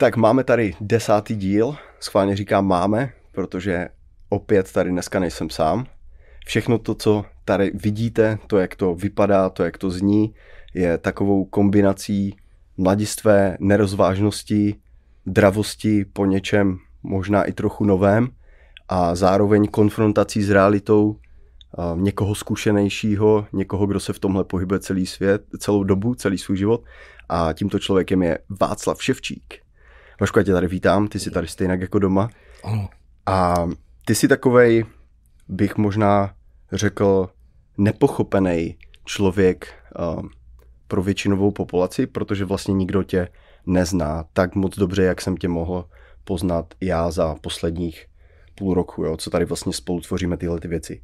Tak máme tady desátý díl, schválně říkám máme, protože opět tady dneska nejsem sám. Všechno to, co tady vidíte, to, jak to vypadá, to, jak to zní, je takovou kombinací mladistvé nerozvážnosti, dravosti po něčem možná i trochu novém a zároveň konfrontací s realitou někoho zkušenějšího, někoho, kdo se v tomhle pohybuje celý svět, celou dobu, celý svůj život a tímto člověkem je Václav Ševčík. Vašku, já tě tady vítám, ty jsi tady stejně jako doma. Ano. A ty jsi takovej, bych možná řekl, nepochopený člověk uh, pro většinovou populaci, protože vlastně nikdo tě nezná tak moc dobře, jak jsem tě mohl poznat já za posledních půl roku, jo, co tady vlastně spolu tvoříme tyhle ty věci.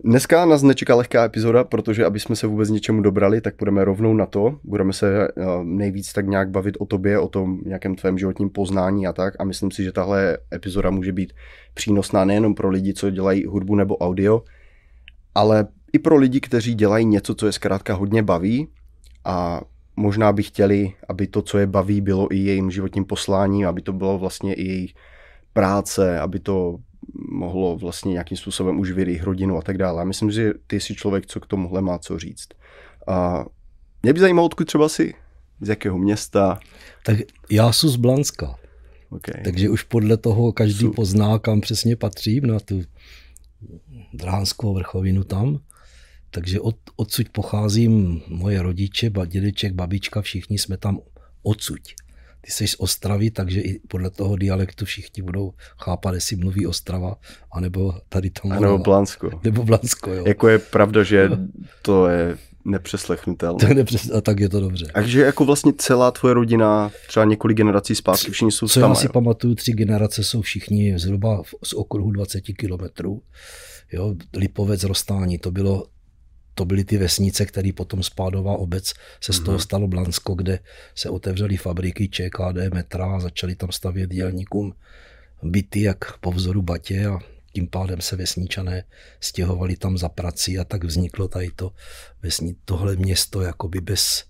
Dneska nás nečeká lehká epizoda, protože aby jsme se vůbec něčemu dobrali, tak půjdeme rovnou na to. Budeme se eh, nejvíc tak nějak bavit o tobě, o tom nějakém tvém životním poznání a tak. A myslím si, že tahle epizoda může být přínosná nejenom pro lidi, co dělají hudbu nebo audio, ale i pro lidi, kteří dělají něco, co je zkrátka hodně baví a možná by chtěli, aby to, co je baví, bylo i jejím životním posláním, aby to bylo vlastně i jejich práce, aby to mohlo vlastně nějakým způsobem uživit jejich rodinu a tak dále. A myslím, že ty jsi člověk, co k tomuhle má co říct. A mě by zajímalo, odkud třeba si, z jakého města. Tak já jsem z Blanska. Okay. Takže už podle toho každý Jsou... pozná, kam přesně patřím, na tu Dránskou vrchovinu tam. Takže od, odsud pocházím moje rodiče, dědeček, babička, všichni jsme tam odsud ty jsi z Ostravy, takže i podle toho dialektu všichni budou chápat, jestli mluví Ostrava, anebo tady tam. A nebo Blansko. Nebo Blansko, jo. Jako je pravda, že to je nepřeslechnutelné. To je nepřes... A tak je to dobře. Takže jako vlastně celá tvoje rodina, třeba několik generací zpátky, všichni jsou Co tam, já si jo? pamatuju, tři generace jsou všichni zhruba z okruhu 20 kilometrů. Jo, Lipovec, Rostání, to bylo to byly ty vesnice, které potom spádová obec se z toho mhm. stalo Blansko, kde se otevřely fabriky ČKD, metra a začali tam stavět dělníkům byty jak po vzoru Batě a tím pádem se vesničané stěhovali tam za prací a tak vzniklo tady to vesni, tohle město jakoby bez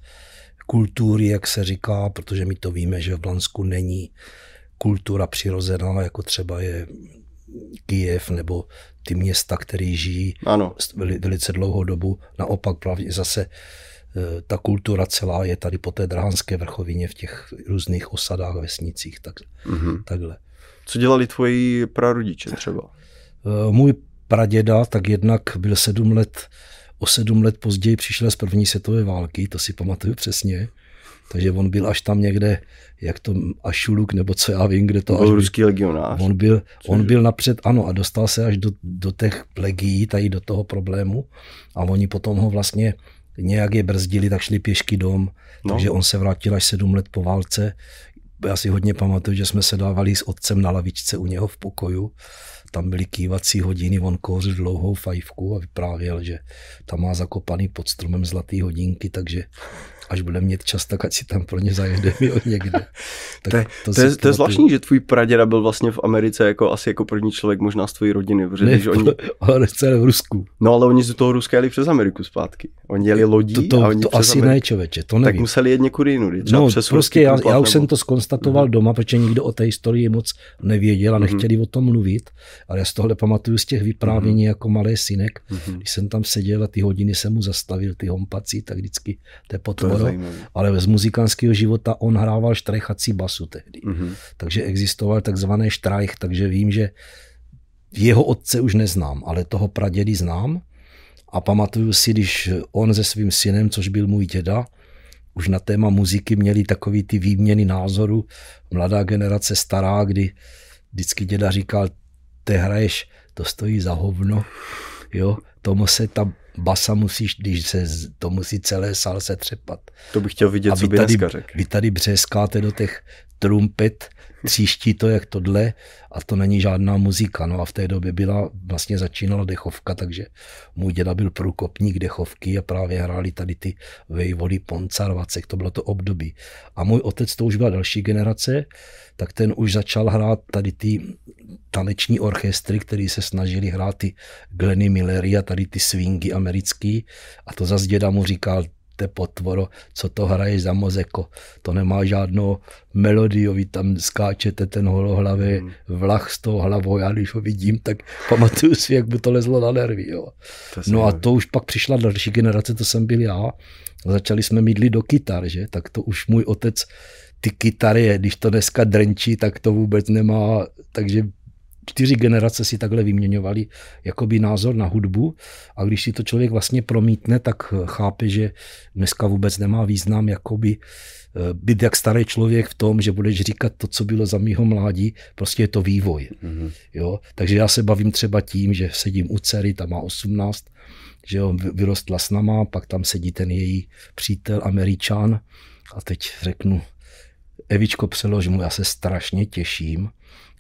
kultury, jak se říká, protože my to víme, že v Blansku není kultura přirozená, jako třeba je Kijev nebo ty města, které žijí ano. velice dlouhou dobu. Naopak právě zase e, ta kultura celá je tady po té Drahánské vrchovině v těch různých osadách, vesnicích. Tak, mm-hmm. Takhle. Co dělali tvoji prarodiče třeba? E, můj praděda tak jednak byl sedm let, o sedm let později přišel z první světové války, to si pamatuju přesně. Takže on byl až tam někde, jak to Ašuluk, nebo co já vím, kde to... Byl až ruský legionář. On byl, on byl napřed, ano, a dostal se až do, do těch legií, tady do toho problému. A oni potom ho vlastně nějak je brzdili, tak šli pěšky dom. No. Takže on se vrátil až sedm let po válce. Já si hodně pamatuju, že jsme se dávali s otcem na lavičce u něho v pokoju tam byly kývací hodiny, on kouřil dlouhou fajfku a vyprávěl, že tam má zakopaný pod stromem zlatý hodinky, takže až bude mít čas, tak ať si tam pro ně zajede jo, někde. Tak to, je, to, to, je, to je zvláštní, že tvůj praděda byl vlastně v Americe jako asi jako první člověk možná z tvojí rodiny. Protože ne, oni... ale celé v Rusku. No ale oni z toho Ruska jeli přes Ameriku zpátky. Oni jeli lodí to, to, a oni to asi Ameriku. ne, člověče, to nevím. Tak museli jet někudy jinudy. No prostě já, já už jsem to skonstatoval mm-hmm. doma, protože nikdo o té historii moc nevěděl a mhm. nechtěli mm-hmm. o tom mluvit. Ale já z tohle pamatuju z těch vyprávění mm-hmm. jako malý synek, mm-hmm. když jsem tam seděl a ty hodiny jsem mu zastavil, ty hompací, tak vždycky to potvoro. Ale z muzikánského života on hrával štrajchací basu tehdy. Mm-hmm. Takže existoval takzvaný štrajch, takže vím, že jeho otce už neznám, ale toho pradědy znám. A pamatuju si, když on se svým synem, což byl můj děda, už na téma muziky měli takový ty výměny názoru. Mladá generace stará, kdy vždycky děda říkal, ty hraješ, to stojí za hovno, jo, tomu se ta basa musíš, když se, to musí celé sál se třepat. To bych chtěl vidět, a co by tady, dneska řekl. Vy tady břeskáte do těch trumpet, tříští to jak tohle a to není žádná muzika. No a v té době byla, vlastně začínala dechovka, takže můj děda byl průkopník dechovky a právě hráli tady ty vejvody Poncarvacek, to bylo to období. A můj otec, to už byla další generace, tak ten už začal hrát tady ty taneční orchestry, který se snažili hrát ty Glenny Millery a tady ty swingy americký a to zase děda mu říkal, te potvoro, co to hraješ za mozeko. To nemá žádnou melodii, vy tam skáčete ten holohlavý hmm. vlach s tou hlavou, já když ho vidím, tak pamatuju si, jak by to lezlo na nervy. Jo. No a to už pak přišla další generace, to jsem byl já. Začali jsme mydlit do kytar, že? tak to už můj otec ty kytary, když to dneska drenčí, tak to vůbec nemá, takže čtyři generace si takhle vyměňovali jakoby názor na hudbu a když si to člověk vlastně promítne, tak chápe, že dneska vůbec nemá význam jakoby eh, být jak starý člověk v tom, že budeš říkat to, co bylo za mýho mládí, prostě je to vývoj. Mm-hmm. Jo? Takže já se bavím třeba tím, že sedím u dcery, ta má 18, že jo, vyrostla s náma, pak tam sedí ten její přítel američan a teď řeknu, Evičko, přelož mu, já se strašně těším,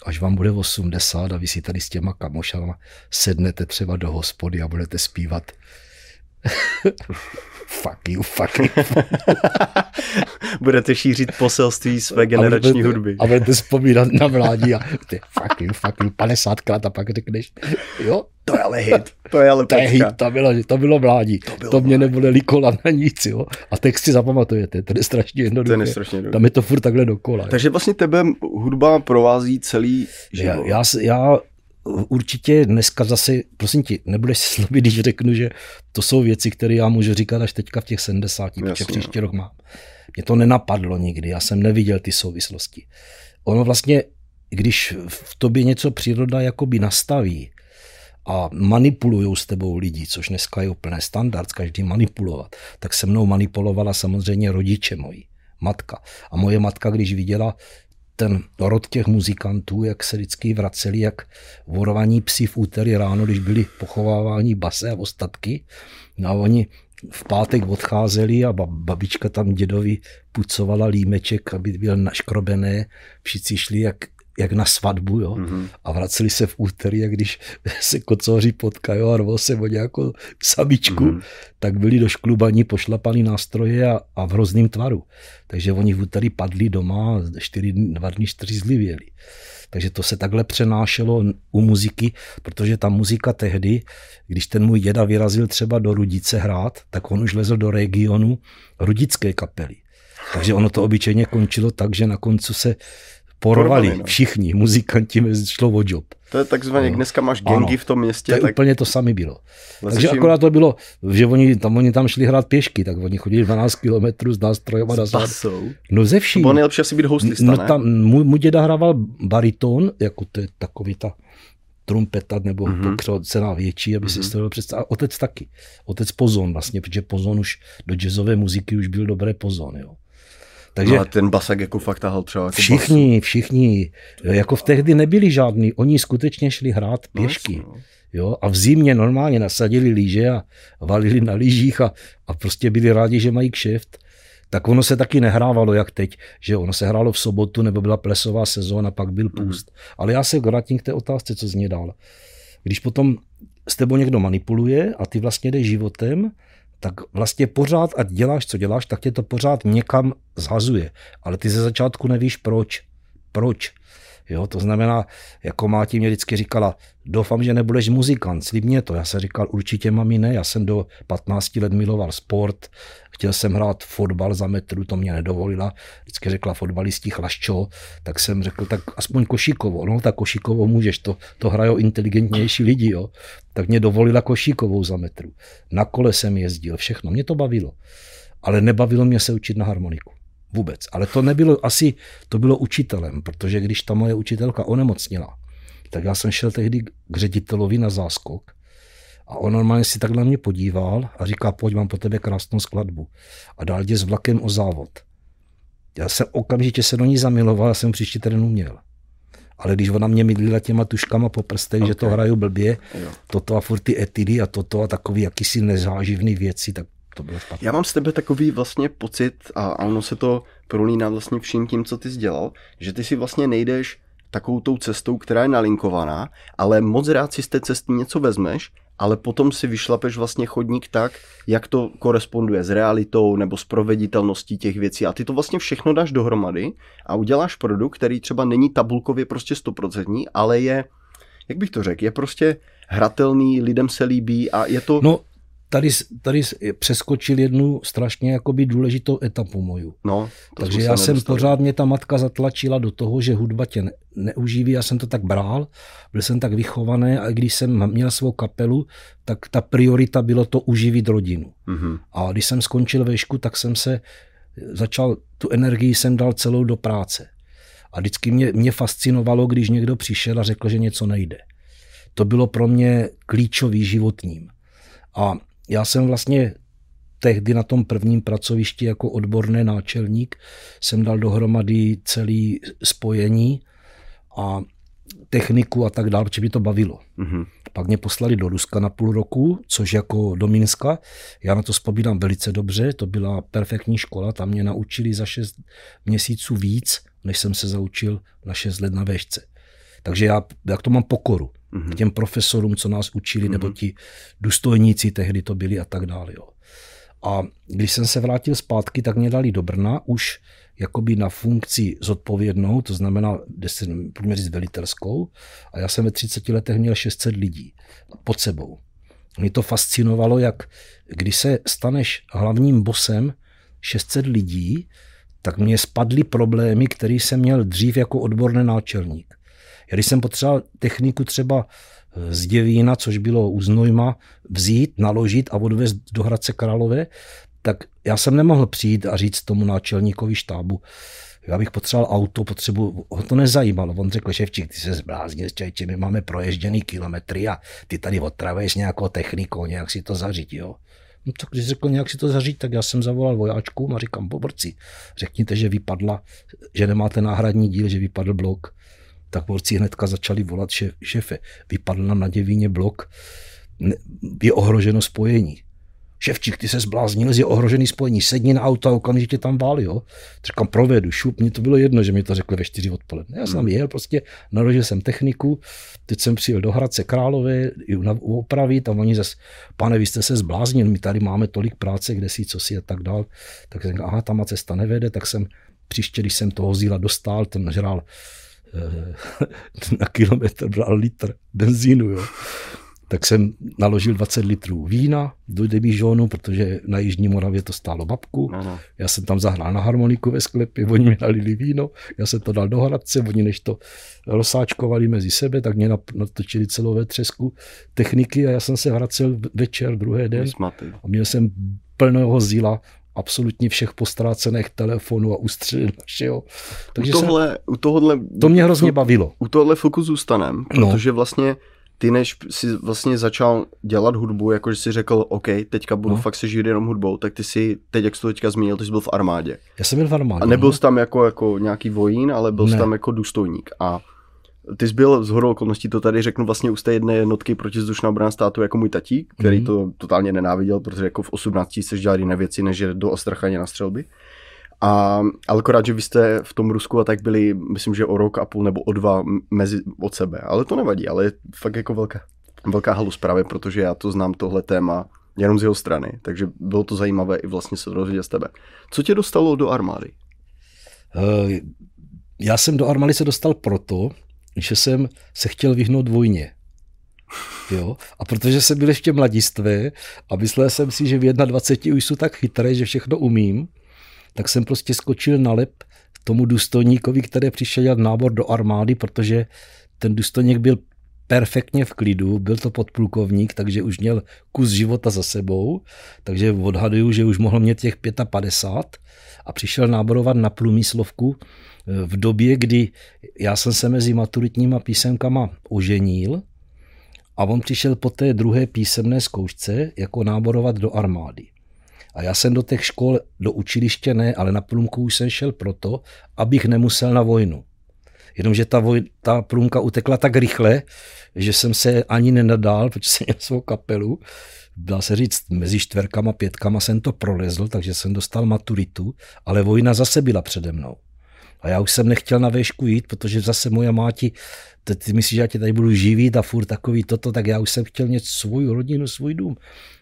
až vám bude 80 a vy si tady s těma kamošama sednete třeba do hospody a budete zpívat fuck you, fuck you. budete šířit poselství své generační a budete, hudby. A budete vzpomínat na mládí a ty fuck you, fuck you, 50krát a pak řekneš, jo, to je ale hit, to je ale to, je hit, to bylo, to bylo mládí, to, bylo to mě nebude likola na nic, jo. A texty zapamatujete, to je strašně jednoduché. To je strašně jednoduché. Tam je to furt takhle dokola. Takže vlastně tebe hudba provází celý život. Já, já, já určitě dneska zase, prosím ti, nebudeš se slabit, když řeknu, že to jsou věci, které já můžu říkat až teďka v těch 70, Jasně, protože příští rok mám. Mě to nenapadlo nikdy, já jsem neviděl ty souvislosti. Ono vlastně, když v tobě něco příroda jakoby nastaví a manipulují s tebou lidi, což dneska je úplný standard, každý manipulovat, tak se mnou manipulovala samozřejmě rodiče moji matka. A moje matka, když viděla ten rod těch muzikantů, jak se vždycky vraceli, jak vorovaní psi v úterý ráno, když byli pochovávání base a ostatky. No a oni v pátek odcházeli a babička tam dědovi pucovala límeček, aby byl naškrobené. Všichni šli jak jak na svatbu, jo. Mm-hmm. A vraceli se v úterý, jak když se kocoři potkají a rvou se o nějakou sabičku, mm-hmm. tak byli do šklubaní pošlapaný nástroje a, a v hrozným tvaru. Takže oni v úterý padli doma a čtyři, dva dny čtyřizlivěli. Takže to se takhle přenášelo u muziky, protože ta muzika tehdy, když ten můj děda vyrazil třeba do Rudice hrát, tak on už lezl do regionu rudické kapely. Takže ono to obyčejně končilo tak, že na koncu se porvali, porvali no. všichni muzikanti, šlo o job. To je takzvaně, no. dneska máš gengy ano, v tom městě. To je tak... úplně to samé bylo. Vlastně Takže akorát to bylo, že oni tam, oni tam šli hrát pěšky, tak oni chodili 12 kilometrů s nástrojem a No ze vším. To bylo nejlepší asi být hostista, no, tam, můj, můj děda hrával bariton, jako to je takový ta trumpeta nebo mm-hmm. pokřocená větší, aby mm-hmm. si to představit. A otec taky. Otec pozon vlastně, protože pozon už do jazzové muziky už byl dobré pozon, jo. Takže no a ten basak jako fakt tahal třeba jako Všichni, basu. všichni. Jako v tehdy nebyli žádní. Oni skutečně šli hrát no, pěšky. No, jo, a v zimě normálně nasadili líže a valili na lyžích a, a prostě byli rádi, že mají kšeft. Tak ono se taky nehrávalo jak teď, že ono se hrálo v sobotu nebo byla plesová sezóna, pak byl mhm. půst. Mm. Ale já se vrátím k té otázce, co zně dál. Když potom s tebou někdo manipuluje a ty vlastně jdeš životem, tak vlastně pořád, ať děláš, co děláš, tak tě to pořád někam zhazuje. Ale ty ze začátku nevíš proč. Proč? Jo, to znamená, jako Máti mě vždycky říkala, doufám, že nebudeš muzikant, slib mě to. Já jsem říkal, určitě mami ne, já jsem do 15 let miloval sport, chtěl jsem hrát fotbal za metru, to mě nedovolila. Vždycky řekla fotbalistí chlaščo, tak jsem řekl, tak aspoň košíkovou. No, tak košíkovou můžeš, to, to hrajou inteligentnější lidi, jo. Tak mě dovolila košíkovou za metru. Na kole jsem jezdil, všechno, mě to bavilo. Ale nebavilo mě se učit na harmoniku. Vůbec. Ale to nebylo asi, to bylo učitelem, protože když ta moje učitelka onemocnila, tak já jsem šel tehdy k ředitelovi na záskok a on normálně si takhle na mě podíval a říká, pojď, mám po tebe krásnou skladbu. A dál jde s vlakem o závod. Já jsem okamžitě se do ní zamiloval, já jsem příští terénu měl. Ale když ona mě mydlila těma tuškama po prstech, okay. že to hraju blbě, jo. toto a furt ty etidy a toto a takový jakýsi nezáživný věci, tak to bylo špatné. Já mám z tebe takový vlastně pocit, a ono se to prolíná vlastně vším tím, co ty jsi dělal, že ty si vlastně nejdeš takovou tou cestou, která je nalinkovaná, ale moc rád si z té cesty něco vezmeš, ale potom si vyšlapeš vlastně chodník tak, jak to koresponduje s realitou nebo s proveditelností těch věcí a ty to vlastně všechno dáš dohromady a uděláš produkt, který třeba není tabulkově prostě stoprocentní, ale je, jak bych to řekl, je prostě hratelný, lidem se líbí a je to... No, tady, tady přeskočil jednu strašně jakoby důležitou etapu moju. No, Takže já jsem pořád, mě ta matka zatlačila do toho, že hudba tě ne, neuživí, já jsem to tak bral, byl jsem tak vychovaný a když jsem měl svou kapelu, tak ta priorita bylo to uživit rodinu. Mm-hmm. A když jsem skončil vešku, tak jsem se začal, tu energii jsem dal celou do práce. A vždycky mě, mě fascinovalo, když někdo přišel a řekl, že něco nejde. To bylo pro mě klíčový životním. A já jsem vlastně tehdy na tom prvním pracovišti jako odborný náčelník jsem dal dohromady celý spojení a techniku a tak dále, protože by to bavilo. Mm-hmm. Pak mě poslali do Ruska na půl roku, což jako do Minska. Já na to vzpomínám velice dobře, to byla perfektní škola, tam mě naučili za šest měsíců víc, než jsem se zaučil na šest let na vešce. Takže já, jak to mám pokoru mm-hmm. k těm profesorům, co nás učili, mm-hmm. nebo mhm. ti důstojníci tehdy to byli a tak dále. Jo. A když jsem se vrátil zpátky, tak mě dali do Brna už jakoby na funkci zodpovědnou, to znamená, pojďme říct, velitelskou. A já jsem ve 30 letech měl 600 lidí pod sebou. Mě to fascinovalo, jak když se staneš hlavním bosem 600 lidí, tak mě spadly problémy, které jsem měl dřív jako odborný náčelník. Když jsem potřeboval techniku třeba eh, z Děvína, což bylo u Znojma, vzít, naložit a odvést do Hradce Králové, tak já jsem nemohl přijít a říct tomu náčelníkovi štábu, já bych potřeboval auto, potřebu, ho to nezajímalo. On řekl, ševčík, ty se zbláznil, čajče, my máme proježděný kilometry a ty tady otravuješ nějakou technikou, nějak si to zařídit, jo. No tak když řekl nějak si to zařídit, tak já jsem zavolal vojáčkům a říkám, poborci, řekněte, že vypadla, že nemáte náhradní díl, že vypadl blok tak borci hnedka začali volat šef, šefe. Vypadl nám na děvíně blok, je ohroženo spojení. Ševčík, ty se zbláznil, je ohrožený spojení, sedni na auto a okamžitě tam válí, jo. Říkám, provedu, šup, mně to bylo jedno, že mi to řekli ve čtyři odpoledne. Já jsem tam jel, prostě naložil jsem techniku, teď jsem přijel do Hradce Králové, ji opravit a oni zase, pane, vy jste se zbláznil, my tady máme tolik práce, kde si, co si a tak dál. Tak jsem aha, tam má cesta nevede, tak jsem příště, když jsem toho zíla dostal, ten žrál Eh, na kilometr bral litr benzínu, jo. Tak jsem naložil 20 litrů vína do demižonu, protože na Jižní Moravě to stálo babku. Ano. Já jsem tam zahrál na harmoniku ve sklepě, oni mi nalili víno, já jsem to dal do Hradce, oni než to rozsáčkovali mezi sebe, tak mě natočili celou vetřesku techniky a já jsem se vracel večer, druhý den a měl jsem plného zila absolutně všech postrácených telefonů a ústřelin všeho. Takže u tohle, jsem, u tohle, to mě hrozně to, bavilo. U tohle foku zůstanem, no. protože vlastně ty než si vlastně začal dělat hudbu, jakože si řekl, OK, teďka budu no. fakt se žít jenom hudbou, tak ty si, teď jak jsi to teďka zmínil, ty jsi byl v armádě. Já jsem byl v armádě. A nebyl no. jsi tam jako, jako nějaký vojín, ale byl ne. jsi tam jako důstojník. A ty jsi byl z hodou okolností, to tady řeknu vlastně u té jedné jednotky vzdušná obrana státu jako můj tatík, který mm. to totálně nenáviděl, protože jako v 18 se dělali jiné věci, než je do Ostrachaně na střelby. A, ale akorát, že vy jste v tom Rusku a tak byli, myslím, že o rok a půl nebo o dva mezi od sebe. Ale to nevadí, ale je fakt jako velká, velká halus právě, protože já to znám tohle téma jenom z jeho strany. Takže bylo to zajímavé i vlastně se dozvědět z tebe. Co tě dostalo do armády? Uh, já jsem do armády se dostal proto, že jsem se chtěl vyhnout vojně. Jo? A protože jsem byl ještě mladistvé a myslel jsem si, že v 21 už jsou tak chytré, že všechno umím, tak jsem prostě skočil na lep tomu důstojníkovi, který přišel dělat nábor do armády, protože ten důstojník byl perfektně v klidu, byl to podplukovník, takže už měl kus života za sebou, takže odhaduju, že už mohl mít těch 55 a přišel náborovat na průmyslovku v době, kdy já jsem se mezi maturitníma písemkama oženil a on přišel po té druhé písemné zkoušce jako náborovat do armády. A já jsem do těch škol, do učiliště ne, ale na průmku už jsem šel proto, abych nemusel na vojnu. Jenomže ta, voj, ta průmka utekla tak rychle, že jsem se ani nenadál, protože jsem měl svou kapelu. Dá se říct, mezi čtverkama, pětkama jsem to prolezl, takže jsem dostal maturitu, ale vojna zase byla přede mnou. A já už jsem nechtěl na véšku jít, protože zase moje máti, ty, ty myslíš, že já tě tady budu živit a furt takový toto, tak já už jsem chtěl něco svou rodinu, svůj dům.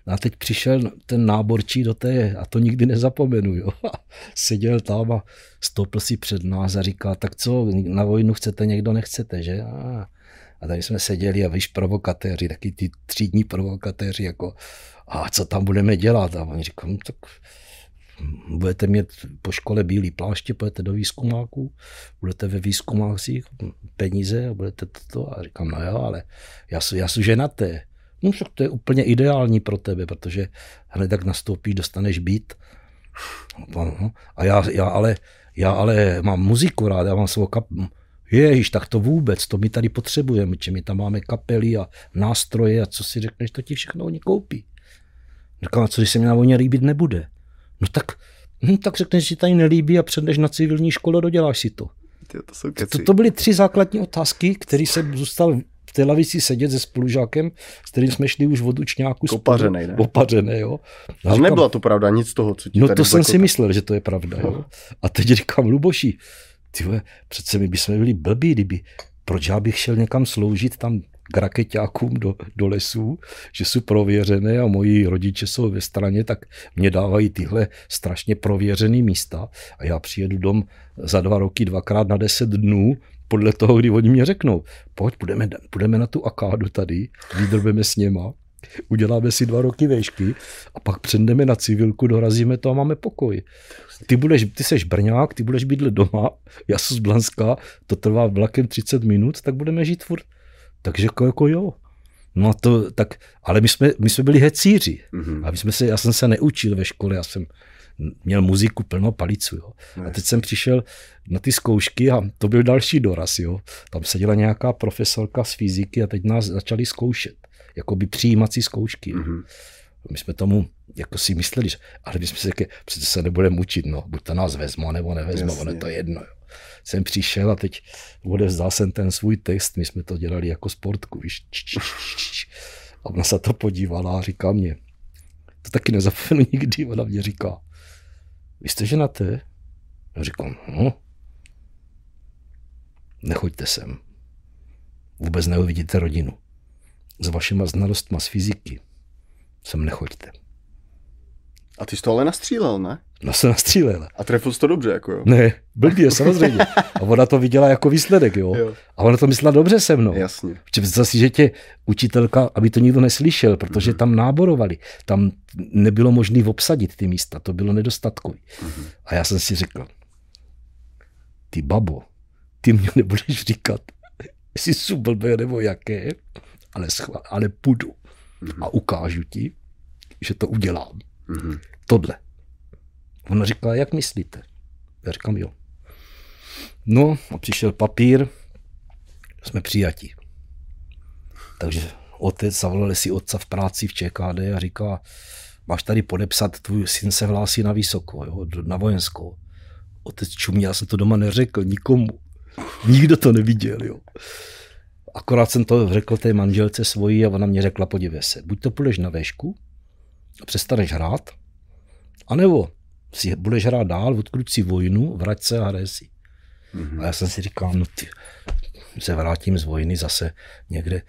A teď přišel ten náborčí do té, a to nikdy nezapomenu, jo. Seděl tam a stoupil si před nás a říkal, tak co, na vojnu chcete, někdo nechcete, že? A, A tady jsme seděli a víš, provokatéři, taky ty třídní provokatéři, jako a co tam budeme dělat? A oni říkají, no, tak budete mít po škole bílý pláště, půjdete do výzkumáků, budete ve výzkumácích peníze a budete toto. A říkám, no jo, ale já jsem, já jsem ženaté. No však to je úplně ideální pro tebe, protože hned tak nastoupíš, dostaneš být. A já, já, ale, já ale mám muziku rád, já mám svou kap... Ježíš, tak to vůbec, to my tady potřebujeme, či my tam máme kapely a nástroje a co si řekneš, to ti všechno oni koupí. Říkám, co když se mi na vojně líbit nebude? No tak, hm, tak řekneš, že ti tady nelíbí a předneš na civilní školu a doděláš si to. Ty, to, jsou to, to byly tři základní otázky, které jsem zůstal v té lavici sedět se spolužákem, s kterým jsme šli už od učňáku. Opařený, ne? Opařený, jo. A říkám, nebyla to pravda, nic z toho, co ti No to jsem si myslel, že to je pravda, jo. A teď říkám, Luboši, ty přece my bychom byli blbí, kdyby, proč já bych šel někam sloužit tam k raketákům do, do lesů, že jsou prověřené a moji rodiče jsou ve straně, tak mě dávají tyhle strašně prověřené místa a já přijedu dom za dva roky dvakrát na deset dnů podle toho, kdy oni mě řeknou, pojď, půjdeme, půjdeme na tu akádu tady, vydrbeme s něma, uděláme si dva roky vejšky a pak předeme na civilku, dorazíme to a máme pokoj. Ty, budeš, ty seš Brňák, ty budeš bydlet doma, já jsem z Blanska, to trvá vlakem 30 minut, tak budeme žít furt takže jako, jako jo. No to tak, ale my jsme, my jsme byli hecíři. Mm-hmm. A my jsme se, já jsem se neučil ve škole, já jsem měl muziku plno palicu. Jo. A teď jsem přišel na ty zkoušky a to byl další doraz. Jo. Tam seděla nějaká profesorka z fyziky a teď nás začali zkoušet. Jako by přijímací zkoušky. Mm-hmm. My jsme tomu jako si mysleli, že, ale my jsme si řekli, přece se nebudeme učit, no, buď to nás vezme, nebo nevezme, ono to je jedno. Jo jsem přišel a teď odevzdal jsem ten svůj text, my jsme to dělali jako sportku, víš. A ona se to podívala a říká mě, to taky nezapomenu nikdy, ona mě říká, vy jste ženaté? Já říkám, no, nechoďte sem. Vůbec neuvidíte rodinu. S vašima znalostma z fyziky sem nechoďte. A ty jsi to ale nastřílel, ne? No se nastřílel. A trefil to dobře, jako jo? Ne, blbě, samozřejmě. A ona to viděla jako výsledek, jo. jo. A ona to myslela dobře se mnou. Jasně. Představ si, že tě učitelka, aby to nikdo neslyšel, protože mm-hmm. tam náborovali. Tam nebylo možné obsadit ty místa, to bylo nedostatkový. Mm-hmm. A já jsem si řekl, ty babo, ty mě nebudeš říkat, jestli jsou blbé nebo jaké, ale, schvál, ale půjdu mm-hmm. a ukážu ti, že to udělám. Mm-hmm. Tohle. Ona říká, jak myslíte? Já říkám, jo. No a přišel papír, jsme přijati. Takže otec, zavolali si otca v práci v ČKD a říká, máš tady podepsat, tvůj syn se hlásí na vysoko, jo, na vojenskou. Otec čumí, já jsem to doma neřekl nikomu. Nikdo to neviděl, jo. Akorát jsem to řekl té manželce svojí a ona mě řekla, podívej se, buď to půjdeš na véšku, a přestaneš hrát, anebo si budeš hrát dál, odkud si vojnu, vrať se a hraje si. Mm-hmm. A já jsem si říkal, no ty, se vrátím z vojny zase někde,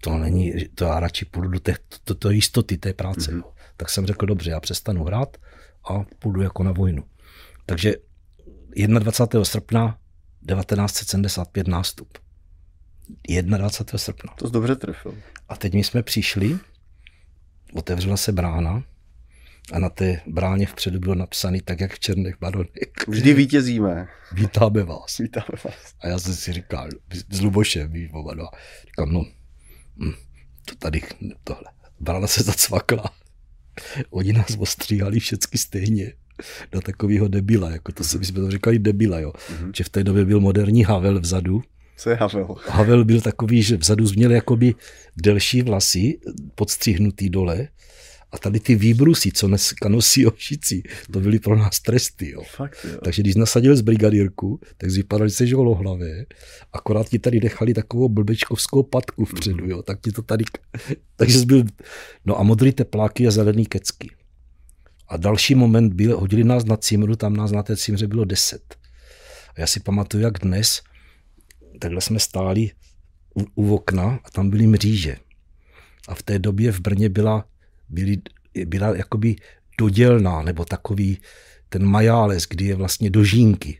to není, to já radši půjdu do té, to, to jistoty té práce. Mm-hmm. Tak jsem řekl, dobře, já přestanu hrát a půjdu jako na vojnu. Takže 21. srpna 1975 nástup. 21. srpna. To jsi dobře trefil. A teď my jsme přišli otevřela se brána a na té bráně vpředu bylo napsané tak, jak v černých baronech. Vždy vítězíme. Vítáme vás. Vítáme vás. A já jsem si říkal, s Lubošem, víš, oba dva. Říkám, no, hm, to tady, tohle. Brána se zacvakla. Oni nás ostříhali všechny stejně do takového debila, jako to se, my jsme to říkali debila, jo. Mm-hmm. Že v té době byl moderní Havel vzadu, co je Havel? Havel byl takový, že vzadu měl jakoby delší vlasy, podstřihnutý dole, a tady ty výbrusy, co dneska nosí ovšicí, to byly pro nás tresty. Jo. Fakt, jo. Takže když nasadil z brigadírku, tak vypadali se žolohlavé, akorát ti tady nechali takovou blbečkovskou patku vpředu, jo. tak ti to tady, takže jsi byl, no a modrý tepláky a zelený kecky. A další moment byl, hodili nás na cimru, tam nás na té cimře bylo deset. A já si pamatuju, jak dnes, takhle jsme stáli u, u okna a tam byly mříže. A v té době v Brně byla, byly, byla jakoby dodělná, nebo takový ten majáles, kdy je vlastně dožínky.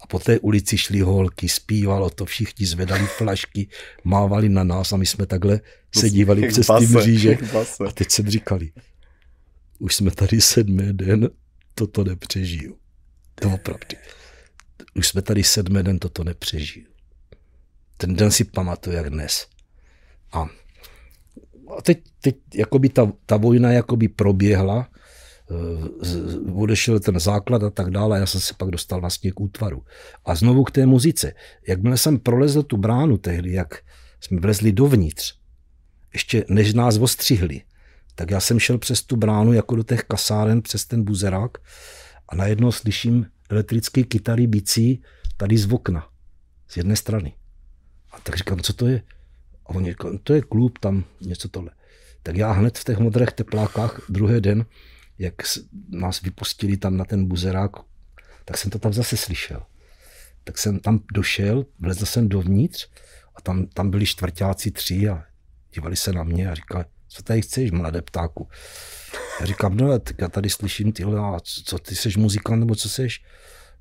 A po té ulici šly holky, zpívalo to, všichni zvedali flašky, mávali na nás a my jsme takhle se dívali přes ty mříže. A teď jsem říkali, už jsme tady sedmý den, toto nepřežiju. To opravdu. Už jsme tady sedmý den, toto nepřežiju. Ten den si pamatuju jak dnes. A, a teď, teď jakoby ta, ta vojna jakoby proběhla, eh, odešel ten základ a tak dále. Já jsem se pak dostal vlastně k útvaru. A znovu k té muzice. Jakmile jsem prolezl tu bránu tehdy, jak jsme vlezli dovnitř, ještě než nás ostřihli, tak já jsem šel přes tu bránu jako do těch kasáren, přes ten buzerák a najednou slyším elektrické kytary bicí tady z okna, z jedné strany. A tak říkám, co to je? A on říkal, to je klub, tam něco tohle. Tak já hned v těch modrých teplákách druhý den, jak nás vypustili tam na ten buzerák, tak jsem to tam zase slyšel. Tak jsem tam došel, vlezl jsem dovnitř a tam, tam byli čtvrtáci tři a dívali se na mě a říkali, co tady chceš, mladé ptáku? Já říkám, no, tak já tady slyším tyhle, a co, ty jsi muzikant, nebo co seš?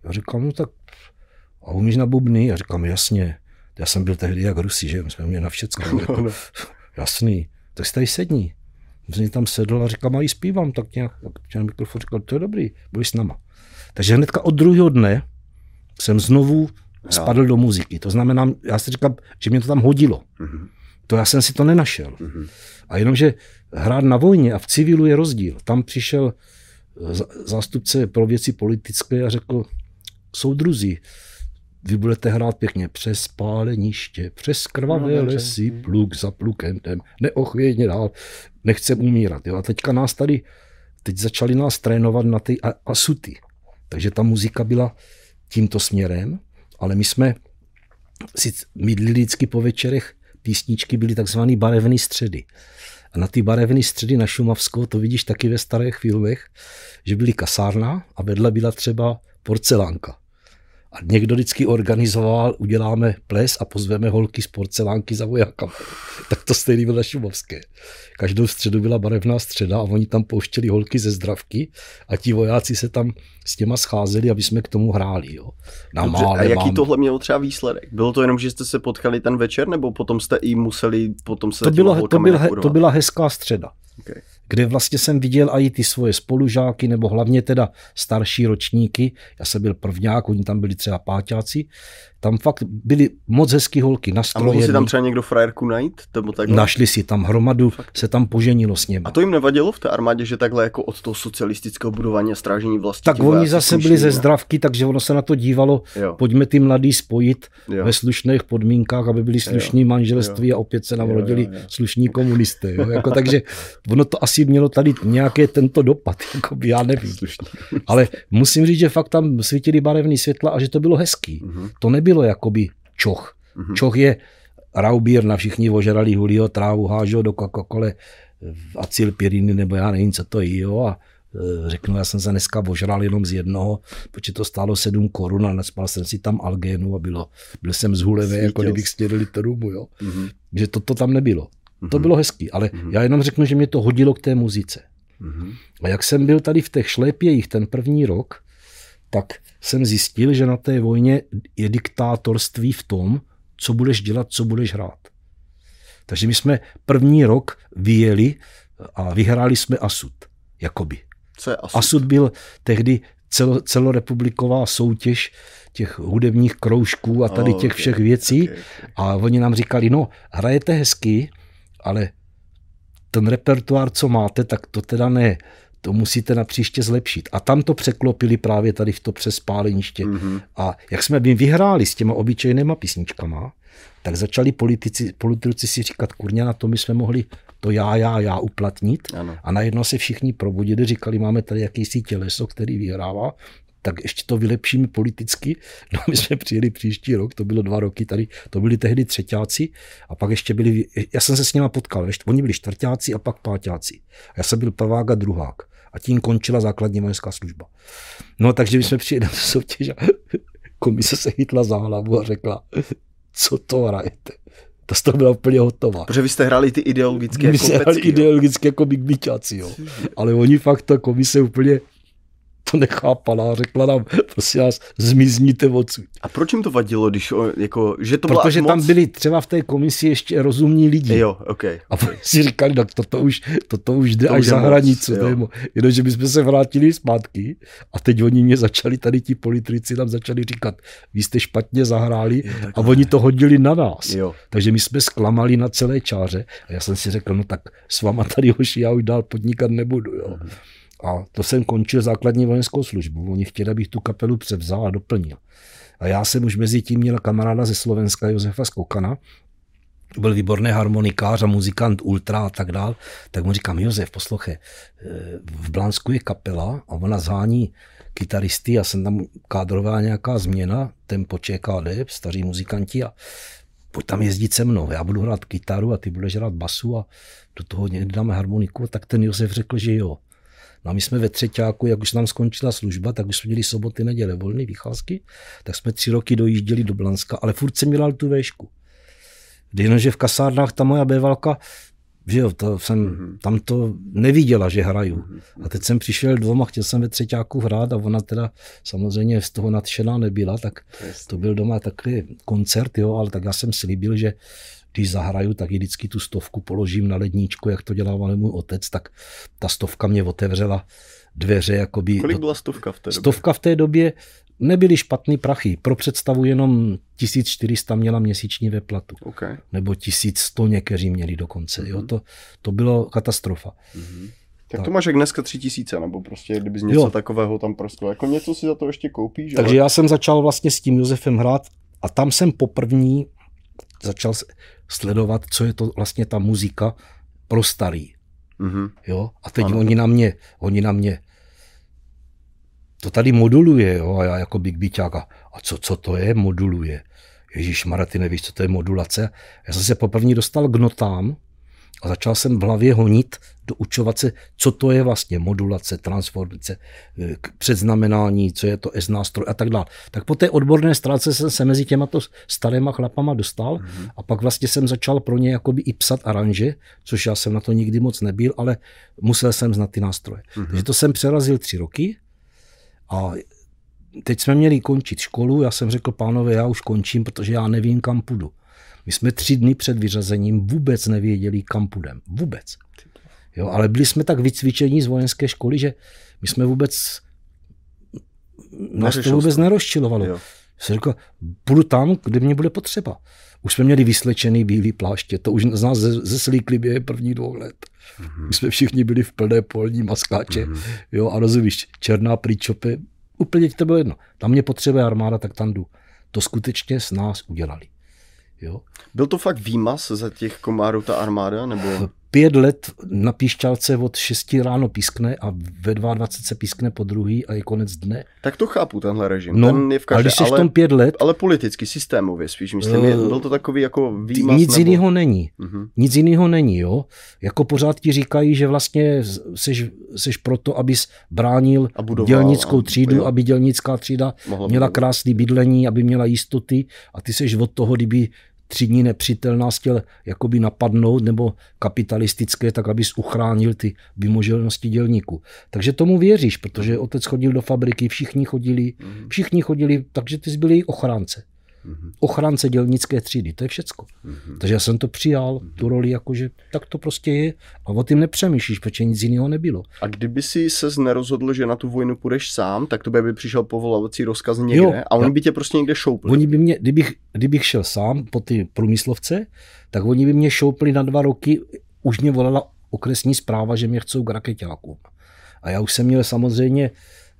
Já říkám, no tak, a umíš na bubny? Já říkám, jasně. Já jsem byl tehdy jak Rusi, že? My jsme měli na všecko. Jako, jasný. Tak si tady sedni. Jsem tam sedl a říkal, mají zpívám, tak nějak, tak mikrofon říkal, to je dobrý, budeš s náma. Takže hnedka od druhého dne jsem znovu spadl do muziky. To znamená, já si říkám, že mě to tam hodilo. Mm-hmm. To já jsem si to nenašel. Mm-hmm. A jenomže hrát na vojně a v civilu je rozdíl. Tam přišel zástupce pro věci politické a řekl, soudruzi, vy budete hrát pěkně přes páleniště, přes krvavé no, lesy, pluk za plukem, neochvějně dál, nechcem umírat. Jo. A teďka nás tady, teď začali nás trénovat na ty asuty. Takže ta muzika byla tímto směrem, ale my jsme si mydlili vždycky po večerech písničky byly takzvané barevné středy. A na ty barevné středy na Šumavskou, to vidíš taky ve starých filmech, že byly kasárna a vedle byla třeba porcelánka. A někdo vždycky organizoval, uděláme ples a pozveme holky z porcelánky za vojákama. tak to stejný bylo na Šumovské. Každou středu byla barevná středa a oni tam pouštěli holky ze zdravky a ti vojáci se tam s těma scházeli, aby jsme k tomu hráli. Jo. Na Dobře, mále, a jaký mám... tohle mělo třeba výsledek? Bylo to jenom, že jste se potkali ten večer, nebo potom jste i museli potom se to, bylo, to, byl, to byla hezká středa. Okay kde vlastně jsem viděl i ty svoje spolužáky, nebo hlavně teda starší ročníky. Já jsem byl prvňák, oni tam byli třeba páťáci. Tam fakt byly moc hezký holky nastrojení. A mohl si tam třeba někdo frajerku najít? Nebo takhle? Našli si tam hromadu, fakt. se tam poženilo s něm. A to jim nevadilo v té armádě, že takhle jako od toho socialistického budování a strážení vlasti? Tak oni zase byli ze zdravky, takže ono se na to dívalo, jo. pojďme ty mladý spojit jo. ve slušných podmínkách, aby byli slušní jo. manželství jo. a opět se nám rodili slušní komunisté. Jo? Jako, takže ono to asi mělo tady nějaké tento dopad, jako by já nevím. Ale musím říct, že fakt tam svítily barevné světla a že to bylo hezký. Uh-huh. To nebylo jakoby čoch. Uh-huh. Čoch je raubír na všichni ožralí hulího trávu, hážou do Coca-Cola acylpiriny nebo já nevím, co to je, jo, a e, řeknu, já jsem se dneska ožral jenom z jednoho, protože to stálo 7 korun a nespal jsem si tam algénu a bylo, byl jsem zhulený, jako kdybych stěl litr rumu, jo. Mm-hmm. Že to, to tam nebylo. Mm-hmm. To bylo hezký, ale mm-hmm. já jenom řeknu, že mě to hodilo k té muzice. Mm-hmm. A jak jsem byl tady v těch šlépějích ten první rok, tak jsem zjistil, že na té vojně je diktátorství v tom, co budeš dělat, co budeš hrát. Takže my jsme první rok vyjeli a vyhráli jsme Asud, jakoby. Co je Asud? Asud byl tehdy celo, celorepubliková soutěž těch hudebních kroužků a tady oh, těch všech věcí. Okay, okay. A oni nám říkali, no, hrajete hezky, ale ten repertoár, co máte, tak to teda ne. To musíte na příště zlepšit. A tam to překlopili právě tady v to přespáleniště. Mm-hmm. A jak jsme by vyhráli s těma obyčejnýma písničkama, tak začali politici, politici si říkat, kurňa, na to my jsme mohli to já, já, já uplatnit. Ano. A najednou se všichni probudili, říkali, máme tady jakýsi těleso, který vyhrává, tak ještě to vylepšíme politicky. No my jsme přijeli příští rok, to bylo dva roky tady, to byli tehdy třetíáci a pak ještě byli, já jsem se s nimi potkal, oni byli čtvrtáci a pak pátáci. A já jsem byl prvák a druhák a tím končila základní vojenská služba. No takže my jsme přijeli na soutěž a komise se chytla za hlavu a řekla, co to hrajete. To z toho byla úplně hotová. Protože vy jste hráli ty ideologické My jsme hráli ideologicky jako jo. Ale oni fakt ta komise úplně to nechápala a řekla nám, prosím vás, zmizníte odsud. A proč jim to vadilo, když jako, že to Protože moc... tam byli třeba v té komisi ještě rozumní lidi. Jo, okay, A si říkali, tak toto už, toto už jde to až za hranici. Jenomže my jsme se vrátili zpátky a teď oni mě začali, tady ti politici nám začali říkat, vy jste špatně zahráli jo, a oni to hodili na nás. Jo. Takže my jsme zklamali na celé čáře a já jsem si řekl, no tak s váma tady hoši, já už dál podnikat nebudu. Jo. Mhm. A to jsem končil základní vojenskou službu. Oni chtěli, abych tu kapelu převzal a doplnil. A já jsem už mezi tím měl kamaráda ze Slovenska, Josefa Skokana, byl výborný harmonikář a muzikant ultra a tak dál, tak mu říkám, Josef, poslouchej, eh, v Blánsku je kapela a ona zhání kytaristy a jsem tam kádrová nějaká změna, tempo ČKD, staří muzikanti a pojď tam jezdit se mnou, já budu hrát kytaru a ty budeš hrát basu a do toho někdy dáme harmoniku, tak ten Josef řekl, že jo. No a my jsme ve třetíku, jak už nám skončila služba, tak už jsme měli soboty, neděle volné vycházky, tak jsme tři roky dojížděli do Blanska, ale furt jsem dělal tu véšku. Jenomže v kasárnách ta moja bévalka, že jo, to jsem, mm-hmm. tam to neviděla, že hraju. Mm-hmm. A teď jsem přišel doma, chtěl jsem ve třetíku hrát a ona teda samozřejmě z toho nadšená nebyla, tak to byl doma takový koncert, jo, ale tak já jsem slíbil, že když zahraju, tak i vždycky tu stovku položím na ledníčku, jak to dělával můj otec, tak ta stovka mě otevřela dveře. Jakoby, Kolik byla stovka v té době? Stovka v té době nebyly špatný prachy. Pro představu jenom 1400 měla měsíční veplatu. Okay. Nebo 1100 někteří měli dokonce. Mm-hmm. Jo, mhm. to, to bylo katastrofa. Mm-hmm. Tak, tak to máš jak dneska tři tisíce, nebo prostě kdybys něco jo. takového tam prostě, jako něco si za to ještě koupíš. Takže ale... já jsem začal vlastně s tím Josefem hrát a tam jsem poprvní začal sledovat, co je to vlastně ta muzika pro starý. Mm-hmm. Jo? A teď ano. oni na mě, oni na mě to tady moduluje, jo? a já jako Big Beaták, a, a co, co to je, moduluje? Ježíš Mara, ty nevíš, co to je modulace? Já jsem se poprvé dostal k notám, a začal jsem v hlavě honit, doučovat se, co to je vlastně modulace, transformace, eh, předznamenání, co je to S nástroj a tak dále. Tak po té odborné stránce jsem se mezi těma to starýma chlapama dostal mm-hmm. a pak vlastně jsem začal pro ně jakoby i psat aranže, což já jsem na to nikdy moc nebyl, ale musel jsem znát ty nástroje. Mm-hmm. Takže to jsem přerazil tři roky a teď jsme měli končit školu, já jsem řekl pánové, já už končím, protože já nevím, kam půjdu. My jsme tři dny před vyřazením vůbec nevěděli, kam půjdeme. Vůbec. Jo, ale byli jsme tak vycvičení z vojenské školy, že my jsme vůbec nás to vůbec nerozčilovalo. Jo. Jsem řekl, půjdu tam, kde mě bude potřeba. Už jsme měli vyslečený bílý pláště, to už z nás zeslíkli během prvních dvou let. Mm-hmm. My jsme všichni byli v plné polní maskáče, mm-hmm. jo, a rozumíš, černá příčopy, úplně to bylo jedno. Tam mě potřebuje armáda, tak tam jdu. To skutečně s nás udělali. Jo? Byl to fakt výmaz za těch komárů ta armáda? Nebo pět let na píšťalce od 6 ráno pískne a ve 22 se pískne po druhý a je konec dne. Tak to chápu, tenhle režim. No, Ten je v každé, ale když jsi ale, v tom pět let... Ale politicky, systémově spíš, myslím. Uh, byl to takový jako výmaz? Nic nebo... jiného není. Uh-huh. Nic jiného není, jo. Jako pořád ti říkají, že vlastně seš, seš proto, abys bránil budoval, dělnickou třídu, jo. aby dělnická třída Mohla měla krásné bydlení, aby měla jistoty a ty seš od toho, kdyby tři dní nepřítel nás chtěl jakoby napadnout nebo kapitalistické, tak abys uchránil ty vymoženosti dělníků. Takže tomu věříš, protože otec chodil do fabriky, všichni chodili, mhm. všichni chodili, takže ty jsi byl její ochránce. Mm-hmm. Ochránce dělnické třídy, to je všecko. Mm-hmm. Takže já jsem to přijal, mm-hmm. tu roli, jakože tak to prostě je a o tím nepřemýšlíš, protože nic jiného nebylo. A kdyby si se nerozhodl, že na tu vojnu půjdeš sám, tak to by přišel povolavací rozkaz někde jo, a oni by tě prostě někde šoupli. Oni by mě, kdybych, kdybych šel sám po ty průmyslovce, tak oni by mě šoupli na dva roky, už mě volala okresní zpráva, že mě chcou k raketákům. A já už jsem měl samozřejmě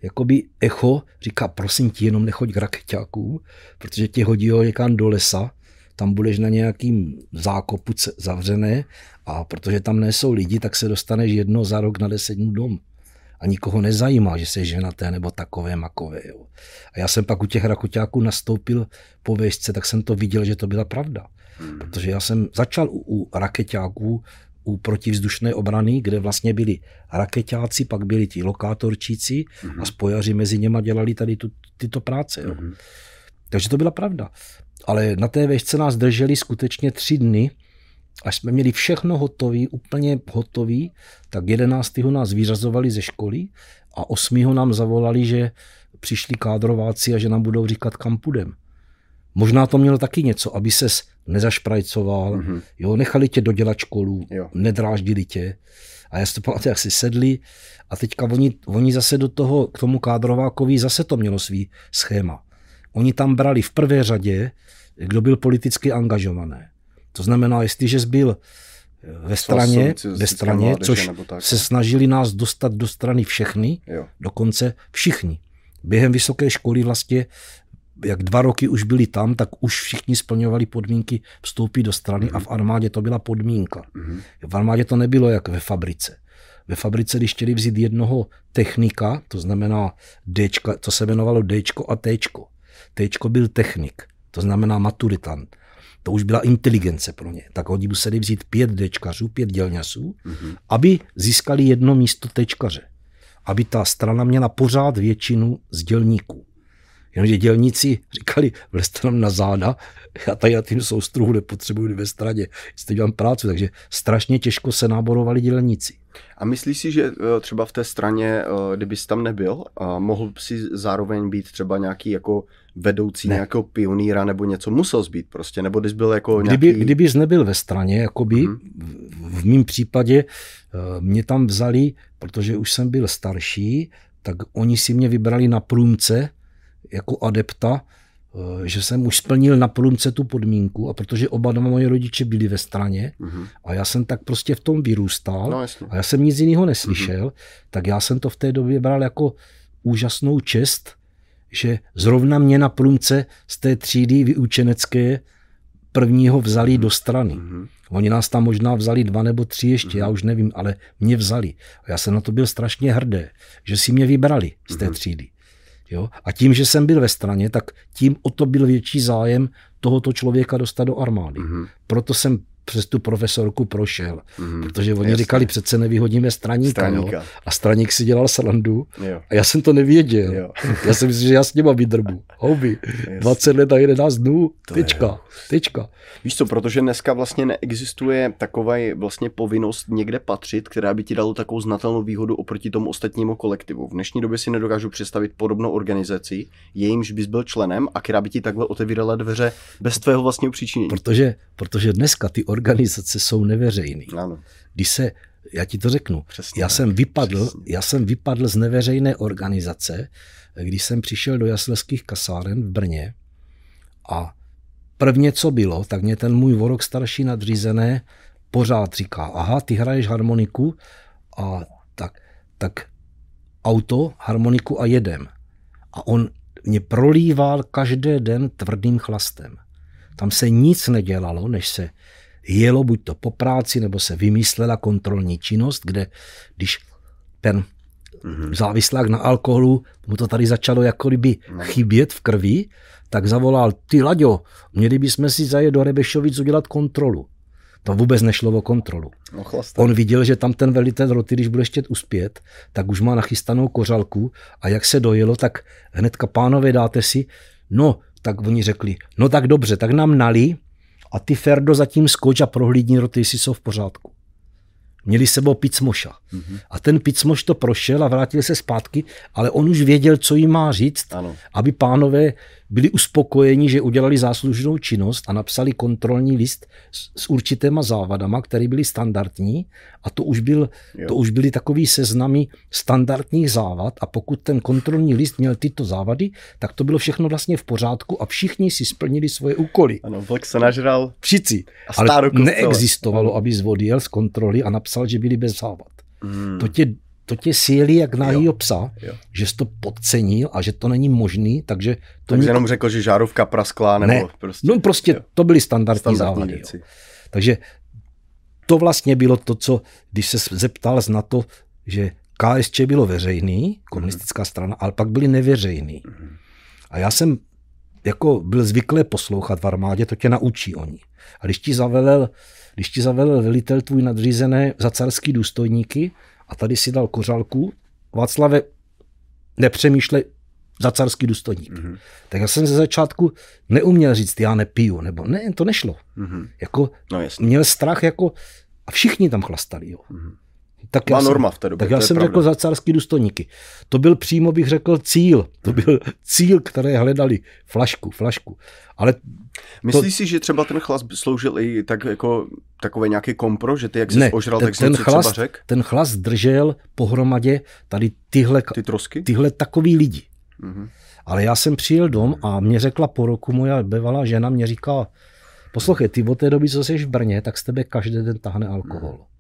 jakoby echo říká, prosím ti, jenom nechoď k raketákům, protože tě hodí ho někam do lesa, tam budeš na nějakým zákopu zavřené a protože tam nejsou lidi, tak se dostaneš jedno za rok na deset dnů dom. A nikoho nezajímá, že jsi ženaté nebo takové makové. Jo. A já jsem pak u těch rakotáků nastoupil po věžce, tak jsem to viděl, že to byla pravda. Hmm. Protože já jsem začal u, u raketáků u protivzdušné obrany, kde vlastně byli raketáci, pak byli ti lokátorčíci mm-hmm. a mhm. spojaři mezi něma dělali tady tu, tyto práce. Jo. Mm-hmm. Takže to byla pravda. Ale na té vešce nás drželi skutečně tři dny až jsme měli všechno hotový, úplně hotový, tak 11. nás vyřazovali ze školy a 8. nám zavolali, že přišli kádrováci a že nám budou říkat, kam půjdem. Možná to mělo taky něco, aby ses nezašprajcoval, mm-hmm. jo, nechali tě dodělat školu, jo. nedráždili tě. A já si to pamatuju, jak si sedli a teďka oni, oni zase do toho, k tomu kádrovákovi zase to mělo svý schéma. Oni tam brali v prvé řadě, kdo byl politicky angažovaný. To znamená, jestliže jsi byl ve straně, ve straně což se snažili nás dostat do strany všechny, jo. dokonce všichni. Během vysoké školy vlastně jak dva roky už byli tam, tak už všichni splňovali podmínky vstoupit do strany mm-hmm. a v armádě to byla podmínka. Mm-hmm. V armádě to nebylo jak ve fabrice. Ve fabrice, když chtěli vzít jednoho technika, to znamená D, to se jmenovalo D a T. T byl technik, to znamená maturitant. To už byla inteligence pro ně. Tak oni museli vzít pět Dčkařů, pět dělňasů, mm-hmm. aby získali jedno místo Tčkaře. Aby ta strana měla pořád většinu z dělníků. Jenomže dělníci říkali, vlezte nám na záda, já tady na tím soustruhu nepotřebuji ve straně, jestli dělám práci, takže strašně těžko se náborovali dělníci. A myslíš si, že eh, třeba v té straně, eh, kdybys tam nebyl, mohl si zároveň být třeba nějaký jako vedoucí ne. nějakého pionýra nebo něco musel být prostě, nebo když byl jako nějaký... Kdyby, kdybys nebyl ve straně, jakoby mm-hmm. v, v mém případě eh, mě tam vzali, protože už jsem byl starší, tak oni si mě vybrali na průmce jako adepta, eh, že jsem už splnil na průmce tu podmínku a protože oba dva moje rodiče byli ve straně mm-hmm. a já jsem tak prostě v tom vyrůstal no, a já jsem nic jiného neslyšel, mm-hmm. tak já jsem to v té době bral jako úžasnou čest, že zrovna mě na průmce z té třídy vyučenecké prvního vzali mm-hmm. do strany. Mm-hmm. Oni nás tam možná vzali dva nebo tři ještě, mm-hmm. já už nevím, ale mě vzali. A já jsem na to byl strašně hrdý, že si mě vybrali z té mm-hmm. třídy. Jo? A tím, že jsem byl ve straně, tak tím o to byl větší zájem tohoto člověka dostat do armády. Mm-hmm. Proto jsem přes tu profesorku prošel. Mm, protože oni jasně. říkali, přece nevyhodíme straníka. straníka. Jo? A straník si dělal srandu jo. a já jsem to nevěděl. Jo. já jsem myslel, že já s nima vydrbu. Houby. 20 let a 11 dnů. To tečka. Tečka. Víš co, protože dneska vlastně neexistuje taková vlastně povinnost někde patřit, která by ti dalo takovou znatelnou výhodu oproti tomu ostatnímu kolektivu. V dnešní době si nedokážu představit podobnou organizaci, jejímž bys byl členem a která by ti takhle otevírala dveře bez tvého vlastního příčinění. Protože, protože dneska ty organizace jsou neveřejné. Když se, já ti to řeknu, Přesně, já, jsem vypadl, Přesně. já jsem vypadl z neveřejné organizace, když jsem přišel do jasleských kasáren v Brně a prvně, co bylo, tak mě ten můj vorok starší nadřízené pořád říká, aha, ty hraješ harmoniku a tak, tak auto, harmoniku a jedem. A on mě prolíval každý den tvrdým chlastem. Tam se nic nedělalo, než se jelo buď to po práci, nebo se vymyslela kontrolní činnost, kde když ten mm-hmm. závislák na alkoholu, mu to tady začalo jako kdyby no. chybět v krvi, tak zavolal, ty Laďo, měli bychom si zajet do Rebešovic udělat kontrolu. To vůbec nešlo o kontrolu. No, On viděl, že tam ten velitel roty, když bude ještě uspět, tak už má nachystanou kořalku a jak se dojelo, tak hnedka pánové dáte si, no, tak oni řekli, no tak dobře, tak nám nalí a ty Ferdo zatím skoč a prohlídni roty, jestli jsou v pořádku. Měli sebou picmoša. Mm-hmm. A ten picmoš to prošel a vrátil se zpátky, ale on už věděl, co jim má říct, ano. aby pánové byli uspokojeni, že udělali záslužnou činnost a napsali kontrolní list s, s určitýma závadama, které byly standardní a to už, byl, to už byly takový seznamy standardních závad a pokud ten kontrolní list měl tyto závady, tak to bylo všechno vlastně v pořádku a všichni si splnili svoje úkoly. Ano, vlk se nažral. Všichni. Ale neexistovalo, aby zvodil z kontroly a napsal, že byli bez závad. Hmm. To tě to tě sílí jak nahýho psa, jo. že jsi to podcenil a že to není možný, takže... To Takže jenom řekl, že žárovka praskla, nebo ne. prostě... No prostě jo. to byly standardní, standardní závady. Jo. Takže to vlastně bylo to, co, když se zeptal na to, že KSČ bylo veřejný, komunistická mm. strana, ale pak byli neveřejný. Mm. A já jsem jako byl zvyklý poslouchat v armádě, to tě naučí oni. A když ti zavelel, když ti zavelel velitel tvůj nadřízené za carský důstojníky, a tady si dal kořálku. Václave, nepřemýšlej, za carský důstojník. Mm-hmm. Tak já jsem ze začátku neuměl říct, já nepiju, nebo ne, to nešlo. Mm-hmm. Jako, no, měl strach, jako, a všichni tam chlastali. Jo. Mm-hmm. Tak Má já norma v té době. Tak já jsem pravda. řekl za carský důstojníky. To byl přímo, bych řekl, cíl. To byl cíl, které hledali. Flašku, flašku. Ale Myslíš to... si, že třeba ten chlas sloužil i tak jako takové nějaké kompro, že ty jak jsi ne, ožral, tak ten, chlas, třeba řek? ten chlas držel pohromadě tady tyhle, ty trosky? tyhle takový lidi. Mm-hmm. Ale já jsem přijel dom a mě řekla po roku moja bevalá žena, mě říká, poslouchej, ty od té doby, co jsi v Brně, tak z tebe každý den tahne alkohol. Mm.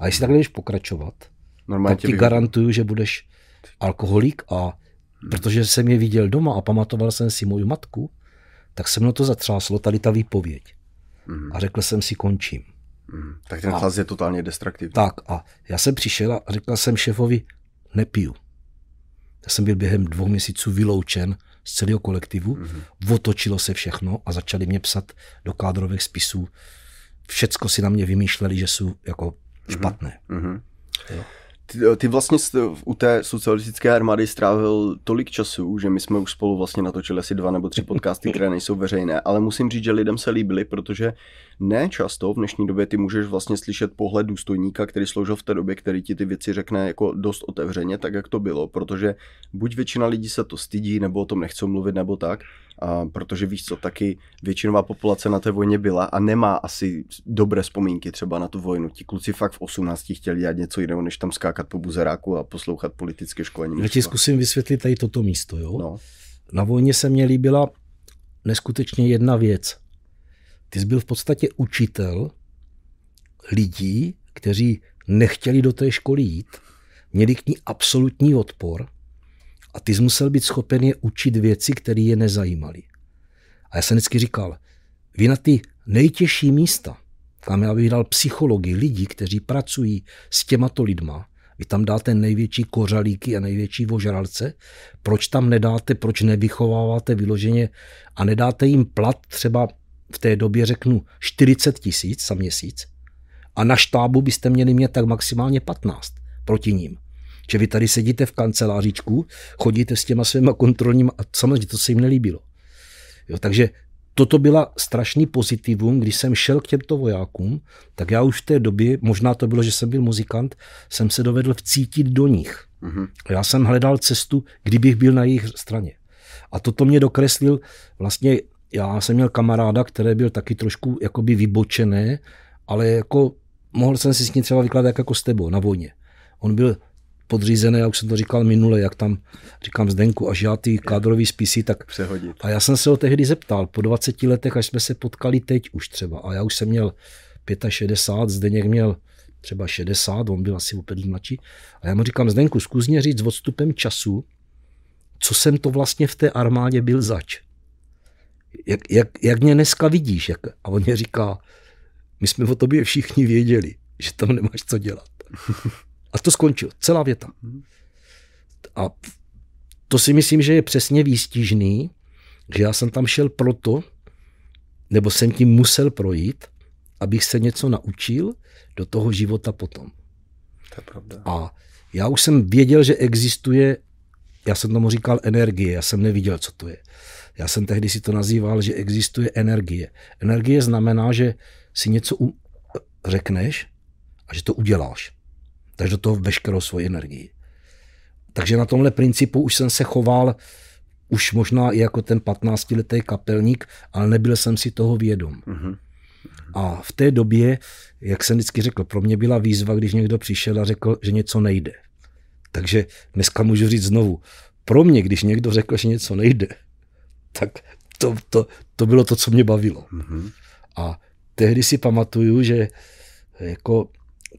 A jestli takhle jdeš pokračovat, Normálně tak ti garantuju, že budeš alkoholik a protože jsem je viděl doma a pamatoval jsem si moju matku, tak se mnou to zatřáslo, tady ta výpověď. Mm. A řekl jsem si, končím. Mm. Tak ten hlas je totálně destraktivní. Tak a já jsem přišel a řekl jsem šéfovi, nepiju. Já jsem byl během dvou měsíců vyloučen z celého kolektivu, mm-hmm. otočilo se všechno a začali mě psat do kádrových spisů. Všecko si na mě vymýšleli, že jsou jako špatné. Mm-hmm. Jo. Ty, ty vlastně u té socialistické armády strávil tolik času, že my jsme už spolu vlastně natočili asi dva nebo tři podcasty, které nejsou veřejné, ale musím říct, že lidem se líbily, protože ne často v dnešní době ty můžeš vlastně slyšet pohled důstojníka, který sloužil v té době, který ti ty věci řekne jako dost otevřeně, tak jak to bylo, protože buď většina lidí se to stydí, nebo o tom nechcou mluvit, nebo tak, a protože víš co, taky většinová populace na té vojně byla a nemá asi dobré vzpomínky třeba na tu vojnu. Ti kluci fakt v 18 chtěli dělat něco jiného, než tam skákat po buzeráku a poslouchat politické školení. Já ti zkusím vysvětlit tady toto místo. Jo? No. Na vojně se mě líbila neskutečně jedna věc. Ty jsi byl v podstatě učitel lidí, kteří nechtěli do té školy jít, měli k ní absolutní odpor a ty jsi musel být schopen je učit věci, které je nezajímaly. A já jsem vždycky říkal, vy na ty nejtěžší místa, kam já bych dal psychologii, lidi, kteří pracují s těmato lidma, vy tam dáte největší kořalíky a největší vožralce, proč tam nedáte, proč nevychováváte vyloženě a nedáte jim plat třeba v té době řeknu 40 tisíc za měsíc a na štábu byste měli mít tak maximálně 15 proti ním že vy tady sedíte v kancelářičku, chodíte s těma svýma kontrolníma a samozřejmě to se jim nelíbilo. Jo, takže toto byla strašný pozitivum, když jsem šel k těmto vojákům, tak já už v té době, možná to bylo, že jsem byl muzikant, jsem se dovedl vcítit do nich. Mm-hmm. Já jsem hledal cestu, kdybych byl na jejich straně. A toto mě dokreslil vlastně, já jsem měl kamaráda, který byl taky trošku jakoby vybočené, ale jako mohl jsem si s ním třeba vykládat jako s tebou na vojně. On byl podřízené, já už jsem to říkal minule, jak tam říkám Zdenku, až já ty kádrový spisy, tak... Přehodit. A já jsem se ho tehdy zeptal, po 20 letech, až jsme se potkali teď už třeba, a já už jsem měl 65, Zdeněk měl třeba 60, on byl asi opět mladší. A já mu říkám, Zdenku, zkus mě říct s odstupem času, co jsem to vlastně v té armádě byl zač. Jak, jak, jak mě dneska vidíš? Jak, a on mě říká, my jsme o tobě všichni věděli, že tam nemáš co dělat. A to skončilo. Celá věta. A to si myslím, že je přesně výstižný, že já jsem tam šel proto, nebo jsem tím musel projít, abych se něco naučil do toho života potom. To je pravda. A já už jsem věděl, že existuje, já jsem tomu říkal energie, já jsem neviděl, co to je. Já jsem tehdy si to nazýval, že existuje energie. Energie znamená, že si něco řekneš a že to uděláš dáš do toho veškerou svoji energii. Takže na tomhle principu už jsem se choval už možná i jako ten 15-letý kapelník, ale nebyl jsem si toho vědom. Mm-hmm. A v té době, jak jsem vždycky řekl, pro mě byla výzva, když někdo přišel a řekl, že něco nejde. Takže dneska můžu říct znovu, pro mě, když někdo řekl, že něco nejde, tak to, to, to bylo to, co mě bavilo. Mm-hmm. A tehdy si pamatuju, že jako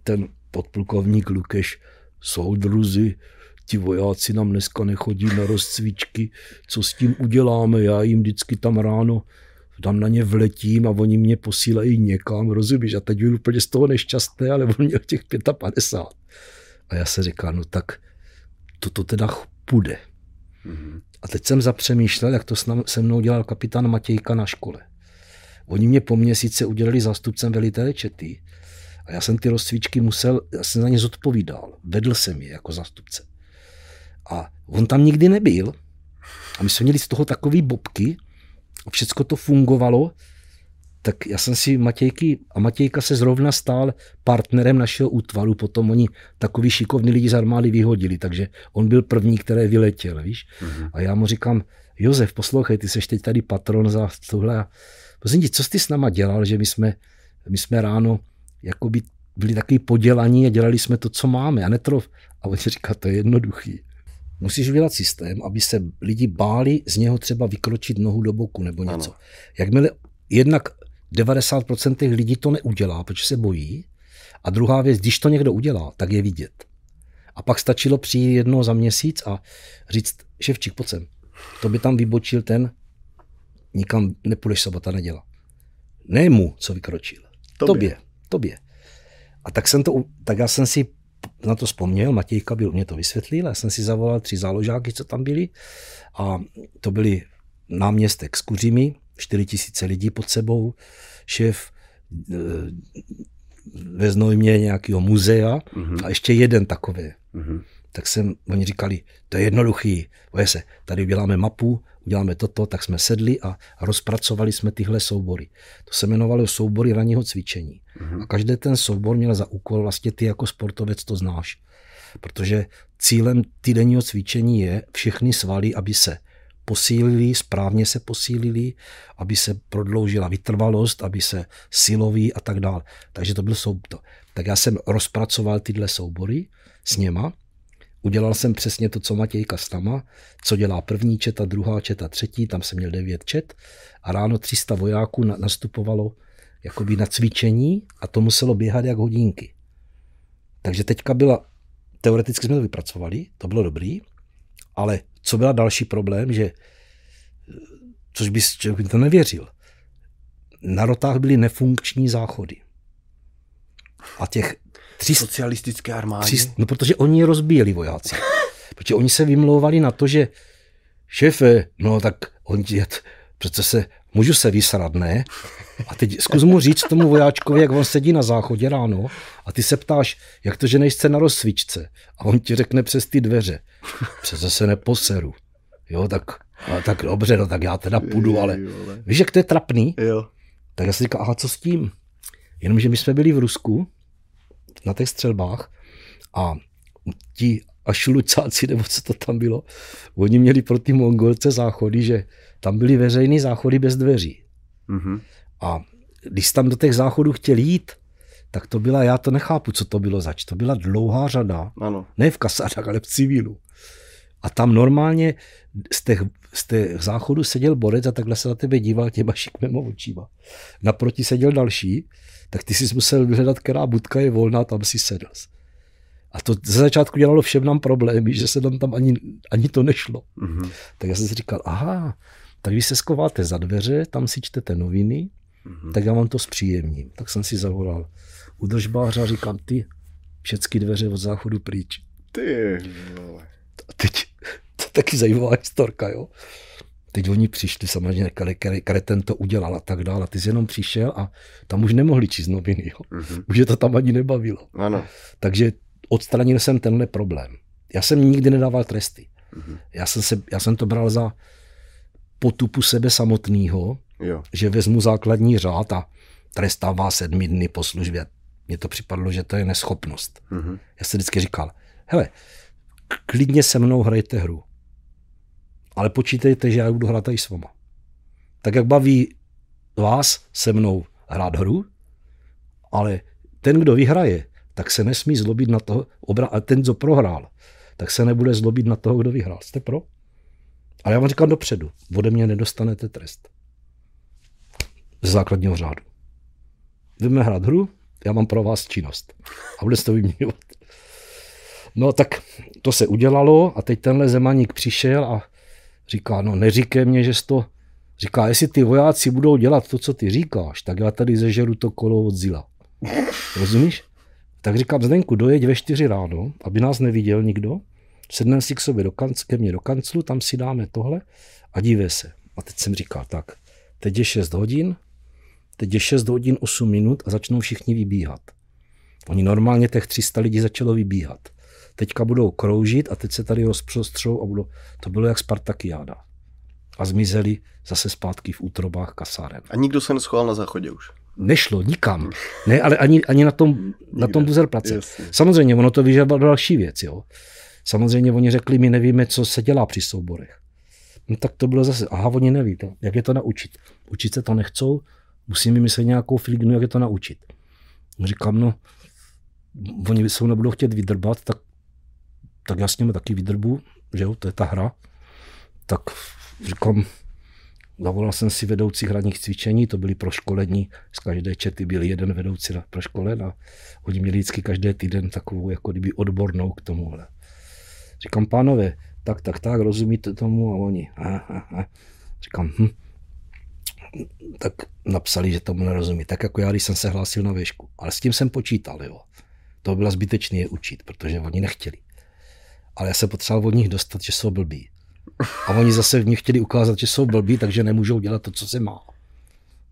ten podplukovník Lukeš, soudruzi, ti vojáci nám dneska nechodí na rozcvičky, co s tím uděláme, já jim vždycky tam ráno tam na ně vletím a oni mě posílají někam, rozumíš? A teď byl úplně z toho nešťastný, ale on měl těch 55. A já se říkám, no tak toto teda půjde. Mm-hmm. A teď jsem zapřemýšlel, jak to se mnou dělal kapitán Matějka na škole. Oni mě po měsíce udělali zástupcem velitele čety a já jsem ty rozcvičky musel, já jsem za ně zodpovídal. Vedl jsem je jako zastupce. A on tam nikdy nebyl, A my jsme měli z toho takový bobky, všechno to fungovalo, tak já jsem si Matějky, a Matějka se zrovna stál partnerem našeho útvaru, potom oni takový šikovní lidi z armády vyhodili, takže on byl první, který vyletěl, víš. Mm-hmm. A já mu říkám, Josef, poslouchej, ty seš teď tady patron za tohle. Prosím tě, co jsi s náma dělal, že my jsme, my jsme ráno jakoby byli takový podělaní a dělali jsme to, co máme. A, netrof. a on říká, to je jednoduchý. Musíš udělat systém, aby se lidi báli z něho třeba vykročit nohu do boku nebo něco. Ano. Jakmile jednak 90% těch lidí to neudělá, protože se bojí. A druhá věc, když to někdo udělá, tak je vidět. A pak stačilo přijít jednou za měsíc a říct, ševčík, pojď sem. To by tam vybočil ten, nikam nepůjdeš sobota neděla. Ne mu, co vykročil. Tobě. Tobě. Tobě. A tak, jsem to, tak já jsem si na to vzpomněl, Matějka byl, mě to vysvětlil, já jsem si zavolal tři záložáky, co tam byli a to byli náměstek s kuřimi, 4 tisíce lidí pod sebou, šéf e, ve Znojmě nějakého muzea mm-hmm. a ještě jeden takový. Mm-hmm. Tak jsem, oni říkali, to je jednoduchý, se, tady uděláme mapu, uděláme toto, tak jsme sedli a rozpracovali jsme tyhle soubory. To se jmenovalo soubory ranního cvičení. Mm-hmm. A každý ten soubor měl za úkol, vlastně ty jako sportovec to znáš. Protože cílem týdenního cvičení je všechny svaly, aby se posílili, správně se posílili, aby se prodloužila vytrvalost, aby se siloví a tak dále. Takže to byl soubor. Tak já jsem rozpracoval tyhle soubory s něma Udělal jsem přesně to, co Matějka s Tama, co dělá první četa, druhá četa, třetí, tam jsem měl devět čet a ráno 300 vojáků nastupovalo jakoby na cvičení a to muselo běhat jak hodinky. Takže teďka byla, teoreticky jsme to vypracovali, to bylo dobrý, ale co byla další problém, že, což bys by to nevěřil, na rotách byly nefunkční záchody. A těch Tři, socialistické armádě? Tři, no protože oni je rozbíjeli vojáci. protože oni se vymlouvali na to, že šéfe, no tak oni, přece se, můžu se vysrat, ne? A teď zkus mu říct tomu vojáčkovi, jak on sedí na záchodě ráno a ty se ptáš, jak to, že nejste na rozsvičce. A on ti řekne přes ty dveře. Přece se neposeru. Jo, tak, a tak dobře, no tak já teda půjdu, ale víš, jak to je trapný? Jo. Tak já si říkám, aha, co s tím? Jenomže my jsme byli v Rusku na těch střelbách a ti ašlucáci, nebo co to tam bylo, oni měli pro ty mongolce záchody, že tam byly veřejné záchody bez dveří. Mm-hmm. A když tam do těch záchodů chtěli jít, tak to byla, já to nechápu, co to bylo zač. To byla dlouhá řada, ano. ne v kasářách, ale v civilu. A tam normálně z těch, z těch záchodů seděl borec a takhle se na tebe díval těma šikmema očíma. Naproti seděl další tak ty jsi musel vyhledat, která budka je volná, tam si sedl. A to ze začátku dělalo všem nám problémy, že se nám tam ani, ani to nešlo. Mm-hmm. Tak já jsem si říkal, aha, tak vy se skováte za dveře, tam si čtete noviny, mm-hmm. tak já vám to zpříjemním. Tak jsem si zavolal udržbáře a říkám, ty, všechny dveře od záchodu pryč. Ty A teď, to je taky zajímavá historka, jo. Teď oni přišli, samozřejmě, který ten to udělal a tak dále. A ty jsi jenom přišel a tam už nemohli číst noviny. Jo. Mm-hmm. Už je to tam ani nebavilo. Ano. Takže odstranil jsem tenhle problém. Já jsem nikdy nedával tresty. Mm-hmm. Já, jsem se, já jsem to bral za potupu sebe samotného, že vezmu základní řád a trestám vás sedmi dny po službě. Mně to připadlo, že to je neschopnost. Mm-hmm. Já jsem vždycky říkal, hele, klidně se mnou hrajte hru ale počítejte, že já budu hrát i s váma. Tak jak baví vás se mnou hrát hru, ale ten, kdo vyhraje, tak se nesmí zlobit na toho, a ten, co prohrál, tak se nebude zlobit na toho, kdo vyhrál. Jste pro? Ale já vám říkám dopředu, ode mě nedostanete trest. Ze základního řádu. Jdeme hrát hru, já mám pro vás činnost. A bude to vyměňovat. No tak to se udělalo a teď tenhle zemaník přišel a Říká, no neříkej mě, že jsi to... Říká, jestli ty vojáci budou dělat to, co ty říkáš, tak já tady zežeru to kolo od zila. Rozumíš? Tak říkám, Zdenku, dojeď ve čtyři ráno, aby nás neviděl nikdo, sedneme si k sobě do kanc, ke mně do kanclu, tam si dáme tohle a dívej se. A teď jsem říkal, tak, teď je 6 hodin, teď je 6 hodin 8 minut a začnou všichni vybíhat. Oni normálně těch 300 lidí začalo vybíhat. Teďka budou kroužit a teď se tady rozprostřou a budou, to bylo jak Spartakiáda. A zmizeli zase zpátky v útrobách kasáren. A nikdo se neschoval na záchodě už? Nešlo nikam. Ne, ale ani, ani na tom, na tom buzerplace. Samozřejmě, ono to vyžadovalo další věc. Jo. Samozřejmě oni řekli, my nevíme, co se dělá při souborech. No tak to bylo zase, aha, oni neví to, jak je to naučit. Učit se to nechcou, musíme myslet nějakou filignu, jak je to naučit. Říkám, no, oni se nebudou chtět vydrbat, tak, tak já s nimi taky vydrbu, že jo, to je ta hra. Tak říkám, zavolal jsem si vedoucí hradních cvičení, to byli proškolení, z každé čety byl jeden vedoucí proškolen a oni měli vždycky každý týden takovou jako kdyby odbornou k tomuhle. Říkám, pánové, tak, tak, tak, rozumíte tomu? A oni, a, a, a. Říkám, hm. Tak napsali, že tomu nerozumí. Tak jako já, když jsem se hlásil na věšku. Ale s tím jsem počítal, jo. To bylo zbytečné je učit, protože oni nechtěli. Ale já se potřeboval od nich dostat, že jsou blbí. A oni zase v nich chtěli ukázat, že jsou blbí, takže nemůžou dělat to, co se má.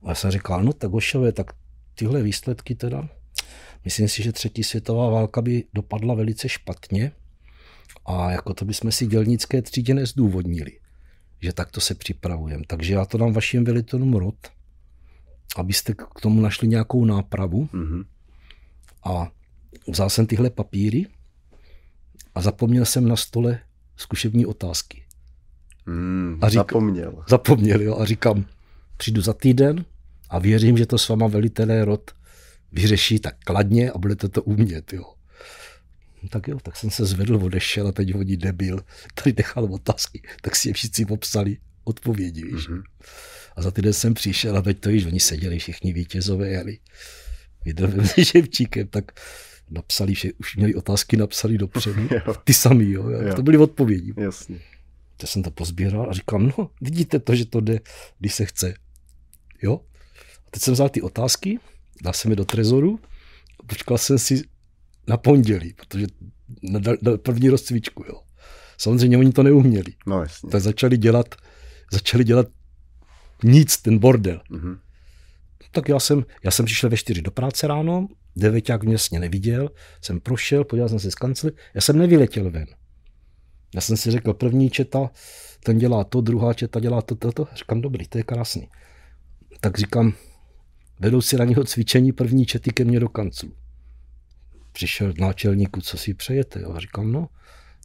A já jsem říkal, no tak ošové, tak tyhle výsledky teda, myslím si, že třetí světová válka by dopadla velice špatně, a jako to bychom si dělnické třídě nezdůvodnili, že takto se připravujeme. Takže já to dám vašim velitelům rod, abyste k tomu našli nějakou nápravu. Mm-hmm. A vzal jsem tyhle papíry a zapomněl jsem na stole zkušební otázky. Mm, a řík, zapomněl. Zapomněl, jo. A říkám, přijdu za týden a věřím, že to s váma velitelé rod vyřeší tak kladně a budete to umět, jo. No tak jo, tak jsem se zvedl, odešel a teď hodí debil, tady nechal otázky, tak si je všichni popsali odpovědi, víš. Mm-hmm. A za týden jsem přišel a teď to víš, oni seděli všichni vítězové, jeli vydrvem se ževčíkem, tak napsali, že už měli otázky napsali dopředu, ty samý, jo, jo. to byly odpovědi. Jasně. Tak jsem to pozbíral a říkám, no, vidíte to, že to jde, když se chce. Jo? A teď jsem vzal ty otázky, dal jsem je do trezoru, počkal jsem si na pondělí, protože na, na první rozcvičku, jo. Samozřejmě oni to neuměli. No jasně. Tak začali dělat, začali dělat nic, ten bordel. Mm-hmm. Tak já jsem, já jsem přišel ve čtyři do práce ráno, devěťák mě vlastně neviděl, jsem prošel, podíval jsem se z kancly, já jsem nevyletěl ven. Já jsem si řekl, první četa, ten dělá to, druhá četa dělá to, to, to. Říkám, dobrý, to je krásný. Tak říkám, vedou si cvičení první čety ke mně do kanclu přišel náčelníku, co si přejete. A říkám, no,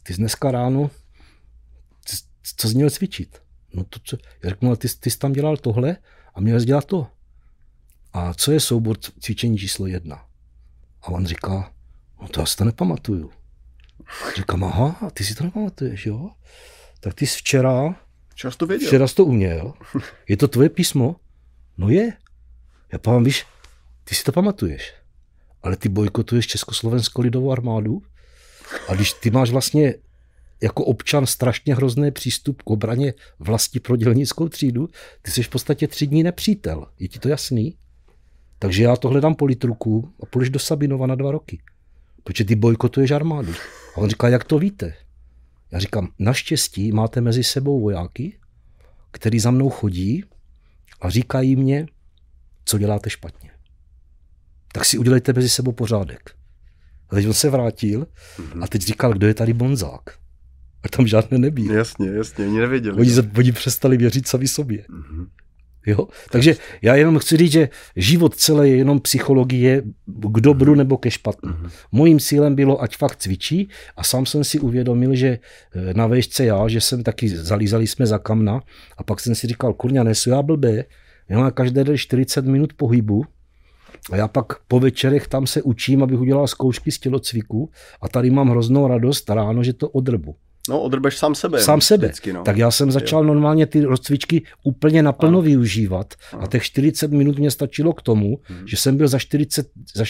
ty jsi dneska ráno, co jsi měl cvičit? No to, co, já řeknu, ty, ty jsi tam dělal tohle a měl jsi dělat to. A co je soubor cvičení číslo jedna? A on říká, no to já si to nepamatuju. Říkám, aha, ty si to nepamatuješ, jo? Tak ty jsi včera, včera jsi to, věděl. včera jsi to uměl. Je to tvoje písmo? No je. Já pamatuju, víš, ty si to pamatuješ ale ty bojkotuješ Československou lidovou armádu a když ty máš vlastně jako občan strašně hrozný přístup k obraně vlasti pro dělnickou třídu, ty jsi v podstatě tři dní nepřítel. Je ti to jasný? Takže já tohle dám politruku a půjdeš do Sabinova na dva roky. Protože ty bojkotuješ armádu. A on říká, jak to víte? Já říkám, naštěstí máte mezi sebou vojáky, který za mnou chodí a říkají mě, co děláte špatně tak si udělejte mezi sebou pořádek. A teď on se vrátil a teď říkal, kdo je tady Bonzák. A tam žádné nebyl. Jasně, jasně, oni nevěděli. Oni, oni přestali věřit sami sobě. Mm-hmm. Jo? Takže já jenom chci říct, že život celé je jenom psychologie k dobru mm-hmm. nebo ke špatnu. Mm-hmm. Mojím cílem bylo, ať fakt cvičí a sám jsem si uvědomil, že eh, na vejšce já, že jsem taky, zalízali jsme za kamna a pak jsem si říkal, kurňa, nesu já blbé, já každé den 40 minut pohybu, a já pak po večerech tam se učím, abych udělal zkoušky z tělocviku a tady mám hroznou radost ráno, že to odrbu. No, odrbeš sám sebe. Sám sebe. Vždycky, no. Tak já jsem začal jo. normálně ty rozcvičky úplně naplno ano. využívat ano. a těch 40 minut mě stačilo k tomu, hmm. že jsem byl za 40, za,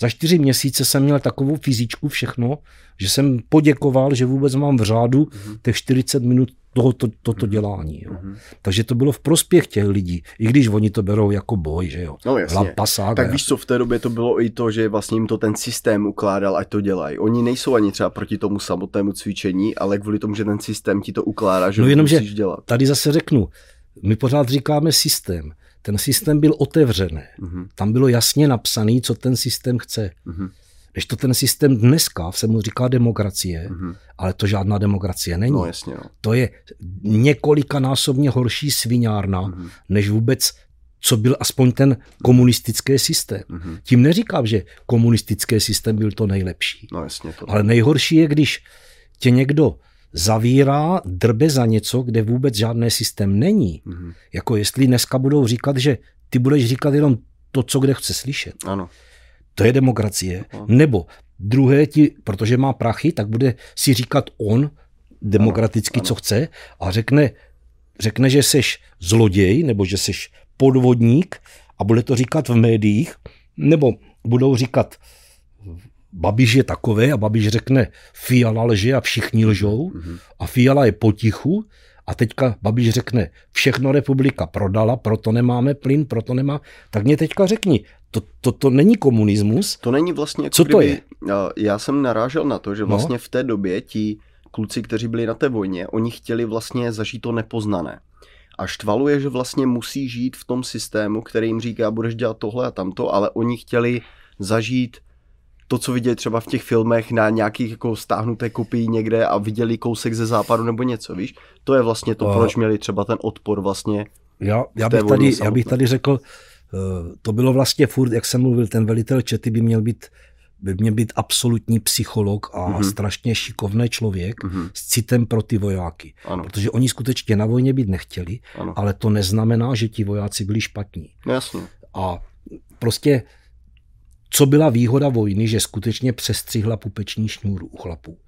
za 4 měsíce jsem měl takovou fyzičku všechno, že jsem poděkoval, že vůbec mám v řádu hmm. těch 40 minut tohoto, toto mhm. dělání. Jo. Mm-hmm. Takže to bylo v prospěch těch lidí, i když oni to berou jako boj, že jo. No jasně. Pasák, tak víš co, v té době to bylo i to, že vlastně jim to ten systém ukládal, ať to dělají. Oni nejsou ani třeba proti tomu samotnému cvičení, ale kvůli tomu, že ten systém ti to ukládá, že no jenom, musíš že dělat. Tady zase řeknu, my pořád říkáme systém. Ten systém byl otevřený. Mm-hmm. Tam bylo jasně napsaný, co ten systém chce. Mm-hmm. Když to ten systém dneska se mu říká demokracie, mm-hmm. ale to žádná demokracie není. No, jasně, no. To je několikanásobně horší sviňárna, mm-hmm. než vůbec co byl aspoň ten komunistický systém. Mm-hmm. Tím neříkám, že komunistický systém byl to nejlepší. No jasně. To... Ale nejhorší je, když tě někdo zavírá, drbe za něco, kde vůbec žádný systém není. Mm-hmm. Jako jestli dneska budou říkat, že ty budeš říkat jenom to, co kde chce slyšet. Ano. To je demokracie. Ano. Nebo druhé ti, protože má prachy, tak bude si říkat on demokraticky, ano. co chce a řekne, řekne, že seš zloděj nebo že seš podvodník a bude to říkat v médiích, nebo budou říkat Babiš je takové a Babiš řekne Fiala lže a všichni lžou mm-hmm. a Fiala je potichu a teďka Babiš řekne všechno republika prodala, proto nemáme plyn, proto nemá. Tak mě teďka řekni, to, to, to není komunismus? To není vlastně jako Co kdyby, to je? Já jsem narážel na to, že no. vlastně no. v té době ti kluci, kteří byli na té vojně, oni chtěli vlastně zažít to nepoznané. A štvalo je, že vlastně musí žít v tom systému, který jim říká, budeš dělat tohle a tamto, ale oni chtěli zažít to, co viděli třeba v těch filmech na nějakých jako stáhnuté kopii někde a viděli kousek ze západu nebo něco, víš? To je vlastně to, proč měli třeba ten odpor vlastně. Já, já, bych, tady, já bych tady řekl, to bylo vlastně furt, jak jsem mluvil, ten velitel Čety by měl být by měl být absolutní psycholog a mm-hmm. strašně šikovný člověk mm-hmm. s citem pro ty vojáky. Ano. Protože oni skutečně na vojně být nechtěli, ano. ale to neznamená, že ti vojáci byli špatní. Jasně. A prostě co byla výhoda vojny, že skutečně přestřihla pupeční šňůru u chlapů.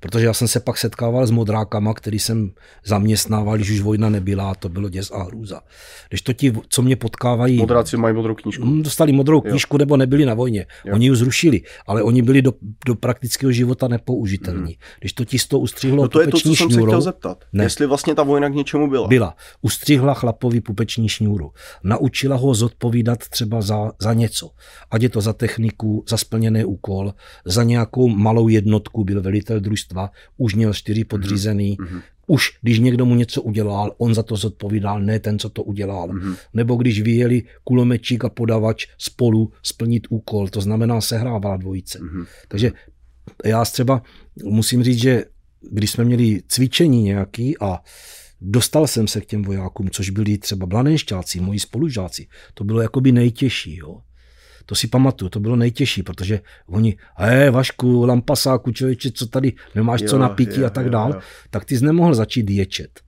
Protože já jsem se pak setkával s modrákama, který jsem zaměstnával, když už vojna nebyla, to bylo děs a hrůza. Když to ti, co mě potkávají... Modráci mají modrou knížku. Mm, dostali modrou knížku jo. nebo nebyli na vojně. Jo. Oni ji zrušili, ale oni byli do, do praktického života nepoužitelní. Hmm. Když to ti z toho ustřihlo no to je to, co jsem šňůrou, se chtěl zeptat. Ne. Jestli vlastně ta vojna k něčemu byla. Byla. Ustřihla chlapovi pupeční šňůru. Naučila ho zodpovídat třeba za, za něco. Ať je to za techniku, za splněný úkol, za nějakou malou jednotku, byl velitel družstva, už měl čtyři podřízený, mm-hmm. už když někdo mu něco udělal, on za to zodpovídal, ne ten, co to udělal. Mm-hmm. Nebo když vyjeli kulomečík a podavač spolu splnit úkol, to znamená sehrávala dvojice. Mm-hmm. Takže já třeba musím říct, že když jsme měli cvičení nějaký a dostal jsem se k těm vojákům, což byli třeba blanenšťáci, moji spolužáci, to bylo jakoby nejtěžší. Jo. To si pamatuju, to bylo nejtěžší, protože oni, hej, Vašku, lampasáku, člověče, co tady, nemáš jo, co na pití jo, a tak dál, jo, jo. tak ty jsi nemohl začít ječet.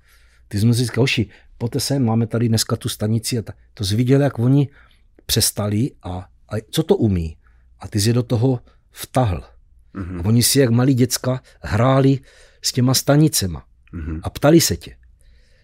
Ty jsi musel říct, hoši, pojďte sem, máme tady dneska tu stanici a ta, to jsi viděl, jak oni přestali a, a co to umí. A ty jsi do toho vtahl. Mm-hmm. A oni si jak malí děcka hráli s těma stanicema mm-hmm. a ptali se tě.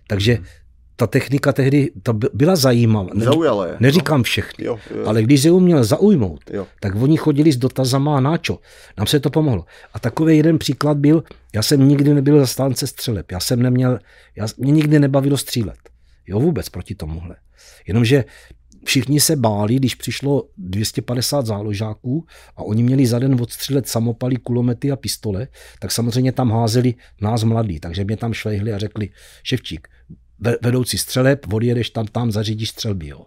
Takže mm-hmm ta technika tehdy ta byla zajímavá. Zaujala je. Neříkám všechny, jo, jo. ale když je uměl zaujmout, jo. tak oni chodili s dotazama a náčo. Nám se to pomohlo. A takový jeden příklad byl, já jsem nikdy nebyl zastánce střeleb. Já jsem neměl, já, mě nikdy nebavilo střílet. Jo, vůbec proti tomuhle. Jenomže všichni se báli, když přišlo 250 záložáků a oni měli za den odstřelet samopaly, kulomety a pistole, tak samozřejmě tam házeli nás mladí, takže mě tam švehli a řekli, ševčík, vedoucí střeleb, odjedeš tam, tam zařídíš střelby. Jo.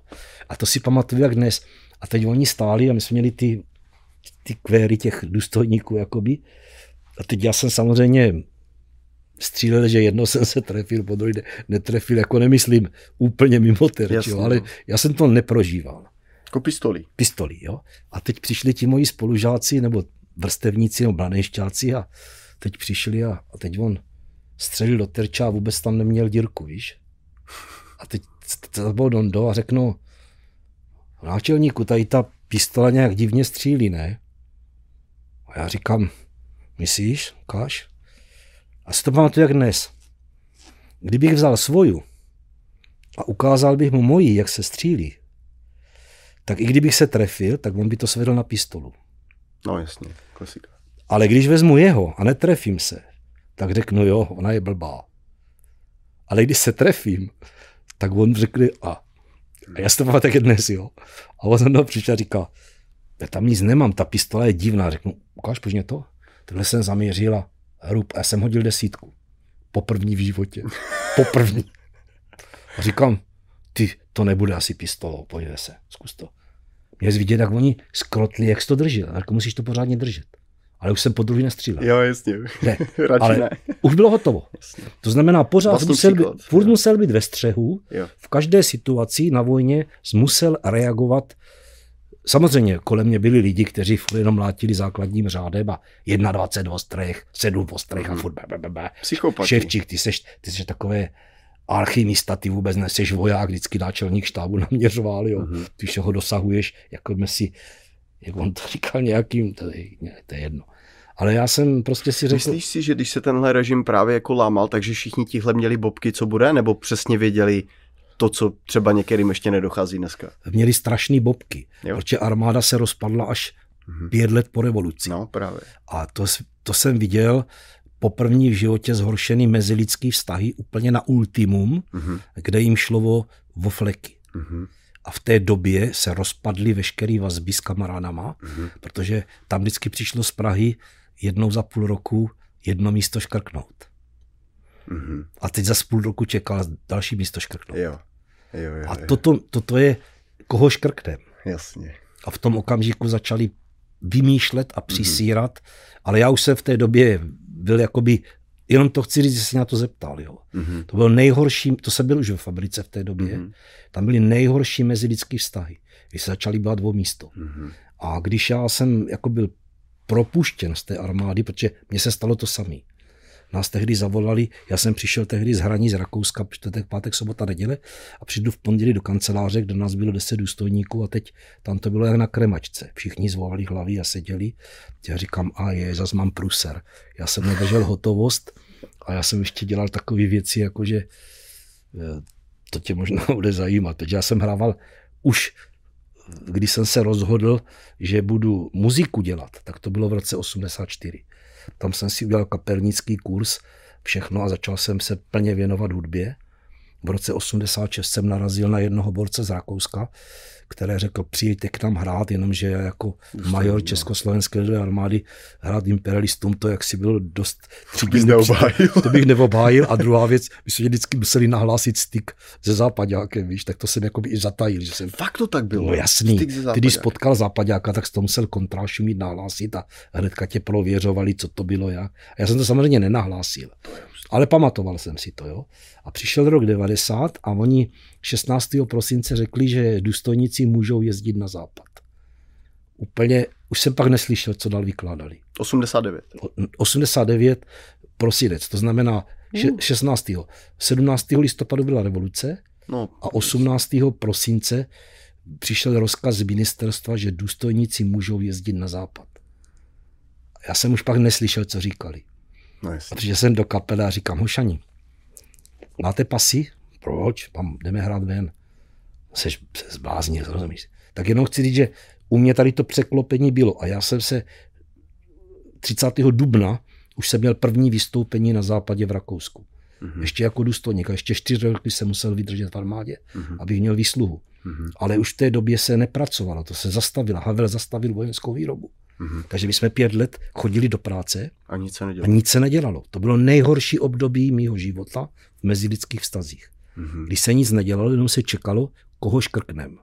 A to si pamatuju jak dnes. A teď oni stáli a my jsme měli ty, ty kvéry těch důstojníků, jakoby. A teď já jsem samozřejmě střílel, že jedno jsem se trefil, po druhé netrefil, jako nemyslím úplně mimo terč, jo, ale no. já jsem to neprožíval. Jako pistolí. Pistolí, jo. A teď přišli ti moji spolužáci, nebo vrstevníci, nebo blanešťáci a teď přišli a, a teď on střelil do terča a vůbec tam neměl dírku, víš. A teď byl Dondo a řeknu, náčelníku, tady ta pistole nějak divně střílí, ne? A já říkám, myslíš, ukáž? A si to pamatuju jak dnes. Kdybych vzal svoju a ukázal bych mu moji, jak se střílí, tak i kdybych se trefil, tak on by to svedl na pistolu. No jasně, klasika. Ale když vezmu jeho a netrefím se, tak řeknu jo, ona je blbá. Ale když se trefím, tak on řekne a, a já si to pamatuju dnes, jo. A on mnou přišel a říká, já tam nic nemám, ta pistole je divná. Řeknu, ukáž mě to. Takhle jsem zaměřil a hrub, a já jsem hodil desítku. Poprvní v životě. Poprvní. A říkám, ty, to nebude asi pistolou, podívej se, zkus to. Mě vidět, jak oni skrotli, jak jsi to držel. Jako musíš to pořádně držet. Ale už jsem po druhý nestřílel. Jo, jasně. Ne, ale ne. už bylo hotovo. Jasně. To znamená, pořád Vlastní musel být, příklad. furt musel být ve střehu, Jo. v každé situaci na vojně musel reagovat. Samozřejmě kolem mě byli lidi, kteří furt jenom mlátili základním řádem a 21 ostrech, 7 ostrech a furt be, be. Ševčík, ty seš, ty seš takové alchymista, ty vůbec neseš voják, vždycky náčelník štábu naměřoval, jo. Mhm. Ty všeho dosahuješ, jako si, jak on to říkal nějakým, to je, to je jedno. Ale já jsem prostě si řekl, Myslíš si, že když se tenhle režim právě jako lámal, takže všichni tihle měli bobky, co bude, nebo přesně věděli to, co třeba některým ještě nedochází dneska? měli strašný bobky, Jo. protože armáda se rozpadla až pět let po revoluci. No, právě. A to, to jsem viděl poprvé v životě zhoršený mezilidský vztahy úplně na ultimum, Mhm. kde jim šlo o, o fleky. Mhm. A v té době se rozpadly veškeré vazby s kamarádama, Mhm. protože tam vždycky přišlo z Prahy jednou za půl roku jedno místo škrknout. Mhm. A teď za půl roku čekal další místo škrknout. Jo. Jo, jo, A jo. toto, toto je, koho škrknem. Jasně. A v tom okamžiku začali vymýšlet Mhm. a přisírat, ale já už jsem v té době byl jakoby, jenom to chci říct, že se na to zeptal, jo. Mhm. To byl nejhorší, to jsem byl už ve fabrice v té době, Mhm. tam byly nejhorší mezilidský vztahy, když se začaly bát o místo. Mhm. A když já jsem jako byl propuštěn z té armády, protože mně se stalo to samé. Nás tehdy zavolali, já jsem přišel tehdy z hraní z Rakouska, čtvrtek, pátek, sobota, neděle a přijdu v pondělí do kanceláře, kde nás bylo 10 důstojníků a teď tam to bylo jak na kremačce. Všichni zvolali hlavy a seděli. Já říkám, a je, zas mám pruser. Já jsem nedržel hotovost a já jsem ještě dělal takové věci, jako že eh, to tě možná bude zajímat. Teď já jsem hrával už když jsem se rozhodl, že budu muziku dělat, tak to bylo v roce 84. Tam jsem si udělal kapelnický kurz, všechno a začal jsem se plně věnovat hudbě. V roce 86 jsem narazil na jednoho borce z Rakouska, který řekl, přijďte k nám hrát, jenomže jako major Československé lidové armády hrát imperialistům, to jak si byl dost To bys neobhájil. to bych neobhájil. A druhá věc, my jsme vždycky museli nahlásit styk se západákem, víš, tak to jsem jako i zatajil, že jsem Fakt to tak bylo. No jasný. Ze Ty, když spotkal západáka, tak jsi to musel kontrášu mít nahlásit a hnedka tě prověřovali, co to bylo jak. A já jsem to samozřejmě nenahlásil. Ale pamatoval jsem si to, jo. A přišel rok 90 a oni 16. prosince řekli, že důstojníci můžou jezdit na západ. Úplně, už jsem pak neslyšel, co dál vykládali. 89. O- 89 prosinec, to znamená še- 16. 17. listopadu byla revoluce, No, a 18. prosince přišel rozkaz z ministerstva, že důstojníci můžou jezdit na západ. Já jsem už pak neslyšel, co říkali. no jasně. Protože jsem do kapely a říkám, hošani, máte pasy? Proč? Mám, jdeme hrát ven. Seš se zbláznil, rozumíš? Tak jenom chci říct, že u mě tady to překlopení bylo a já jsem se 30. dubna už jsem měl první vystoupení na západě v Rakousku. Mhm. Ještě jako důstojník. A ještě čtyři roky jsem musel vydržet v armádě, Mhm. abych měl výsluhu. Mhm. Ale už v té době se nepracovalo, to se zastavilo. Havel zastavil vojenskou výrobu. Mhm. Takže my jsme pět let chodili do práce A nic se a nedělo. nic se nedělalo. To bylo nejhorší období mýho života v mezilidských vztazích. Mhm. Když se nic nedělalo, jenom se čekalo, koho škrknem.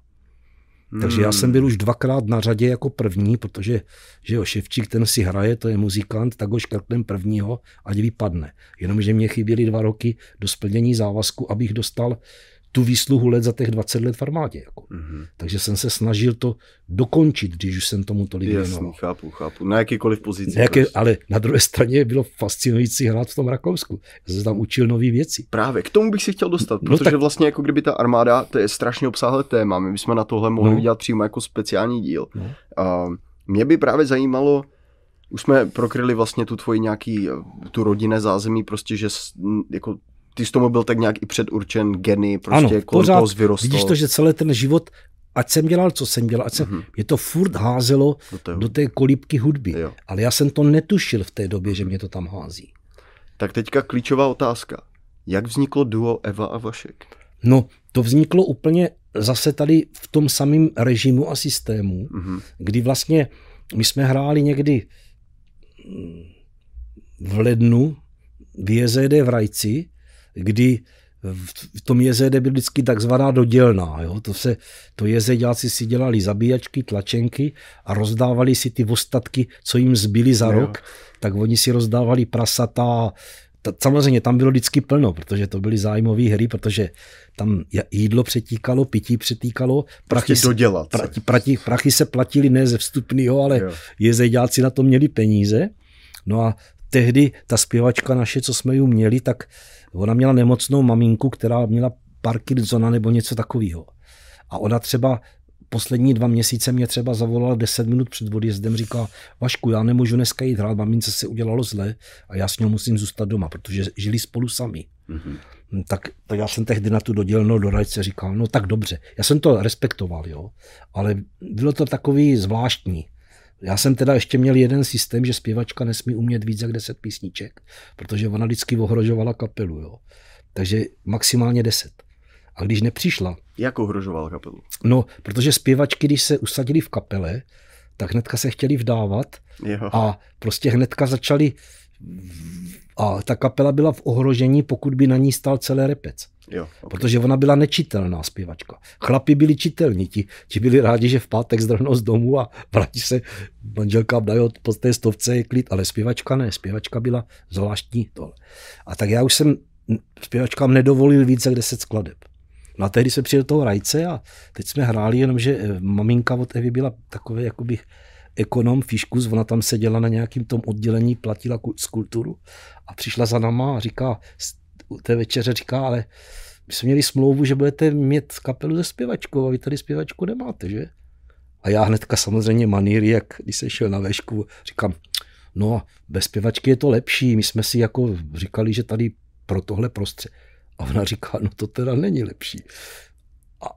Takže já jsem byl už dvakrát na řadě jako první, protože že jo, Ševčík ten si hraje, to je muzikant, tak ho škrtnem prvního, ať vypadne. Jenomže mě chyběly dva roky do splnění závazku, abych dostal tu výsluhu let za těch 20 let v armádě. Jako. Mhm. Takže jsem se snažil to dokončit, když už jsem tomu tolik Jasný, věnoval. chápu, chápu. Na jakýkoliv pozici. Nějaké, prostě. ale na druhé straně bylo fascinující hrát v tom Rakousku. Já jsem se tam učil nové věci. Právě, k tomu bych si chtěl dostat, No protože tak- vlastně jako kdyby ta armáda, to je strašně obsáhlé téma, my bychom na tohle mohli No. udělat přímo jako speciální díl. No. A mě by právě zajímalo, už jsme prokryli vlastně tu tvoji nějaký, tu rodinné zázemí, prostě, že jako ty z tomu byl tak nějak i předurčen geny, prostě ano, kolem pořád toho vyrostl. vidíš to, že celý ten život, ať jsem dělal, co jsem dělal, ať jsem, Mhm. mě to furt házelo Do té do té kolíbky hudby. Jo. Ale já jsem to netušil v té době, že mě to tam hází. Tak teďka klíčová otázka. Jak vzniklo duo Eva a Vašek? No, to vzniklo úplně zase tady v tom samém režimu a systému, Mhm. kdy vlastně my jsme hráli někdy mm, v lednu v JZD v Rajci, kdy v tom jezede byl vždycky takzvaná dodělná. Jo? To, se, to jezeďáci si dělali zabíjačky, tlačenky a rozdávali si ty ostatky, co jim zbyly za jo. rok, tak oni si rozdávali prasata, ta, samozřejmě tam bylo vždycky plno, protože to byly zájmové hry, protože tam jídlo přetíkalo, pití přetýkalo, prachy, prostě dodělat pra, prachy, prachy se platili ne ze vstupného, ale jo. jezeďáci na to měli peníze. No a tehdy ta zpěvačka naše, co jsme ju měli, tak ona měla nemocnou maminku, která měla Parkinsona nebo něco takového. A ona třeba poslední dva měsíce mě třeba zavolala 10 minut před odjezdem, říká, Vašku, já nemůžu dneska jít hrát, mamince se udělalo zle a já s ní musím zůstat doma, protože žili spolu sami. Mm-hmm. Tak, tak já jsem tehdy na tu dodělnou doradce říkal, no tak dobře. Já jsem to respektoval, jo, ale bylo to takový zvláštní. Já jsem teda ještě měl jeden systém, že zpěvačka nesmí umět víc jak 10 písniček, protože ona vždycky ohrožovala kapelu. Jo. Takže maximálně 10. A když nepřišla... Jak ohrožoval kapelu? No, protože zpěvačky, když se usadili v kapele, tak hnedka se chtěli vdávat jo. a prostě hnedka začali a ta kapela byla v ohrožení, pokud by na ní stál celý repec. Jo, okay. Protože ona byla nečitelná zpěvačka. Chlapi byli čitelní, ti, ti byli rádi, že v pátek zdrhnou z domu a vrátí se manželka dají po té stovce je klid, ale zpěvačka ne, zpěvačka byla zvláštní tohle. A tak já už jsem zpěvačkám nedovolil více jak 10 skladeb. No a tehdy jsme přijeli do toho rajce a teď jsme hráli, jenomže eh, maminka od Evy byla takové jakoby ekonom Fiškus, ona tam seděla na nějakým tom oddělení, platila skulpturu a přišla za náma a říká, té večeře říká, ale my jsme měli smlouvu, že budete mít kapelu ze zpěvačkou a vy tady zpěvačku nemáte, že? A já hnedka samozřejmě maníry, jak když jsem šel na vešku, říkám, no bez zpěvačky je to lepší, my jsme si jako říkali, že tady pro tohle prostředí. A ona říká, no to teda není lepší. A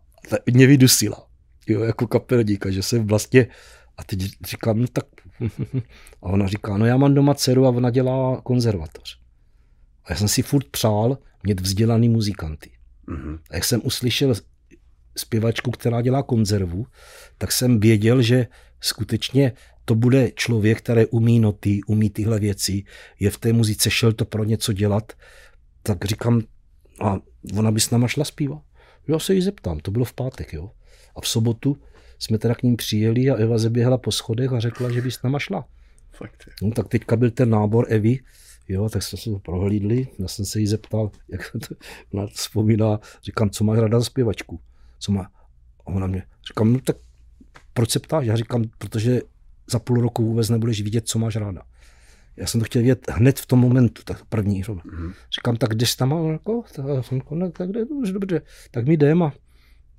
mě vydusila, jo, jako kapelníka, že jsem vlastně, a teď říkám, no tak, a ona říká, no já mám doma dceru a ona dělá konzervatoř. A já jsem si furt přál mít vzdělaný muzikanty. Mm-hmm. A jak jsem uslyšel zpěvačku, která dělá konzervu, tak jsem věděl, že skutečně to bude člověk, který umí noty, umí tyhle věci, je v té muzice, šel to pro něco dělat, tak říkám, a ona by s náma šla zpívat. Já se jí zeptám, to bylo v pátek, jo. A v sobotu jsme teda k ním přijeli a Eva zeběhla po schodech a řekla, že by s náma šla. Fakt je. No, tak teďka byl ten nábor Evy, jo, tak jsme se to prohlídli, já jsem se jí zeptal, jak to, ona vzpomíná, říkám, co máš ráda za zpěvačku, co má, a ona mě, říkám, no tak proč se ptáš? Já říkám, protože za půl roku vůbec nebudeš vidět, co máš ráda. Já jsem to chtěl vědět hned v tom momentu, tak první. Mm-hmm. Říkám, tak jdeš tam? Jako, tak, no, tak jde, dobře, dobře, tak mi jdem a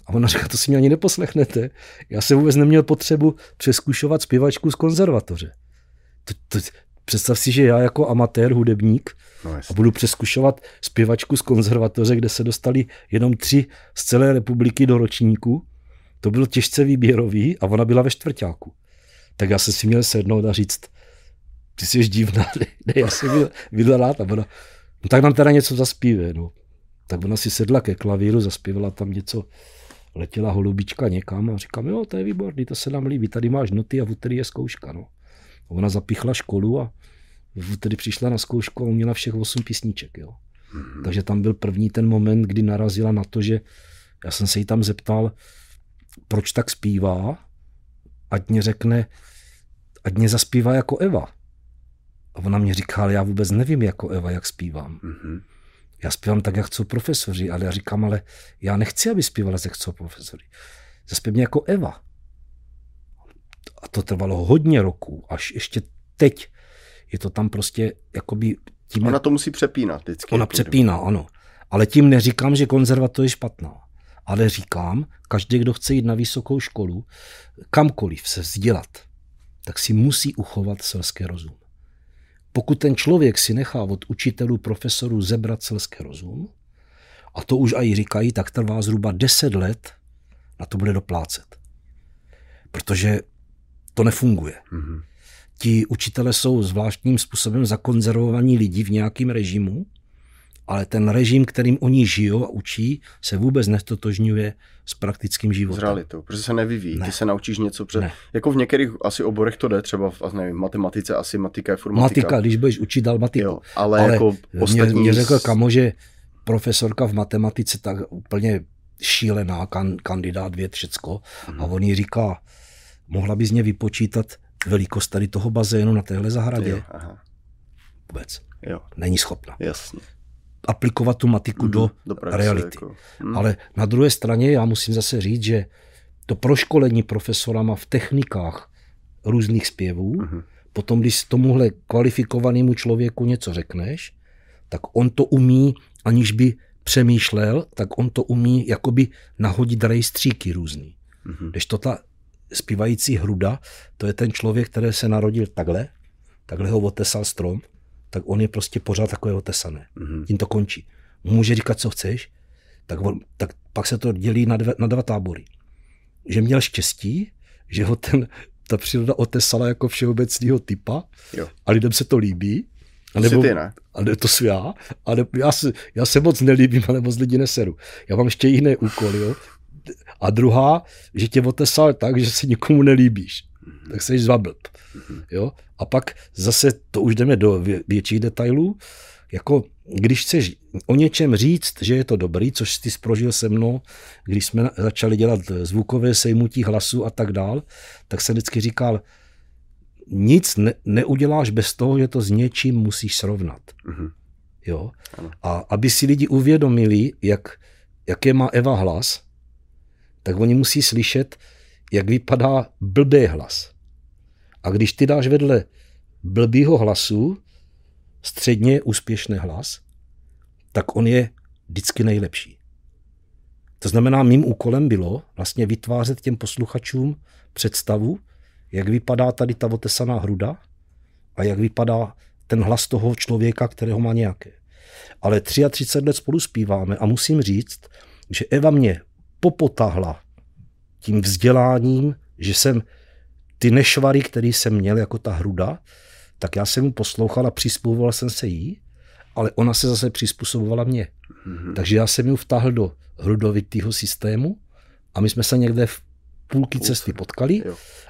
a ona říká, to si mě ani neposlechnete. Já jsem vůbec neměl potřebu přeskušovat zpěvačku z konzervatoře. To, to, představ si, že já jako amatér, hudebník no a budu přeskušovat zpěvačku z konzervatoře, kde se dostali jenom tři z celé republiky do ročníku. To bylo těžce výběrový a ona byla ve čtvrtáku. Tak já jsem si měl sednout a říct, ty jsi divná, ne, ne já jsem byl, byl rád a ona, no tak nám teda něco zaspíve, no. Tak ona si sedla ke klavíru, zaspívala tam něco, letěla holubička někam a říkám, jo, to je výborný, to se nám líbí, tady máš noty a v úterý je zkouška, no. A ona zapichla školu a tedy přišla na zkoušku a uměla všech osm písniček, jo. Mm-hmm. Takže tam byl první ten moment, kdy narazila na to, že já jsem se jí tam zeptal, proč tak zpívá, ať mě řekne, ať mě zaspívá jako Eva. A ona mě říká, ale já vůbec nevím jako Eva, jak zpívám. Mm-hmm. Já zpívám tak, jak chcou profesoři, ale já říkám, ale já nechci, aby zpívala, jak chcou profesoři. Zaspěv mě jako Eva. A to trvalo hodně roků, až ještě teď je to tam prostě jakoby... Tím, ona to musí přepínat vždycky. Ona přepíná, ano. Ale tím neříkám, že konzervatoř je špatná. Ale říkám, každý, kdo chce jít na vysokou školu, kamkoliv se vzdělat, tak si musí uchovat selský rozum. Pokud ten člověk si nechá od učitelů, profesorů zebrat selský rozum, a to už i říkají, tak trvá zhruba 10 let, na to bude doplácet. Protože to nefunguje. Mm-hmm. Ti učitele jsou zvláštním způsobem zakonzervovaní lidi v nějakém režimu, ale ten režim, kterým oni žijou a učí, se vůbec nestotožňuje s praktickým životem. S realitou, protože se nevyvíjí. Ne. Ty se naučíš něco před... Ne. Jako v některých asi oborech to jde, třeba v nevím, matematice, asi matika, informatika. Matika, když budeš učit dal matiku. Jo, ale, ale jako ostatní... Mě, mě řekl kamo, že profesorka v matematice, tak úplně šílená, kan, kandidát věd, všecko. Mm. A on jí říká, mohla bys mě vypočítat velikost tady toho bazénu na téhle zahradě? Jo, aha. Vůbec. Jo. Není schopna. Jasně. Aplikovat tu matiku mm, do, do praxe, reality. Jako, mm. Ale na druhé straně já musím zase říct, že to proškolení profesorama v technikách různých zpěvů, mm. potom když tomuhle kvalifikovanému člověku něco řekneš, tak on to umí, aniž by přemýšlel, tak on to umí jakoby nahodit rejstříky různý. Mm-hmm. Když to ta zpívající hruda, to je ten člověk, který se narodil takhle, takhle ho otesal strom, tak on je prostě pořád takové otesané. Mm-hmm. Tím to končí. Může říkat, co chceš, tak, on, tak pak se to dělí na, dve, na dva tábory. Že měl štěstí, že ho ten, ta příroda otesala jako všeobecného typa jo. a lidem se to líbí. A nebo, ty, ne? A ne, to jsem já. A ne, já, se, já se moc nelíbím ale moc lidi neseru. Já mám ještě jiné úkoly. Jo? A druhá, že tě otesal tak, že se nikomu nelíbíš. Tak jsi zvablb. Mm-hmm. Jo? A pak zase, to už jdeme do větších detailů, jako když chceš o něčem říct, že je to dobrý, což ty sprožil se mnou, když jsme začali dělat zvukové sejmutí hlasu a tak dál, tak se vždycky říkal, nic ne, neuděláš bez toho, že to s něčím musíš srovnat. Mm-hmm. Jo? A aby si lidi uvědomili, jak, jaké má Eva hlas, tak oni musí slyšet, jak vypadá blbý hlas. A když ty dáš vedle blbýho hlasu středně úspěšný hlas, tak on je vždycky nejlepší. To znamená, mým úkolem bylo vlastně vytvářet těm posluchačům představu, jak vypadá tady ta otesaná hruda a jak vypadá ten hlas toho člověka, kterého má nějaké. Ale 33 let spolu zpíváme a musím říct, že Eva mě popotahla tím vzděláním, že jsem ty nešvary, který jsem měl jako ta hruda, tak já jsem mu poslouchal a přizpůsoboval jsem se jí, ale ona se zase přizpůsobovala mě. Mm-hmm. Takže já jsem ji vtáhl do hrudovitého systému a my jsme se někde v půlky cesty potkali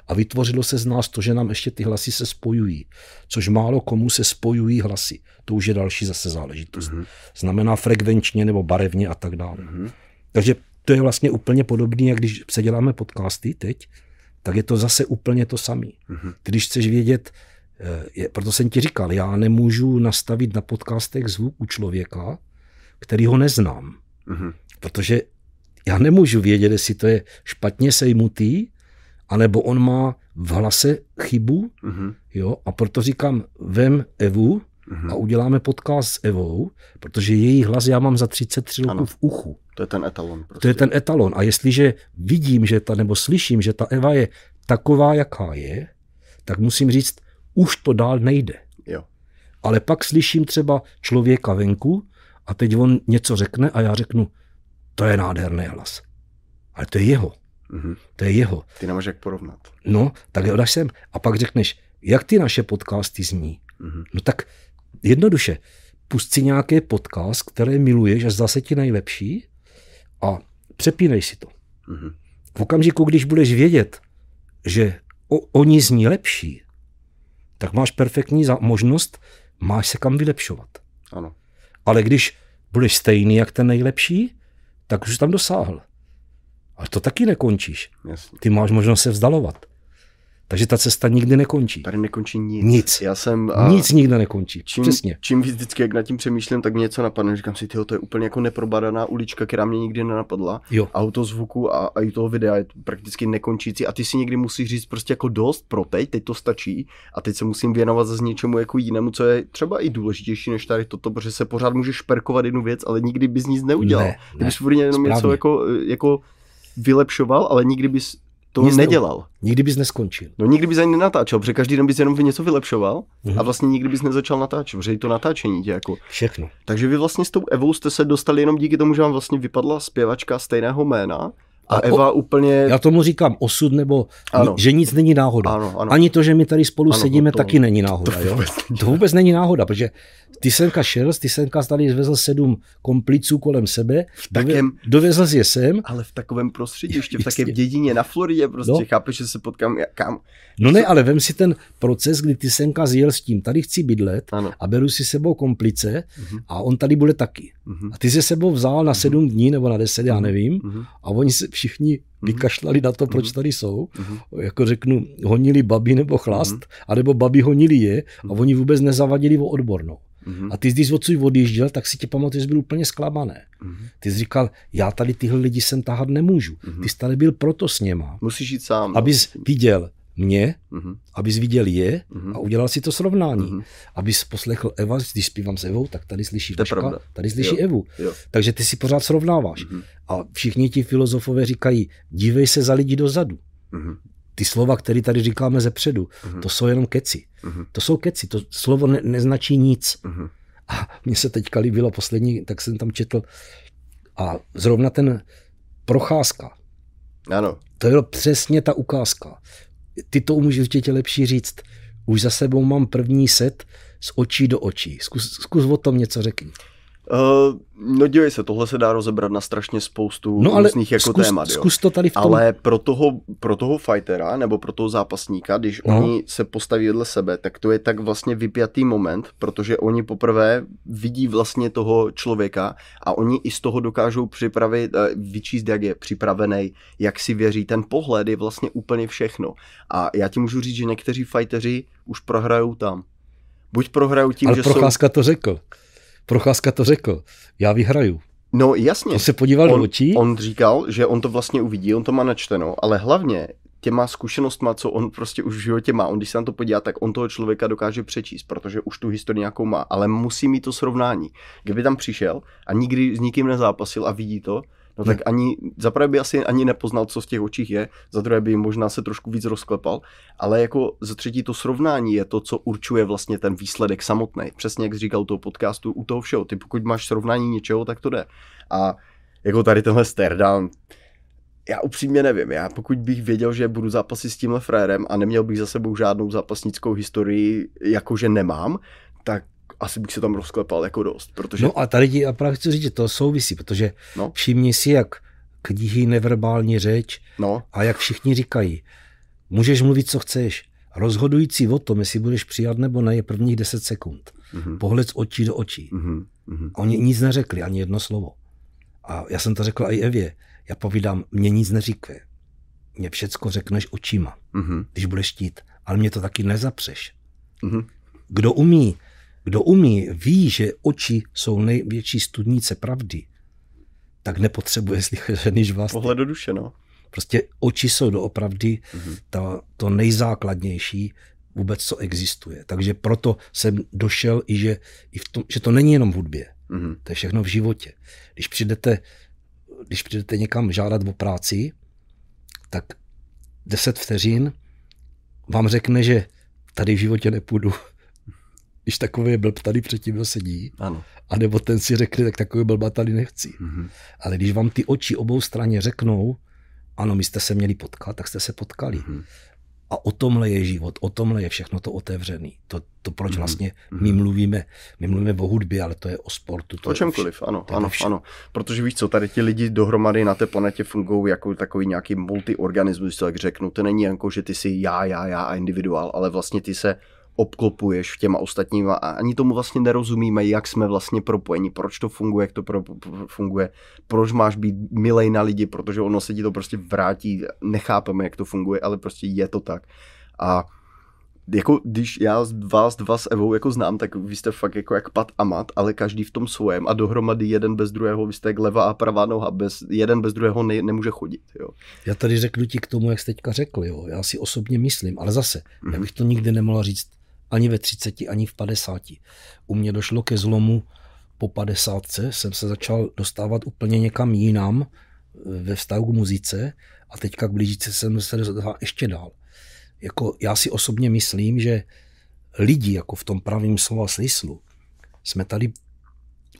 a vytvořilo se z nás to, že nám ještě ty hlasy se spojují. Což málo komu se spojují hlasy. To už je další zase záležitost. Mm-hmm. Znamená frekvenčně nebo barevně a tak dále. Mm-hmm. Takže to je vlastně úplně podobné, jak když se děláme podcasty teď, tak je to zase úplně to samé. Mm-hmm. Když chceš vědět, eh, je, proto jsem ti říkal, já nemůžu nastavit na podcastech zvuk u člověka, který ho neznám. Mm-hmm. Protože já nemůžu vědět, jestli to je špatně sejmutý, anebo on má v hlase chybu, mm-hmm. jo, a proto říkám, vem Evu mm-hmm. a uděláme podcast s Evou, protože její hlas já mám za 33 roků v uchu. To je ten etalon. Prostě. To je ten etalon. A jestliže vidím, že ta, nebo slyším, že ta Eva je taková, jaká je, tak musím říct, už to dál nejde. Jo. Ale pak slyším třeba člověka venku a teď on něco řekne a já řeknu, to je nádherný hlas. Ale to je jeho. Mm-hmm. To je jeho. Ty nemáš jak porovnat. No, tak ho dáš sem. A pak řekneš, jak ty naše podcasty zní. Mm-hmm. No tak jednoduše, pust si nějaký podcast, který miluješ a zase ti nejlepší a přepínej si to. Mm-hmm. V okamžiku, když budeš vědět, že o, oni zní lepší, tak máš perfektní za, možnost, máš se kam vylepšovat. Ano. Ale když budeš stejný jak ten nejlepší, tak už tam dosáhl. Ale to taky nekončíš. Jasně. Ty máš možnost se vzdalovat. Takže ta cesta nikdy nekončí. Tady nekončí nic. Nic. Já jsem, a nic nikdy nekončí. Čím, Přesně. Čím víc vždycky, jak nad tím přemýšlím, tak mě něco napadne. Říkám si, tyjo, to je úplně jako neprobadaná ulička, která mě nikdy nenapadla. Jo. Auto zvuku a, a i toho videa je prakticky nekončící. A ty si někdy musíš říct prostě jako dost pro teď, teď to stačí. A teď se musím věnovat za něčemu jako jinému, co je třeba i důležitější než tady toto, protože se pořád můžeš šperkovat jednu věc, ale nikdy bys nic neudělal. Ne, ne, Kdybys jenom něco jako, jako vylepšoval, ale nikdy bys to Nic nedělal. Nikdy bys neskončil. No nikdy bys ani nenatáčel, protože každý den bys jenom něco vylepšoval mm-hmm. a vlastně nikdy bys nezačal natáčet, protože to natáčení tě jako... Všechno. Takže vy vlastně s tou Evou jste se dostali jenom díky tomu, že vám vlastně vypadla zpěvačka stejného jména A, Eva o, úplně... Já tomu říkám osud, nebo ano. že nic není náhoda. Ano, ano. Ani to, že my tady spolu ano, sedíme, to, taky není náhoda. To vůbec, jo? to vůbec není náhoda, protože ty senka šel, ty senka tady zvezl sedm kompliců kolem sebe, v takém, dovezl je sem. Ale v takovém prostředí, ještě v takové dědině na Floridě, prostě no. chápeš, že se potkám kam. No ne, ale vem si ten proces, kdy ty senka zjel s tím, tady chci bydlet ano. a beru si sebou komplice uh-huh. a on tady bude taky. Uh-huh. A ty se sebou vzal na sedm uh-huh. dní nebo na deset, já nevím, uh-huh. a oni se všichni vykašlali na to, proč tady jsou. Uh-huh. Jako řeknu, honili babi nebo chlast, anebo babi honili je a oni vůbec nezavadili o odbornou. Mm-hmm. A ty, když odsud odjížděl, tak si tě pamatuju, že byl úplně zklamaný. Mm-hmm. Ty jsi říkal, já tady tyhle lidi sem tahat nemůžu. Mm-hmm. Ty jsi tady byl proto s něma. Musíš jít sám. No. Abys viděl mě, mm-hmm. abys viděl je mm-hmm. a udělal si to srovnání. Mm-hmm. Abys poslechl Eva, když zpívám s Evou, tak tady slyší Vaška, tady slyší jo. Evu. Jo. Takže ty si pořád srovnáváš. Mm-hmm. A všichni ti filozofové říkají, dívej se za lidi dozadu. Mm-hmm ty slova, které tady říkáme ze předu, uh-huh. to jsou jenom keci. Uh-huh. To jsou keci, to slovo ne, neznačí nic. Uh-huh. A mně se teďka líbilo poslední, tak jsem tam četl a zrovna ten procházka. Ano. To je přesně ta ukázka. Ty to umíš určitě lepší říct. Už za sebou mám první set z očí do očí. Zkus, zkus o tom něco řekni. Uh, no dívej se, tohle se dá rozebrat na strašně spoustu no, ale různých jako zkus, témat. Jo. Zkus to tady v tom. Ale pro toho, pro toho fightera nebo pro toho zápasníka, když no. oni se postaví vedle sebe, tak to je tak vlastně vypjatý moment, protože oni poprvé vidí vlastně toho člověka a oni i z toho dokážou připravit, eh, vyčíst, jak je připravený, jak si věří. Ten pohled je vlastně úplně všechno. A já ti můžu říct, že někteří fighteři už prohrajou tam. Buď prohrajou tím, ale že Procházka jsou... to řekl. Procházka to řekl, já vyhraju. No jasně. On se podíval on, do očí. On říkal, že on to vlastně uvidí, on to má načteno, ale hlavně těma zkušenostma, co on prostě už v životě má, on když se na to podívá, tak on toho člověka dokáže přečíst, protože už tu historii nějakou má, ale musí mít to srovnání. Kdyby tam přišel a nikdy s nikým nezápasil a vidí to, no tak ani, za prvé by asi ani nepoznal, co v těch očích je, za druhé by možná se trošku víc rozklepal, ale jako za třetí to srovnání je to, co určuje vlastně ten výsledek samotný. Přesně jak říkal u toho podcastu, u toho všeho. Ty pokud máš srovnání něčeho, tak to jde. A jako tady tenhle Sterdam, já upřímně nevím, já pokud bych věděl, že budu zápasit s tímhle frérem a neměl bych za sebou žádnou zápasnickou historii, jakože nemám, tak asi bych se tam rozklepal jako dost, protože... No a tady ti, a právě chci říct, že to souvisí, protože no. všimni si, jak knihy, neverbální řeč no. a jak všichni říkají, můžeš mluvit, co chceš, rozhodující o tom, jestli budeš přijat nebo ne, je prvních 10 sekund. Mm-hmm. Pohled z očí do očí. Mm-hmm. A oni nic neřekli, ani jedno slovo. A já jsem to řekl i Evě. Já povídám, mě nic neříkve. Mě všecko řekneš očima, mm-hmm. když budeš štít. Ale mě to taky nezapřeš. Mm-hmm. Kdo umí kdo umí, ví, že oči jsou největší studnice pravdy, tak nepotřebuje slyšet žádný žvásty. Pohled do duše, no. Prostě oči jsou doopravdy mm-hmm. ta, to nejzákladnější vůbec, co existuje. Takže proto jsem došel i, že, i v tom, že to není jenom v hudbě. Mm-hmm. To je všechno v životě. Když přijdete, když přijdete někam žádat o práci, tak 10 vteřin vám řekne, že tady v životě nepůjdu když takový blb tady před tím sedí, ano. a nebo ten si řekne, tak takový blba tady nechci. Mm-hmm. Ale když vám ty oči obou straně řeknou, ano, my jste se měli potkat, tak jste se potkali. Mm-hmm. A o tomhle je život, o tomhle je všechno to otevřený. To, to proč mm-hmm. vlastně mhm. my mluvíme, my mluvíme o hudbě, ale to je o sportu. To o čemkoliv, vše, ano, ano, ano. Protože víš co, tady ti lidi dohromady na té planetě fungují jako takový nějaký multiorganismus, jak řeknu. To není jako, že ty jsi já, já, já a individuál, ale vlastně ty se obklopuješ těma ostatníma a ani tomu vlastně nerozumíme, jak jsme vlastně propojeni, proč to funguje, jak to pro, pro, funguje, proč máš být milej na lidi, protože ono se ti to prostě vrátí, nechápeme, jak to funguje, ale prostě je to tak. A jako když já vás dva s Evou jako znám, tak vy jste fakt jako jak pat a mat, ale každý v tom svém a dohromady jeden bez druhého, vy jste jak levá a pravá noha, bez, jeden bez druhého ne, nemůže chodit. Jo. Já tady řeknu ti k tomu, jak jste teďka řekl, jo. já si osobně myslím, ale zase, mm-hmm. já bych to nikdy nemohl říct ani ve 30, ani v 50. U mě došlo ke zlomu po 50. jsem se začal dostávat úplně někam jinam eh, ve vztahu k muzice a teďka k blížící jsem se dostal ještě dál. Jako já si osobně myslím, že lidi, jako v tom pravém slova smyslu, jsme tady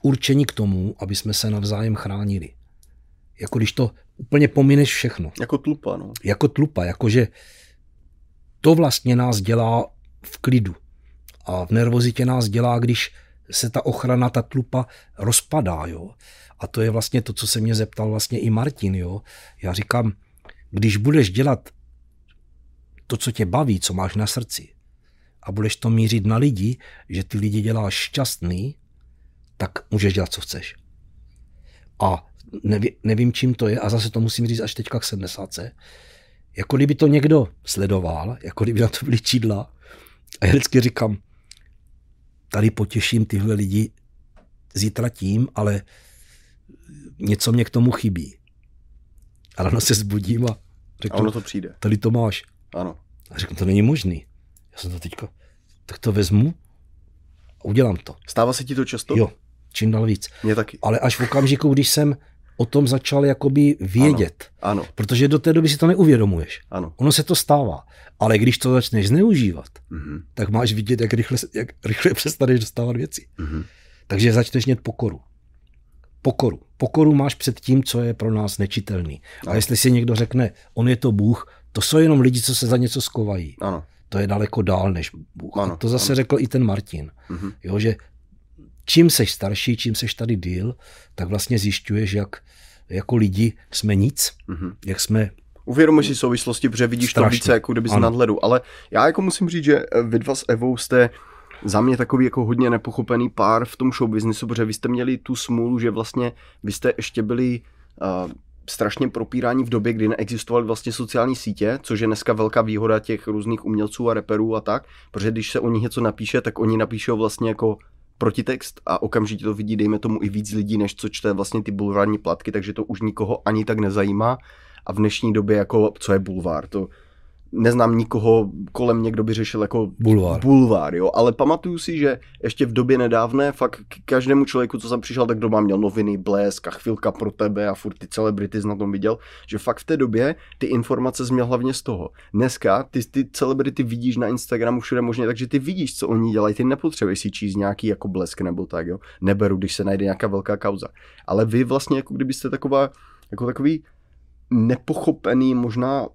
určeni k tomu, aby jsme se navzájem chránili. Jako když to úplně pomineš všechno. Jako tlupa, no. Jako tlupa, jakože to vlastně nás dělá v klidu. A v nervozitě nás dělá, když se ta ochrana, ta tlupa rozpadá, jo. A to je vlastně to, co se mě zeptal vlastně i Martin, jo. Já říkám, když budeš dělat to, co tě baví, co máš na srdci, a budeš to mířit na lidi, že ty lidi děláš šťastný, tak můžeš dělat, co chceš. A neví, nevím, čím to je, a zase to musím říct až teďka k 70. Jako kdyby to někdo sledoval, jako kdyby na to byly čídla. A já vždycky říkám, tady potěším tyhle lidi zítra tím, ale něco mě k tomu chybí. A ráno se zbudím a řeknu, a ono to přijde. Tady to máš. Ano. A řeknu, to není možný. Já jsem to teďka, tak to vezmu a udělám to. Stává se ti to často? Jo, čím dál víc. Mě taky. Ale až v okamžiku, když jsem o tom začal jakoby vědět. Ano. ano. Protože do té doby si to neuvědomuješ. Ano. Ono se to stává. Ale když to začneš zneužívat, mm-hmm. tak máš vidět, jak rychle, jak rychle přestaneš dostávat věci. Mm-hmm. Takže začneš mít pokoru. Pokoru. Pokoru máš před tím, co je pro nás nečitelný. Ano. A jestli si někdo řekne, on je to Bůh, to jsou jenom lidi, co se za něco skovají. Ano. To je daleko dál než Bůh. Ano. A to zase ano. řekl i ten Martin. Mm-hmm. Jo, že čím seš starší, čím seš tady díl, tak vlastně zjišťuješ, jak jako lidi jsme nic, mm-hmm. jak jsme Uvědomuješ si souvislosti, protože vidíš Strašně. to více jako kdyby z nadhledu. Ale já jako musím říct, že vy dva s Evou jste za mě takový jako hodně nepochopený pár v tom show businessu, protože vy jste měli tu smůlu, že vlastně vy jste ještě byli uh, strašně propírání v době, kdy neexistovaly vlastně sociální sítě, což je dneska velká výhoda těch různých umělců a reperů a tak, protože když se o nich něco napíše, tak oni napíšou vlastně jako protitext a okamžitě to vidí, dejme tomu, i víc lidí, než co čte vlastně ty bulvární platky, takže to už nikoho ani tak nezajímá. A v dnešní době, jako, co je bulvár, to neznám nikoho kolem mě, kdo by řešil jako bulvár. bulvár jo? ale pamatuju si, že ještě v době nedávné fakt k každému člověku, co jsem přišel, tak doma měl noviny, blesk a chvilka pro tebe a furt ty celebrity na tom viděl, že fakt v té době ty informace změl hlavně z toho. Dneska ty, ty celebrity vidíš na Instagramu všude možně, takže ty vidíš, co oni dělají, ty nepotřebuješ si číst nějaký jako blesk nebo tak, jo. Neberu, když se najde nějaká velká kauza. Ale vy vlastně jako kdybyste taková, jako takový nepochopený možná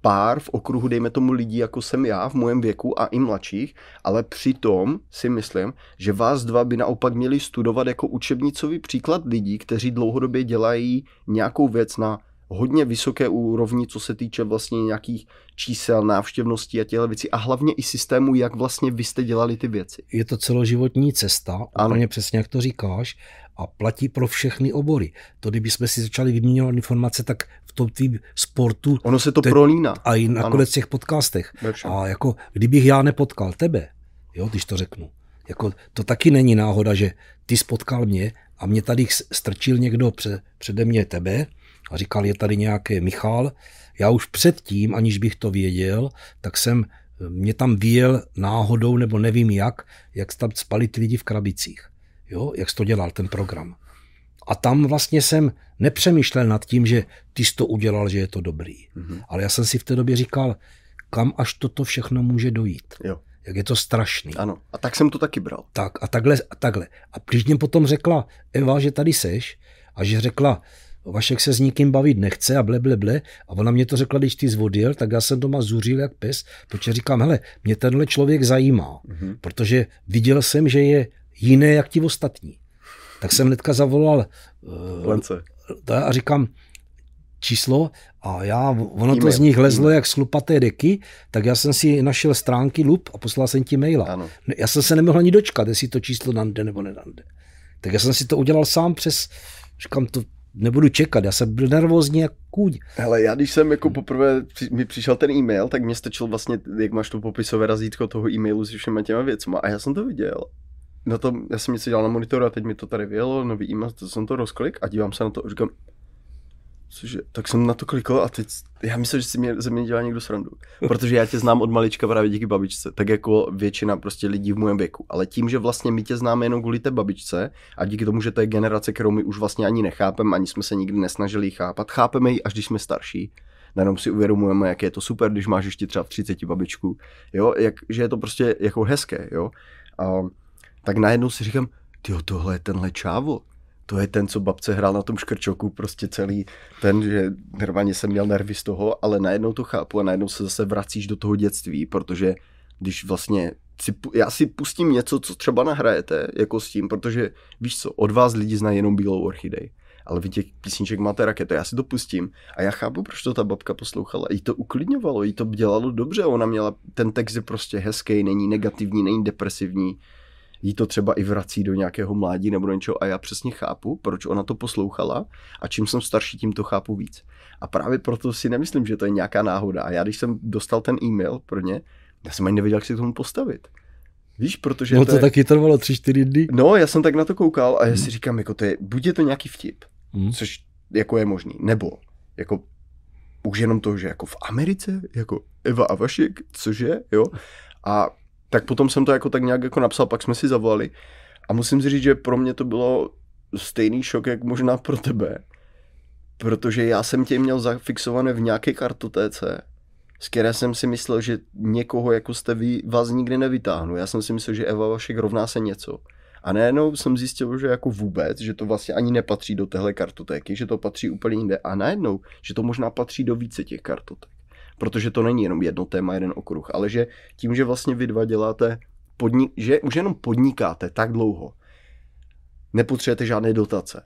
pár v okruhu, dejme tomu lidí, jako jsem já v mojem věku a i mladších, ale přitom si myslím, že vás dva by naopak měli studovat jako učebnicový příklad lidí, kteří dlouhodobě dělají nějakou věc na hodně vysoké úrovni, co se týče vlastně nějakých čísel, návštěvností a těchto věcí a hlavně i systému, jak vlastně vy jste dělali ty věci. Je to celoživotní cesta, ano. úplně přesně jak to říkáš a platí pro všechny obory. To, kdyby jsme si začali vyměňovat informace, tak v tom tvým sportu... Ono se to te, prolíná. A i nakonec v těch podcastech. A jako, kdybych já nepotkal tebe, jo, když to řeknu, jako, to taky není náhoda, že ty spotkal mě a mě tady strčil někdo pře, přede mě tebe a říkal, je tady nějaký Michal. Já už předtím, aniž bych to věděl, tak jsem mě tam vyjel náhodou, nebo nevím jak, jak tam spali ty lidi v krabicích jo, jak jsi to dělal, ten program. A tam vlastně jsem nepřemýšlel nad tím, že ty jsi to udělal, že je to dobrý. Mm-hmm. Ale já jsem si v té době říkal, kam až toto všechno může dojít. Jo. Jak je to strašný. Ano, a tak jsem to taky bral. Tak a takhle. A, takhle. a když mě potom řekla Eva, že tady seš a že řekla, Vašek se s nikým bavit nechce a ble, ble, ble. A ona mě to řekla, když ty zvodil, tak já jsem doma zuřil jak pes, protože říkám, hele, mě tenhle člověk zajímá, mm-hmm. protože viděl jsem, že je jiné jak ti ostatní. Tak jsem hnedka zavolal uh, a říkám číslo a já, ono to z nich lezlo jak z chlupaté deky, tak já jsem si našel stránky lup a poslal jsem ti maila. Ano. Já jsem se nemohl ani dočkat, jestli to číslo nande nebo nedande. Tak já jsem si to udělal sám přes, říkám, to nebudu čekat, já jsem byl nervózní jak kůň. Hele, já když jsem jako poprvé mi přišel ten e-mail, tak mě stačil vlastně, jak máš to popisové razítko toho e-mailu s všema těma věcma a já jsem to viděl na tom, já jsem něco dělal na monitoru a teď mi to tady vyjelo, nový e-mail, to jsem to rozklik a dívám se na to a říkám, cože, tak jsem na to klikl a teď, já myslím, že si mě, ze mě dělá někdo srandu. Protože já tě znám od malička právě díky babičce, tak jako většina prostě lidí v mém věku. Ale tím, že vlastně my tě známe jenom kvůli té babičce a díky tomu, že to je generace, kterou my už vlastně ani nechápeme, ani jsme se nikdy nesnažili chápat, chápeme ji až když jsme starší, najednou si uvědomujeme, jak je to super, když máš ještě třeba v 30 babičku, jo, jak, že je to prostě jako hezké, jo. A tak najednou si říkám, ty tohle je tenhle čávo. to je ten, co babce hrál na tom škrčoku, prostě celý ten, že normálně jsem měl nervy z toho, ale najednou to chápu a najednou se zase vracíš do toho dětství, protože když vlastně si, já si pustím něco, co třeba nahrajete, jako s tím, protože víš co, od vás lidi znají jenom bílou orchidej ale vy těch písniček máte raketu, já si to pustím a já chápu, proč to ta babka poslouchala. Jí to uklidňovalo, jí to dělalo dobře, ona měla, ten text je prostě hezký, není negativní, není depresivní, jí to třeba i vrací do nějakého mládí nebo do něčeho a já přesně chápu, proč ona to poslouchala a čím jsem starší, tím to chápu víc. A právě proto si nemyslím, že to je nějaká náhoda. A já, když jsem dostal ten e-mail pro ně, já jsem ani nevěděl, jak se k tomu postavit. Víš, protože no to, to je... taky trvalo tři, čtyři dny. No, já jsem tak na to koukal a já si říkám, jako to je, buď je to nějaký vtip, hmm. což jako je možný, nebo jako už jenom to, že jako v Americe, jako Eva a Vašek, cože, jo, a tak potom jsem to jako tak nějak jako napsal, pak jsme si zavolali a musím si říct, že pro mě to bylo stejný šok, jak možná pro tebe, protože já jsem tě měl zafixované v nějaké kartotéce, z které jsem si myslel, že někoho jako jste vy, vás nikdy nevytáhnu. Já jsem si myslel, že Eva Vašek rovná se něco. A najednou jsem zjistil, že jako vůbec, že to vlastně ani nepatří do téhle kartotéky, že to patří úplně jinde. A najednou, že to možná patří do více těch kartotek. Protože to není jenom jedno téma, jeden okruh, ale že tím, že vlastně vy dva děláte, podnik, že už jenom podnikáte tak dlouho, nepotřebujete žádné dotace.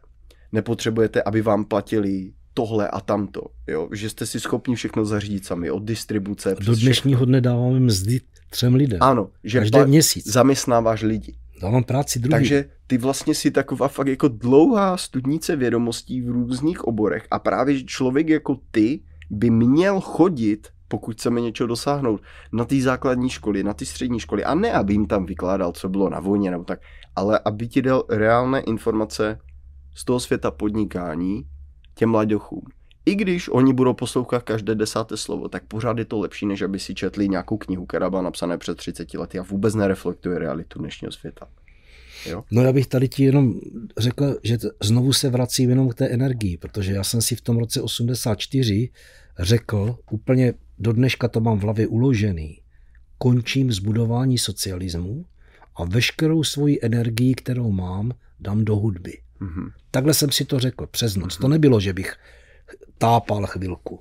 Nepotřebujete, aby vám platili tohle a tamto, jo? že jste si schopni všechno zařídit sami, od distribuce. Do dnešního dne dáváme mzdy třem lidem. Ano, že Každý měsíc. zaměstnáváš lidi. Dávám práci druhý. Takže ty vlastně si taková fakt jako dlouhá studnice vědomostí v různých oborech a právě člověk jako ty by měl chodit pokud chceme něčeho dosáhnout, na ty základní školy, na ty střední školy. A ne, aby jim tam vykládal, co bylo na vojně nebo tak, ale aby ti dal reálné informace z toho světa podnikání těm mladochům. I když oni budou poslouchat každé desáté slovo, tak pořád je to lepší, než aby si četli nějakou knihu, která byla napsaná před 30 lety a vůbec nereflektuje realitu dnešního světa. Jo? No já bych tady ti jenom řekl, že znovu se vracím jenom k té energii, protože já jsem si v tom roce 84 řekl, úplně do dneška to mám v hlavě uložený, končím zbudování socialismu a veškerou svoji energii, kterou mám, dám do hudby. Mm-hmm. Takhle jsem si to řekl přes noc. Mm-hmm. To nebylo, že bych tápal chvilku.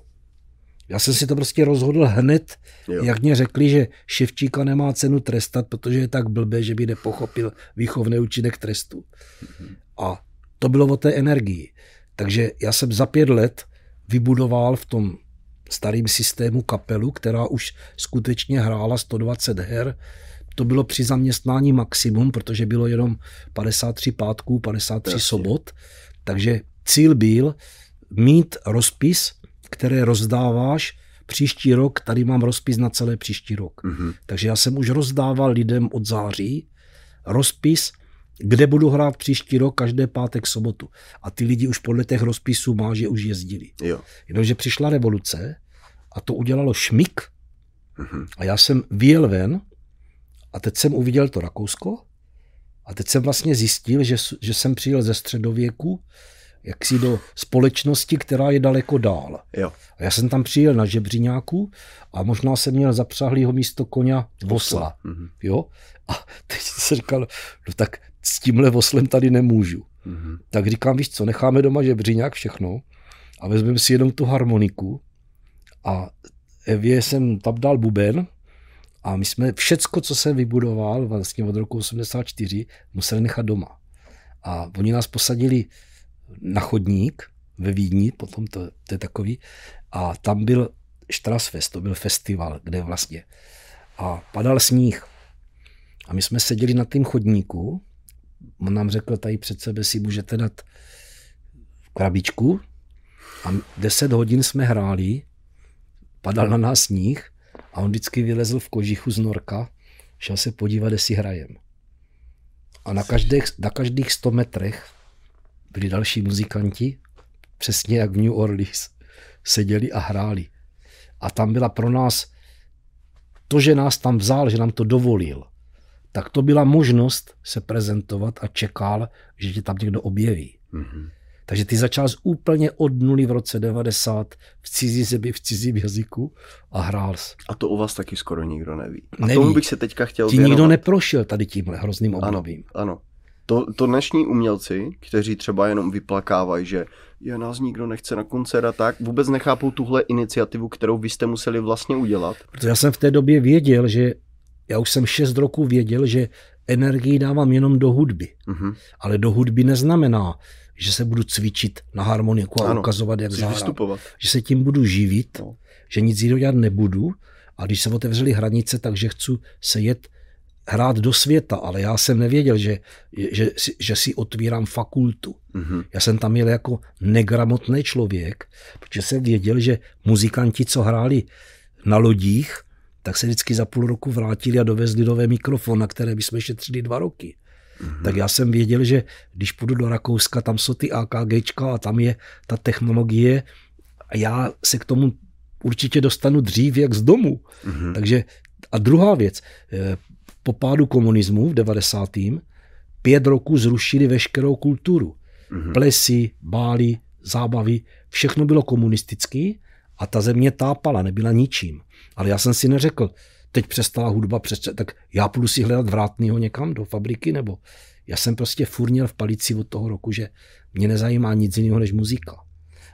Já jsem si to prostě rozhodl hned, jo. jak mě řekli, že Ševčíka nemá cenu trestat, protože je tak blbé, že by nepochopil výchovný účinek trestu. Mm-hmm. A to bylo o té energii. Takže já jsem za pět let vybudoval v tom starým systému kapelu, která už skutečně hrála 120 her. To bylo při zaměstnání maximum, protože bylo jenom 53 pátků, 53 Jasně. sobot. Takže cíl byl mít rozpis, které rozdáváš příští rok, tady mám rozpis na celé příští rok. Mm-hmm. Takže já jsem už rozdával lidem od září rozpis, kde budu hrát příští rok každé pátek, sobotu. A ty lidi už podle těch rozpisů má, že už jezdili. Jo. Jenomže přišla revoluce a to udělalo šmik mm-hmm. a já jsem vyjel ven a teď jsem uviděl to Rakousko a teď jsem vlastně zjistil, že, že jsem přijel ze středověku jaksi do společnosti, která je daleko dál. Jo. A já jsem tam přijel na žebříňáku a možná jsem měl zapřahlýho místo koně vosla. Mm-hmm. Jo? A teď jsem říkal, no tak s tímhle voslem tady nemůžu. Mm-hmm. Tak říkám, víš co, necháme doma žebříňák všechno a vezmeme si jenom tu harmoniku a Evě jsem tam dal buben a my jsme všecko, co jsem vybudoval vlastně od roku 84, museli nechat doma. A oni nás posadili na chodník ve Vídni, potom to, to je takový, a tam byl Strasfest, to byl festival, kde vlastně. A padal sníh. A my jsme seděli na tým chodníku, on nám řekl, tady před sebe si můžete dát krabičku. A 10 hodin jsme hráli, padal na nás sníh. A on vždycky vylezl v kožichu z norka, šel se podívat, jestli hrajem. A na každých, na každých 100 metrech byli další muzikanti, přesně jak v New Orleans, seděli a hráli. A tam byla pro nás, to, že nás tam vzal, že nám to dovolil, tak to byla možnost se prezentovat a čekal, že tě tam někdo objeví. Mm-hmm. Takže ty začal z úplně od nuly v roce 90 v cizí zemi, v cizím jazyku a hrál jsi. A to o vás taky skoro nikdo neví. A neví. tomu bych se teďka chtěl Ti nikdo neprošel tady tímhle hrozným obdobím. Ano, ano. To, to dnešní umělci, kteří třeba jenom vyplakávají, že je nás nikdo nechce na koncert a tak, vůbec nechápou tuhle iniciativu, kterou vy jste museli vlastně udělat. Protože já jsem v té době věděl, že já už jsem šest roků věděl, že energii dávám jenom do hudby. Mm-hmm. Ale do hudby neznamená, že se budu cvičit na harmoniku a ano, ukazovat, jak zahrám. Že se tím budu živit, no. že nic jiného dělat nebudu. A když se otevřely hranice, takže chci se jet hrát do světa, ale já jsem nevěděl, že, že, že si otvírám fakultu. Mm-hmm. Já jsem tam jel jako negramotný člověk, protože jsem věděl, že muzikanti, co hráli na lodích, tak se vždycky za půl roku vrátili a dovezli nové mikrofon, na které bychom šetřili dva roky. Mm-hmm. Tak já jsem věděl, že když půjdu do Rakouska, tam jsou ty AKGčka a tam je ta technologie a já se k tomu určitě dostanu dřív jak z domu. Mm-hmm. Takže a druhá věc, eh, po pádu komunismu v 90. pět roků zrušili veškerou kulturu. Mm-hmm. Plesy, bály, zábavy, všechno bylo komunistický a ta země tápala, nebyla ničím. Ale já jsem si neřekl, teď přestala hudba, přestala, tak já půjdu si hledat vrátného někam do fabriky, nebo já jsem prostě furněl v palici od toho roku, že mě nezajímá nic jiného než muzika.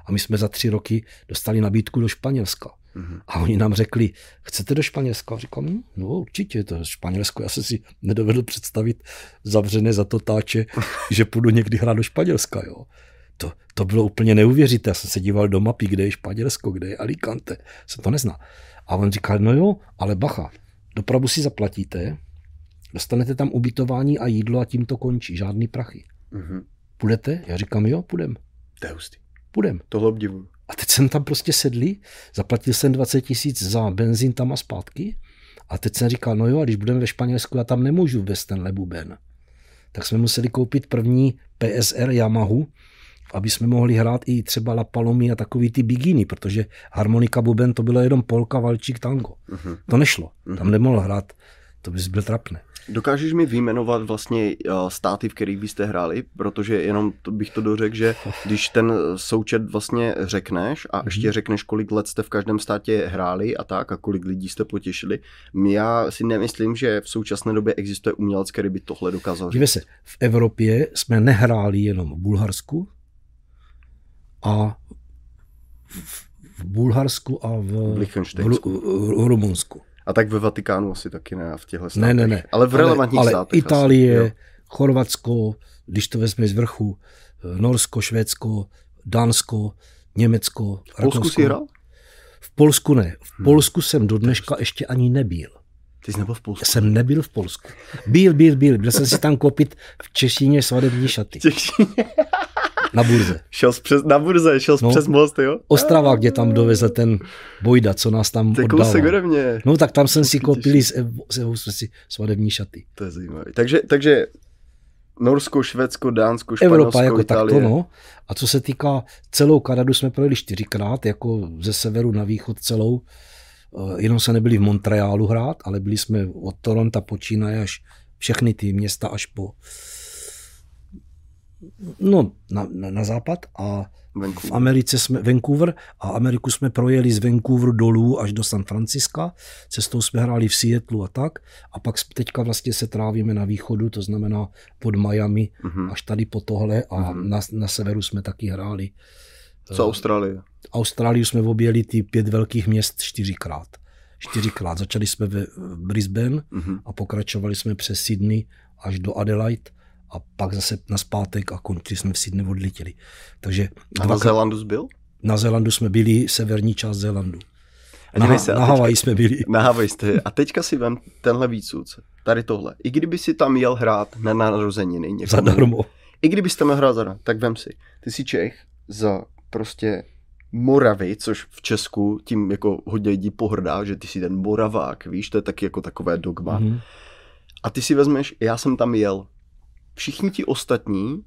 A my jsme za tři roky dostali nabídku do Španělska. Mm-hmm. A oni nám řekli, chcete do Španělska? A říkám, no určitě, to je Španělsko. Já jsem si nedovedl představit zavřené za to táče, že půjdu někdy hrát do Španělska. Jo. To, to bylo úplně neuvěřitelné. Já jsem se díval do mapy, kde je Španělsko, kde je Alicante. Jsem to neznal. A on říkal, no jo, ale bacha, dopravu si zaplatíte, dostanete tam ubytování a jídlo a tím to končí, žádný prachy. Mm-hmm. Půjdete? Já říkám, jo, půjdem. To je hustý. Půjdem. Tohle obdivuju. A teď jsem tam prostě sedli, zaplatil jsem 20 tisíc za benzín tam a zpátky. A teď jsem říkal, no jo, a když budeme ve Španělsku, já tam nemůžu bez tenhle buben. Tak jsme museli koupit první PSR Yamahu, aby jsme mohli hrát i třeba La Palomy a takový ty biginy, protože harmonika buben to bylo jenom polka, valčík, tango. Uh-huh. To nešlo. Uh-huh. Tam nemohl hrát, to bys byl trapné. Dokážeš mi vyjmenovat vlastně eh, státy, v kterých byste hráli? Protože jenom to bych to dořekl, že když ten součet vlastně řekneš a ještě řekneš, kolik let jste v každém státě hráli a tak a kolik lidí jste potěšili, já si nemyslím, že v současné době existuje umělec, který by tohle dokázal. Dívej se, v Evropě jsme nehráli jenom v Bulharsku a v Bulharsku a v, v, v, v Rumunsku. A tak ve Vatikánu asi taky ne, a v těchto státech. Ne, ne, ne. Ale v relevantních ale, státech. Itálie, asi, Chorvatsko, když to vezme z vrchu, eh, Norsko, Švédsko, Dánsko, Německo, V Polsku Rakousko. jsi hrál? V Polsku ne. V hmm. Polsku hmm. jsem do dneška ještě ani nebyl. Ty jsi nebyl v Polsku? Já jsem nebyl v Polsku. Byl, byl, byl. Byl jsem si tam koupit v Češtině svadební šaty. Češtině. Na burze. Šel přes, na burze, šel no, přes most, jo? Ostrava, kde tam dovezl ten Bojda, co nás tam to kousek ode mě. No tak tam jsem si koupili se si svadební šaty. To je zajímavé. Takže, takže Norsko, Švédsko, Dánsko, Španělsko, Evropa jako Itálie. takto, no. A co se týká celou Kanadu jsme projeli čtyřikrát, jako ze severu na východ celou. Eh, jenom se nebyli v Montrealu hrát, ale byli jsme od Toronto počínaje až všechny ty města až po no, na, na, na západ a Vancouver. v Americe jsme, Vancouver a Ameriku jsme projeli z Vancouveru dolů až do San Franciska, cestou jsme hráli v Seattleu a tak a pak teďka vlastně se trávíme na východu, to znamená pod Miami mm-hmm. až tady po tohle a mm-hmm. na, na severu jsme taky hráli. Co Austrálie? Austrálii jsme objeli ty pět velkých měst čtyřikrát. Čtyřikrát. Začali jsme ve Brisbane mm-hmm. a pokračovali jsme přes Sydney až do Adelaide a pak zase na zpátek a končili jsme v Sydney odletěli. Takže a na Zélandu byl? Na Zélandu jsme byli, severní část Zélandu. Na, se, na Havaji jsme byli. Na Havaji jste. A teďka si vem tenhle výcud, tady tohle. I kdyby si tam jel hrát na narozeniny. Někomu, Zadarmo. I kdyby tam hrát zadarmo, tak vem si. Ty jsi Čech za prostě Moravy, což v Česku tím jako hodně lidí pohrdá, že ty jsi ten Moravák, víš, to je taky jako takové dogma. Mm-hmm. A ty si vezmeš, já jsem tam jel, všichni ti ostatní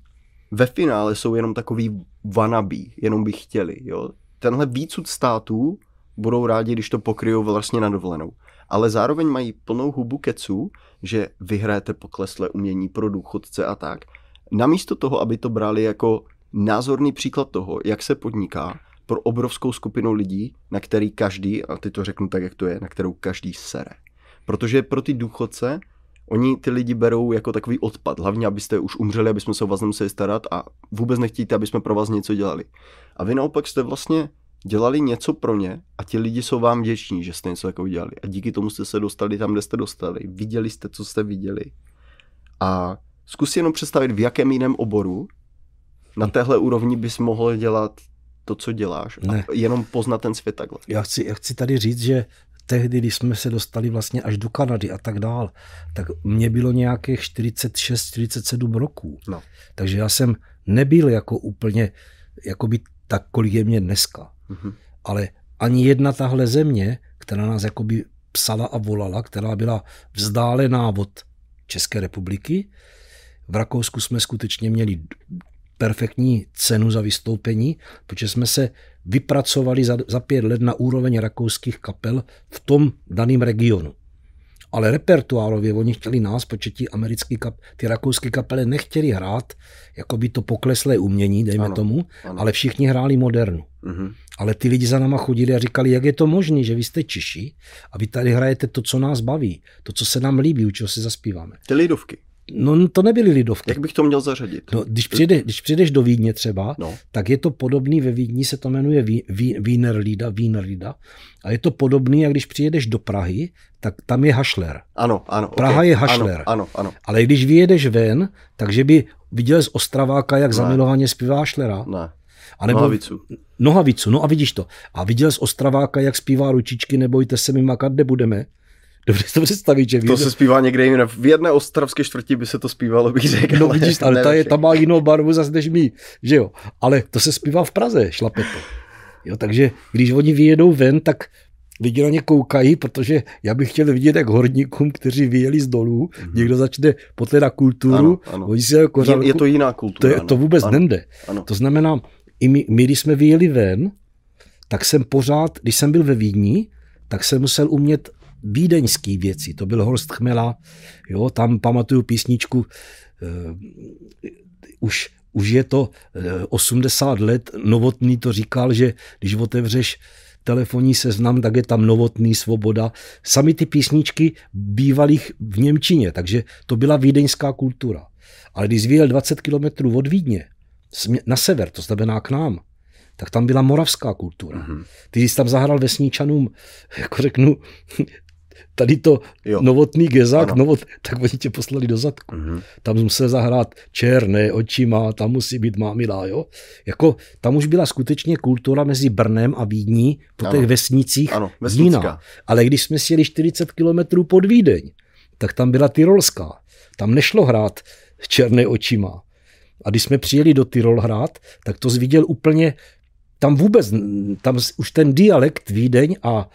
ve finále jsou jenom takový wannabe, jenom by chtěli, jo. Tenhle výcud států budou rádi, když to pokryjou vlastně na dovolenou. Ale zároveň mají plnou hubu keců, že vyhráte poklesle umění pro důchodce a tak. Namísto toho, aby to brali jako názorný příklad toho, jak se podniká pro obrovskou skupinu lidí, na který každý, a ty to řeknu tak, jak to je, na kterou každý sere. Protože pro ty důchodce Oni ty lidi berou jako takový odpad, hlavně abyste už umřeli, aby jsme se o vás nemuseli starat a vůbec nechtíte, aby jsme pro vás něco dělali. A vy naopak jste vlastně dělali něco pro ně a ti lidi jsou vám vděční, že jste něco takového dělali. A díky tomu jste se dostali tam, kde jste dostali. Viděli jste, co jste viděli. A zkus jenom představit, v jakém jiném oboru na téhle úrovni bys mohl dělat to, co děláš. Ne. A jenom poznat ten svět takhle. Já chci, já chci tady říct, že tehdy, když jsme se dostali vlastně až do Kanady a tak dál, tak mě bylo nějakých 46-47 roků. No. Takže já jsem nebyl jako úplně, jako by tak, kolik je mě dneska. Mm-hmm. Ale ani jedna tahle země, která nás jakoby psala a volala, která byla vzdálená od České republiky, v Rakousku jsme skutečně měli perfektní cenu za vystoupení, protože jsme se vypracovali za, za pět let na úroveň rakouských kapel v tom daném regionu. Ale repertoárově oni chtěli nás, protože ti americký kap, ty rakouské kapely nechtěli hrát jako by to pokleslé umění, dejme ano, tomu, ano. ale všichni hráli modernu. Uh-huh. Ale ty lidi za náma chodili a říkali, jak je to možné, že vy jste Češi a vy tady hrajete to, co nás baví, to, co se nám líbí, u čeho si zaspíváme. Ty lidovky. No to nebyly lidovky. Jak bych to měl zařadit? No, když, přijde, když přijdeš do Vídně třeba, no. tak je to podobný, ve Vídni se to jmenuje Ví, Ví, Wienerlida, Wienerlida, a je to podobný, jak když přijedeš do Prahy, tak tam je Hašler. Ano, ano. Praha okay. je Hašler. Ano, ano, ano. Ale když vyjedeš ven, takže by viděl z Ostraváka, jak ne. zamilovaně zpívá Hašlera. Ne. A nebo, nohavicu. Nohavicu, no a vidíš to. A viděl z Ostraváka, jak zpívá ručičky, nebojte se, my makat nebudeme. Dobře to představit, že To se zpívá někde jiné. V jedné ostravské čtvrti by se to zpívalo, bych řekl. No vidíš, ale ta, je, ta má jinou barvu zase než my, že jo. Ale to se zpívá v Praze, šlape to. Jo, takže když oni vyjedou ven, tak lidi na ně koukají, protože já bych chtěl vidět, jak horníkům, kteří vyjeli z dolů, mm-hmm. někdo začne potledat kulturu, ano, ano. oni si jako je, je to jiná kultura. To, je, to vůbec ano, nejde. Ano. To znamená, i my, my, když jsme vyjeli ven, tak jsem pořád, když jsem byl ve Vídni, tak jsem musel umět vídeňský věci. To byl Horst Chmela, jo, tam pamatuju písničku, uh, už, už je to uh, eh, 80 let, Novotný to říkal, že když otevřeš telefonní seznam, tak je tam Novotný, Svoboda. Sami ty písničky bývalých v Němčině, takže to byla vídeňská kultura. Ale když vyjel 20 kilometrů od Vídně, na sever, to znamená k nám, tak tam byla moravská kultura. Mm-hmm. Ty jsi tam zahrál vesníčanům, jako řeknu, tady to jo. novotný gezák, novot, tak oni tě poslali do zadku. Mm-hmm. Tam musel zahrát černé očima, tam musí být mámilá, jo. Jako, tam už byla skutečně kultura mezi Brnem a Vídní po ano. těch vesnicích ano, jiná. Ale když jsme sjeli 40 kilometrů pod Vídeň, tak tam byla Tyrolská. Tam nešlo hrát černé očima. A když jsme přijeli do Tyrol hrát, tak to zviděl úplně, tam vůbec, tam už ten dialekt Vídeň a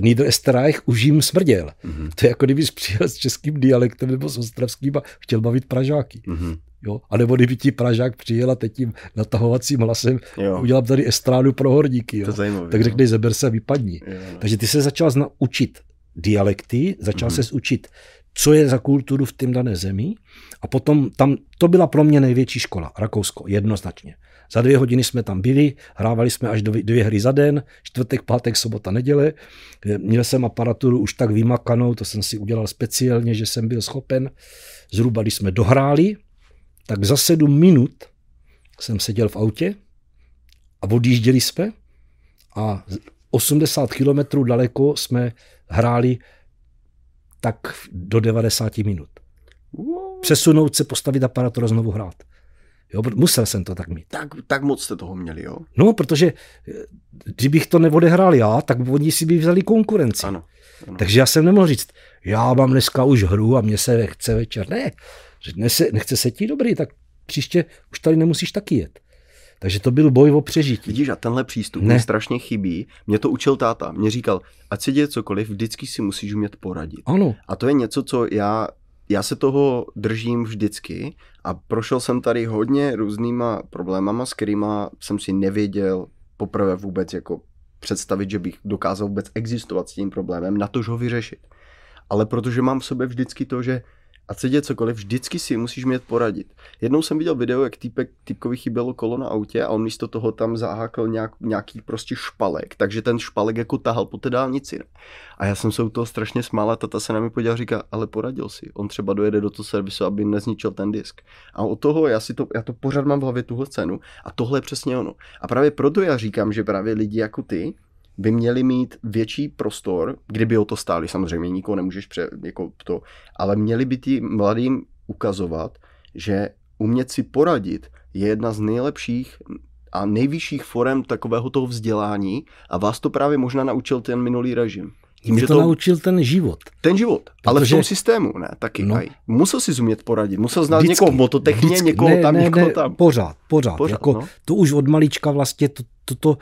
Niederösterreich už jim smrděl. Mm-hmm. To je jako kdybys přijel s českým dialektem nebo s ostravským a chtěl bavit Pražáky. Mm-hmm. Jo? A nebo kdyby ti Pražák přijel a teď tím natahovacím hlasem jo. udělám tady estrádu pro horníky. Jo? To zajímavý, tak řekneš, zeber se a vypadni. Jo, no. Takže ty se začal učit dialekty, začal mm-hmm. se učit, co je za kulturu v tom dané zemi a potom tam, to byla pro mě největší škola, Rakousko, jednoznačně. Za dvě hodiny jsme tam byli, hrávali jsme až dvě, dvě hry za den, čtvrtek, pátek, sobota, neděle. Měl jsem aparaturu už tak vymakanou, to jsem si udělal speciálně, že jsem byl schopen. Zhruba, když jsme dohráli, tak za sedm minut jsem seděl v autě a odjížděli jsme a 80 kilometrů daleko jsme hráli tak do 90 minut. Přesunout se, postavit aparaturu a znovu hrát. Jo, musel jsem to tak mít. Tak, tak moc jste toho měli, jo? No, protože eh, kdybych to neodehrál já, tak oni si by vzali konkurenci. Ano, ano. Takže já jsem nemohl říct, já mám dneska už hru a mě se chce večer. Ne, nechce, nechce se ti dobrý, tak příště už tady nemusíš taky jet. Takže to byl boj o přežití. Vidíš, a tenhle přístup ne. mě strašně chybí. Mě to učil táta. Mě říkal, ať se děje cokoliv, vždycky si musíš umět poradit. Ano. A to je něco, co já já se toho držím vždycky a prošel jsem tady hodně různýma problémama, s kterými jsem si nevěděl poprvé vůbec jako představit, že bych dokázal vůbec existovat s tím problémem, na tož ho vyřešit. Ale protože mám v sobě vždycky to, že a co děje cokoliv, vždycky si musíš mít poradit. Jednou jsem viděl video, jak týpek, týpkovi chybělo kolo na autě a on místo toho tam zahákl nějak, nějaký prostě špalek, takže ten špalek jako tahal po té dálnici. Ne? A já jsem se u toho strašně smál a tata se na mě podíval a říká, ale poradil si, on třeba dojede do toho servisu, aby nezničil ten disk. A od toho já si to, já to pořád mám v hlavě tuhle cenu a tohle je přesně ono. A právě proto já říkám, že právě lidi jako ty, by měli mít větší prostor, kdyby o to stáli, samozřejmě nikoho nemůžeš pře, jako to, ale měli by ti mladým ukazovat, že umět si poradit je jedna z nejlepších a nejvyšších forem takového toho vzdělání a vás to právě možná naučil ten minulý režim. Tím, Mě to, to naučil ten život. Ten život, Protože... ale v tom systému, ne, taky. No. Musel si zumět poradit, musel znát vždycky, někoho mototechně, vždycky, někoho ne, tam, ne, někoho ne, tam. Pořád, pořád. pořád jako, no. To už od malička vlastně to, to, to,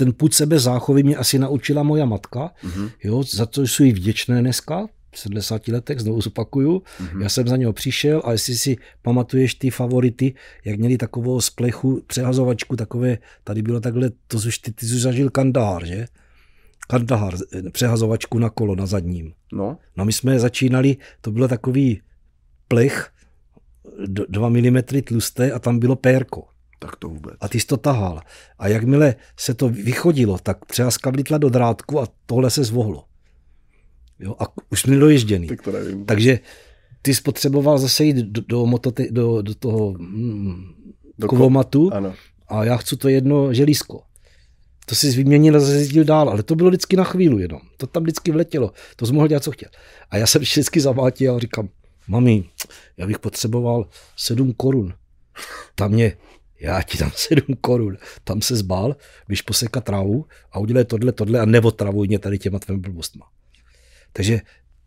ten půd sebe záchovy mě asi naučila moja matka, mm-hmm. jo, za to jsou jí vděčné dneska, v 70 letech, znovu zopakuju. Mm-hmm. Já jsem za něho přišel a jestli si pamatuješ ty favority, jak měli takovou splechu přehazovačku, takové, tady bylo takhle, to už ty, ty jsi zažil Kandahar, že? Kandahar, přehazovačku na kolo na zadním. No. No my jsme začínali, to bylo takový plech, 2 mm tlusté a tam bylo pérko. Tak to vůbec. A ty jsi to tahal. A jakmile se to vychodilo, tak přehaska vlítla do drátku a tohle se zvohlo. Jo, a už jsme doježděný. Tak to nevím. Takže ty jsi potřeboval zase jít do, do, mototy, do, do toho mm, do kovomatu ano. a já chci to jedno želízko. To si vyměnil a zjezdil dál, ale to bylo vždycky na chvíli jenom. To tam vždycky vletělo. To jsi mohl dělat, co chtěl. A já jsem vždycky zavátil a říkám, mami, já bych potřeboval sedm korun. Tam mě já ti dám sedm korun, tam se zbál, běž posekat trávu a udělej tohle, tohle a neotravuj mě tady těma tvými blbostma. Takže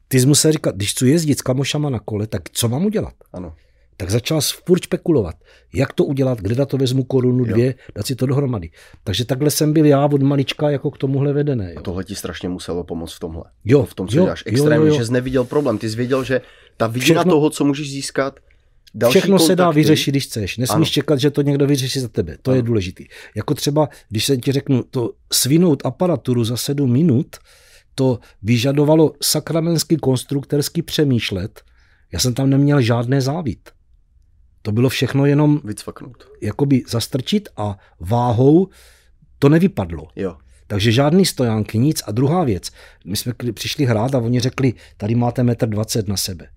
ty jsi musel říkat, když chci jezdit s kamošama na kole, tak co mám udělat? Ano. Tak začal furt spekulovat, jak to udělat, kde na to vezmu korunu, dvě, jo. dát si to dohromady. Takže takhle jsem byl já od malička jako k tomuhle vedené. Jo. A tohle ti strašně muselo pomoct v tomhle. Jo. V tom, co jo, děláš. Extrémně, jo, jo, jo. že jsi neviděl problém. Ty jsi věděl, že ta vidina Všechno... toho, co můžeš získat, Další Všechno kontakty. se dá vyřešit, když chceš. Nesmíš ano. čekat, že to někdo vyřeší za tebe. To ano. je důležité. Jako třeba, když se ti řeknu, to svinout aparaturu za sedm minut, to vyžadovalo sakramensky konstruktorsky přemýšlet. Já jsem tam neměl žádné závit. To bylo všechno jenom vycvaknout. Jakoby zastrčit a váhou to nevypadlo. Jo. Takže žádný stojánky, nic. A druhá věc, my jsme přišli hrát a oni řekli, tady máte metr 20 na sebe.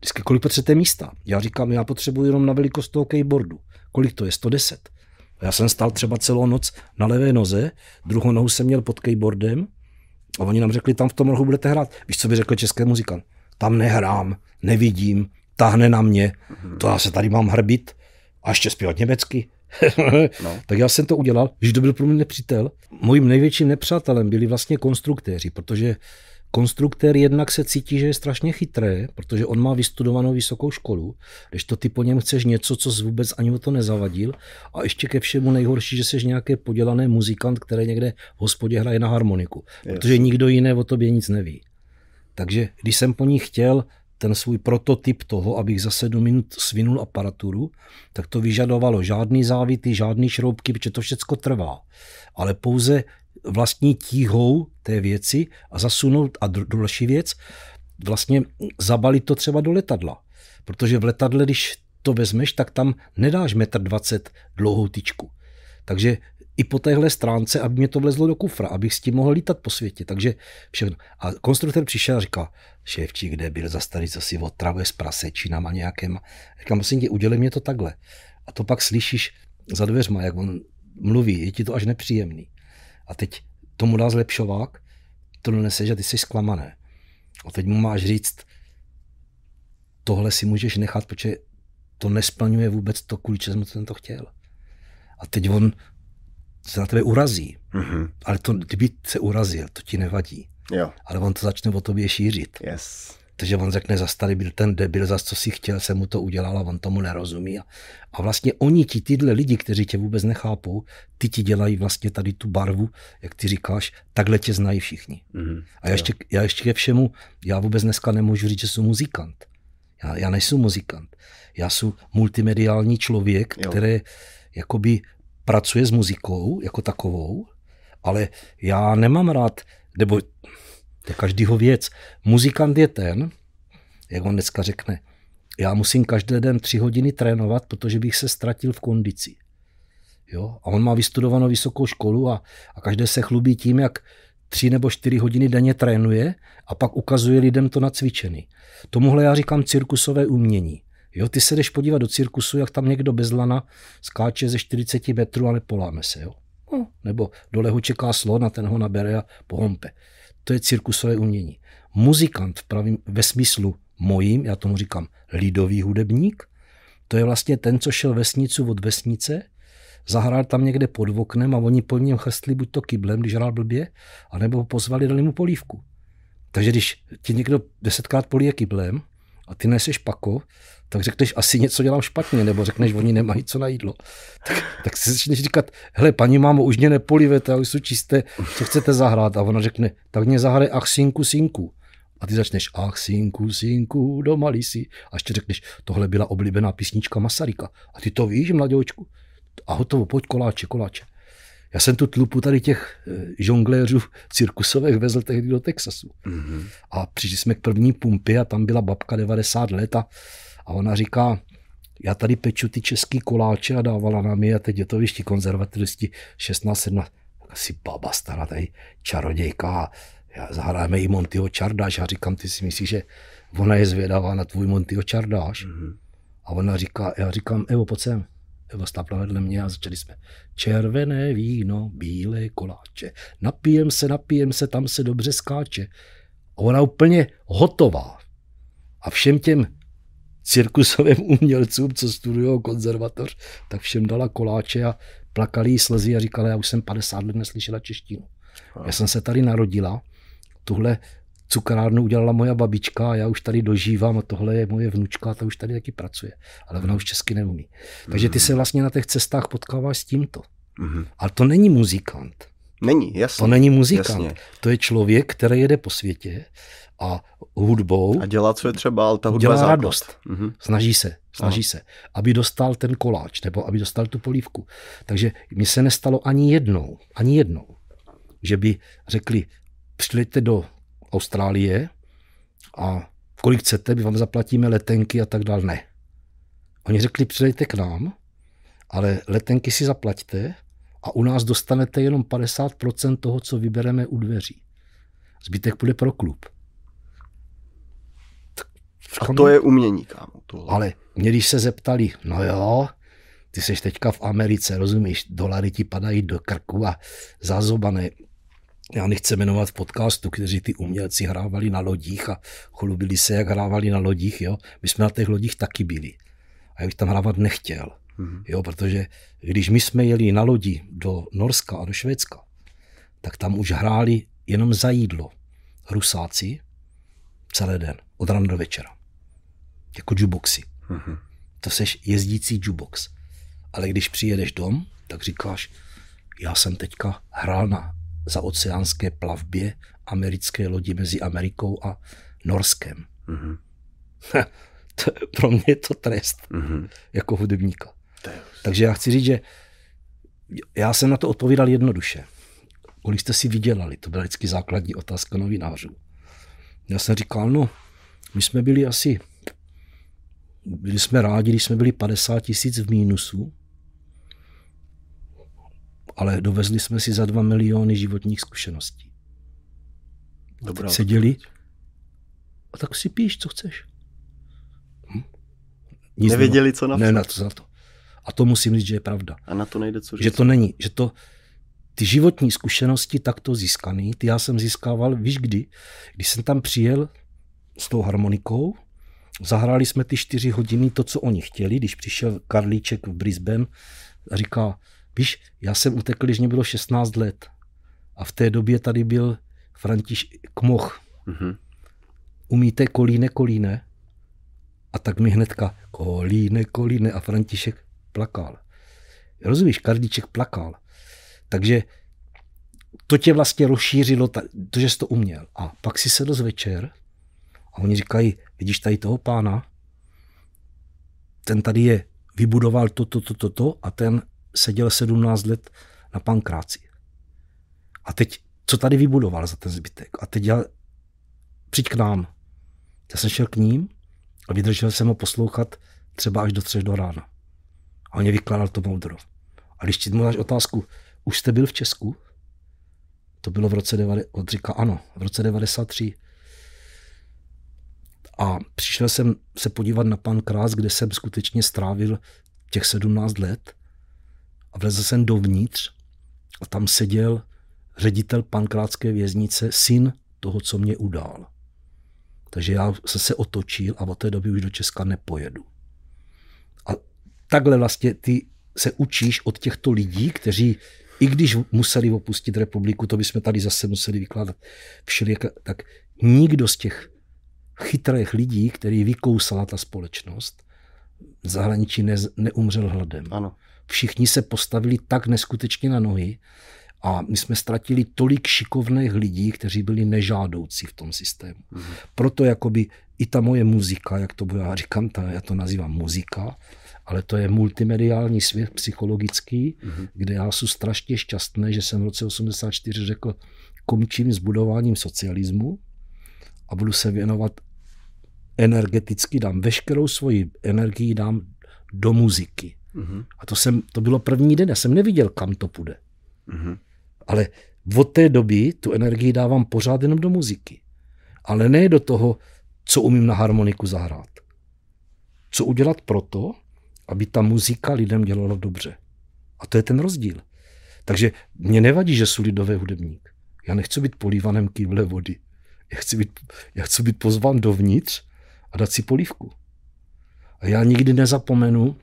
Vždycky, kolik potřebujete místa? Já říkám, já potřebuji jenom na velikost toho keyboardu. Kolik to je? 110. A já jsem stál třeba celou noc na levé noze, druhou nohu jsem měl pod keyboardem a oni nám řekli, tam v tom rohu budete hrát. Víš, co by řekl český muzikant? Tam nehrám, nevidím, táhne na mě, to já se tady mám hrbit a ještě zpívat německy. no. tak já jsem to udělal, když to byl pro mě nepřítel. Mojím největším nepřátelem byli vlastně konstruktéři, protože Konstruktér jednak se cítí, že je strašně chytré, protože on má vystudovanou vysokou školu, když to ty po něm chceš něco, co jsi vůbec ani o to nezavadil. A ještě ke všemu nejhorší, že jsi nějaký podělaný muzikant, který někde v hospodě hraje na harmoniku, yes. protože nikdo jiný o tobě nic neví. Takže když jsem po ní chtěl ten svůj prototyp toho, abych za sedm minut svinul aparaturu, tak to vyžadovalo žádný závity, žádný šroubky, protože to všechno trvá. Ale pouze vlastní tíhou té věci a zasunout, a další věc, vlastně zabalit to třeba do letadla. Protože v letadle, když to vezmeš, tak tam nedáš metr dvacet dlouhou tyčku. Takže i po téhle stránce, aby mě to vlezlo do kufra, abych s tím mohl lítat po světě. Takže všechno. A konstruktor přišel a říká, šéfči, kde byl za starý, co si otravuje s prasečinama nějakým. Říkám, musím tě, udělej mě to takhle. A to pak slyšíš za dveřma, jak on mluví, je ti to až nepříjemný a teď tomu dá zlepšovák, to doneseš a ty jsi zklamané. A teď mu máš říct, tohle si můžeš nechat, protože to nesplňuje vůbec to, kvůli čemu jsem to chtěl. A teď on se na tebe urazí. Mm-hmm. Ale to, kdyby se urazil, to ti nevadí. Jo. Ale on to začne o tobě šířit. Yes. Takže on řekne, za starý byl ten debil, za co si chtěl, se mu to udělal a on tomu nerozumí. A vlastně oni ti, tyhle lidi, kteří tě vůbec nechápou, ty ti dělají vlastně tady tu barvu, jak ty říkáš, takhle tě znají všichni. Mm-hmm. A já ještě, já ještě ke všemu, já vůbec dneska nemůžu říct, že jsem muzikant. Já, já nejsem muzikant. Já jsem multimediální člověk, jo. který jakoby pracuje s muzikou jako takovou, ale já nemám rád, nebo to je každýho věc. Muzikant je ten, jak on dneska řekne, já musím každý den tři hodiny trénovat, protože bych se ztratil v kondici. Jo? A on má vystudovanou vysokou školu a, a každý se chlubí tím, jak tři nebo čtyři hodiny denně trénuje a pak ukazuje lidem to na cvičení. Tomuhle já říkám cirkusové umění. Jo, ty se jdeš podívat do cirkusu, jak tam někdo bez lana skáče ze 40 metrů a nepoláme se. Jo? No, nebo dole ho čeká slon a ten ho nabere a pohompe. To je cirkusové umění. Muzikant v pravým, ve smyslu mojím, já tomu říkám lidový hudebník, to je vlastně ten, co šel vesnicu od vesnice, zahrál tam někde pod oknem a oni po něm chrstli buď to kyblem, když hrál blbě, anebo ho pozvali, dali mu polívku. Takže když ti někdo desetkrát polije kyblem a ty neseš pako, tak řekneš, asi něco dělám špatně, nebo řekneš, oni nemají co na jídlo. Tak, tak si začneš říkat, hele, paní mámo, už mě nepolivete, už jsou čisté, co chcete zahrát? A ona řekne, tak mě zahraje ach, synku, synku. A ty začneš, ach, synku, synku, doma lisí. A ještě řekneš, tohle byla oblíbená písnička Masaryka. A ty to víš, mladěočku? A hotovo, pojď koláče, koláče. Já jsem tu tlupu tady těch eh, žongléřů cirkusových vezl tehdy do Texasu. Mm-hmm. A přišli jsme k první pumpě a tam byla babka 90 let a, a ona říká, já tady peču ty český koláče a dávala nám je a teď je to ti konzervativisti 16, 17, asi baba stará tady čarodějka já zahrajeme i Montyho Čardáš a říkám, ty si myslíš, že ona je zvědavá na tvůj Montyho Čardáš? Mm-hmm. A ona říká, já říkám, Evo, pojď sem. Evo stápla vedle mě a začali jsme. Červené víno, bílé koláče. Napijem se, napijem se, tam se dobře skáče. A ona úplně hotová. A všem těm cirkusovým umělcům, co studují konzervatoř, tak všem dala koláče a plakali slzy a říkala, já už jsem 50 let neslyšela češtinu. Já jsem se tady narodila tuhle cukrárnu udělala moja babička a já už tady dožívám a tohle je moje vnučka a ta už tady taky pracuje. Ale ona už česky neumí. Takže ty se vlastně na těch cestách potkáváš s tímto. Mm-hmm. Ale to není muzikant. Není, jasně. To není muzikant. Jasně. To je člověk, který jede po světě a hudbou. A dělá, co je třeba, ale ta hudba dělá radost. Mm-hmm. Snaží se, snaží Aha. se, aby dostal ten koláč nebo aby dostal tu polívku. Takže mi se nestalo ani jednou, ani jednou, že by řekli, přileďte do Austrálie a kolik chcete, my vám zaplatíme letenky a tak dále. Ne. Oni řekli, přileďte k nám, ale letenky si zaplaťte a u nás dostanete jenom 50% toho, co vybereme u dveří. Zbytek bude pro klub. a to je umění, kámo. Tohle. Ale mě když se zeptali, no jo, ty jsi teďka v Americe, rozumíš, dolary ti padají do krku a zazobané já nechci jmenovat v podcastu, kteří ty umělci hrávali na lodích a chlubili se, jak hrávali na lodích. Jo? My jsme na těch lodích taky byli. A já bych tam hrávat nechtěl. Mm-hmm. Jo, protože když my jsme jeli na lodi do Norska a do Švédska, tak tam už hráli jenom za jídlo Rusáci celý den, od rána do večera. Jako juboxy. Mm-hmm. To seš jezdící jubox. Ale když přijedeš dom, tak říkáš, já jsem teďka hrál na za oceánské plavbě americké lodi mezi Amerikou a Norskem. Mm-hmm. to, pro mě je to trest mm-hmm. jako hudebníka. Takže já chci říct, že já jsem na to odpovídal jednoduše. Kolik jste si vydělali? To byla vždycky základní otázka novinářů. Já jsem říkal, no, my jsme byli asi, byli jsme rádi, když jsme byli 50 tisíc v mínusu, ale dovezli jsme si za dva miliony životních zkušeností. Dobrá, teď seděli a tak si píš, co chceš. Hm? Nic Nevěděli, co na Ne, na to, za to. A to musím říct, že je pravda. A na to nejde co říct. Že to není, že to, ty životní zkušenosti takto získaný, ty já jsem získával, víš kdy? Když jsem tam přijel s tou harmonikou, zahráli jsme ty čtyři hodiny to, co oni chtěli, když přišel Karlíček v Brisbane a říká, Víš, já jsem utekl, když mě bylo 16 let. A v té době tady byl Františ Kmoch. Mm-hmm. Umíte kolíne, kolíne? A tak mi hnedka kolíne, kolíne a František plakal. Rozumíš, Kardíček plakal. Takže to tě vlastně rozšířilo, to, že jsi to uměl. A pak si sedl z večer a oni říkají, vidíš tady toho pána, ten tady je, vybudoval to, to, to, to, to a ten seděl 17 let na pankráci. A teď, co tady vybudoval za ten zbytek? A teď já, přijď k nám. Já jsem šel k ním A vydržel jsem ho poslouchat třeba až do třech do rána. A on mě vykládal to moudro. A když ti mu dáš otázku, už jste byl v Česku? To bylo v roce 90, on říká ano, v roce 93. A přišel jsem se podívat na pan Krás, kde jsem skutečně strávil těch 17 let a vlezl jsem dovnitř a tam seděl ředitel pankrátské věznice, syn toho, co mě udál. Takže já se se otočil a od té doby už do Česka nepojedu. A takhle vlastně ty se učíš od těchto lidí, kteří, i když museli opustit republiku, to bychom tady zase museli vykládat všelijak, tak nikdo z těch chytrých lidí, který vykousala ta společnost, v zahraničí ne, neumřel hladem. Ano. Všichni se postavili tak neskutečně na nohy a my jsme ztratili tolik šikovných lidí, kteří byli nežádoucí v tom systému. Mm-hmm. Proto jakoby i ta moje muzika, jak to já říkám, ta, já to nazývám muzika, ale to je multimediální svět psychologický, mm-hmm. kde já jsem strašně šťastný, že jsem v roce 84 řekl, končím s budováním socialismu a budu se věnovat energeticky, dám veškerou svoji energii dám do muziky. Mm-hmm. A to, jsem, to bylo první den, já jsem neviděl, kam to půjde. Mm-hmm. Ale od té doby tu energii dávám pořád jenom do muziky. Ale ne do toho, co umím na harmoniku zahrát. Co udělat proto, aby ta muzika lidem dělala dobře. A to je ten rozdíl. Takže mě nevadí, že jsou lidové hudebník. Já nechci být polívanem kýble vody. Já chci být, já chci být pozván dovnitř a dát si polívku. A já nikdy nezapomenu,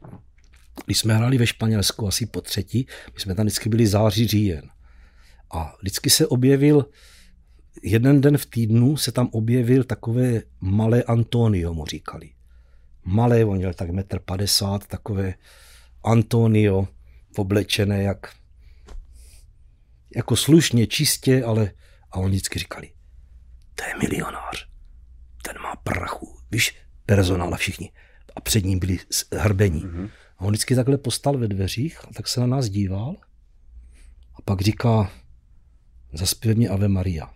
když jsme hráli ve Španělsku asi po třetí, my jsme tam vždycky byli září, říjen. A vždycky se objevil, jeden den v týdnu se tam objevil takové malé Antonio, mu říkali. Malé, on měl tak metr padesát, takové Antonio, oblečené jak jako slušně, čistě, ale a oni vždycky říkali, to je milionář, ten má prachu, víš, personál a všichni. A před ním byli hrbení. Mm-hmm. A on vždycky takhle postal ve dveřích, a tak se na nás díval a pak říká, zaspěv mě Ave Maria.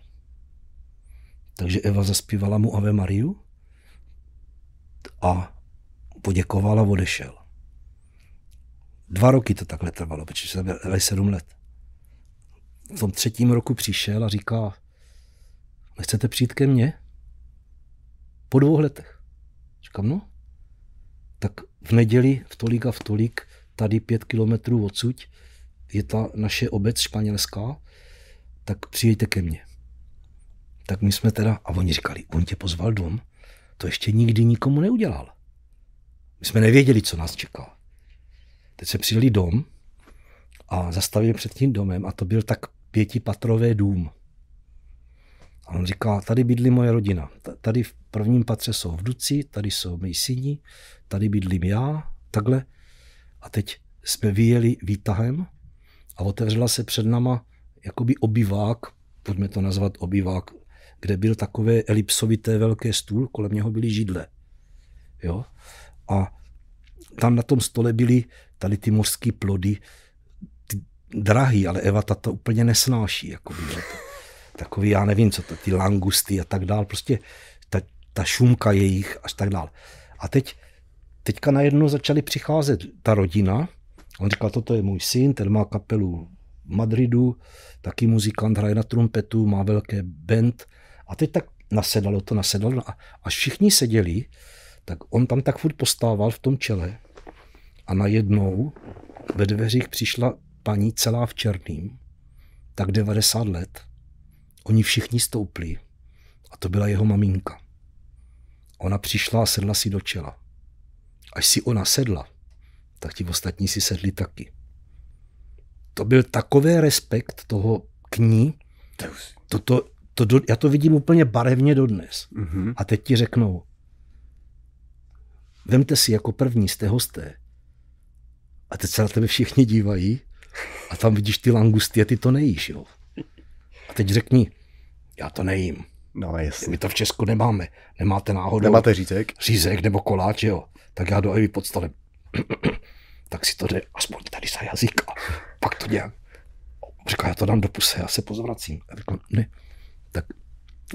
Takže Eva zaspívala mu Ave Mariu a poděkovala a odešel. Dva roky to takhle trvalo, protože jsme byli sedm let. V tom třetím roku přišel a říká, nechcete přijít ke mně? Po dvou letech. Říkám, no. Tak v neděli v tolik a v tolik, tady pět kilometrů odsud, je ta naše obec španělská, tak přijďte ke mně. Tak my jsme teda, a oni říkali, on tě pozval dom, to ještě nikdy nikomu neudělal. My jsme nevěděli, co nás čeká. Teď se přijeli dom a zastavili před tím domem a to byl tak pětipatrové dům. A on říká, tady bydlí moje rodina. Tady v prvním patře jsou vduci, tady jsou mý syni, tady bydlím já, takhle. A teď jsme vyjeli výtahem a otevřela se před náma jakoby obyvák, pojďme to nazvat obyvák, kde byl takové elipsovité velké stůl, kolem něho byly židle. Jo? A tam na tom stole byly tady ty mořské plody, ty drahý, ale Eva to úplně nesnáší. Jakoby, to, takový, já nevím, co to, ty langusty a tak dál, prostě ta, ta šumka jejich až tak dál. A teď, teďka najednou začali přicházet ta rodina, on říkal, toto je můj syn, ten má kapelu v Madridu, taky muzikant, hraje na trumpetu, má velké band. A teď tak nasedalo to, nasedalo. A až všichni seděli, tak on tam tak furt postával v tom čele. A najednou ve dveřích přišla paní celá v černým, tak 90 let. Oni všichni stoupli a to byla jeho maminka. Ona přišla a sedla si do čela. Až si ona sedla, tak ti ostatní si sedli taky to byl takový respekt toho k ní, to, to, to, to, já to vidím úplně barevně dodnes. Mm-hmm. A teď ti řeknou, vemte si jako první jste hosté a teď se na tebe všichni dívají a tam vidíš ty langusty a ty to nejíš, jo. A teď řekni, já to nejím. No jasně. My to v Česku nemáme. Nemáte náhodou. Nemáte řízek? Řízek nebo koláč, jo. Tak já do Evy pod stolem. tak si to jde aspoň tady za jazyk a pak to nějak. Říká, já to dám do puse, já se pozvracím. A říkám, ne. Tak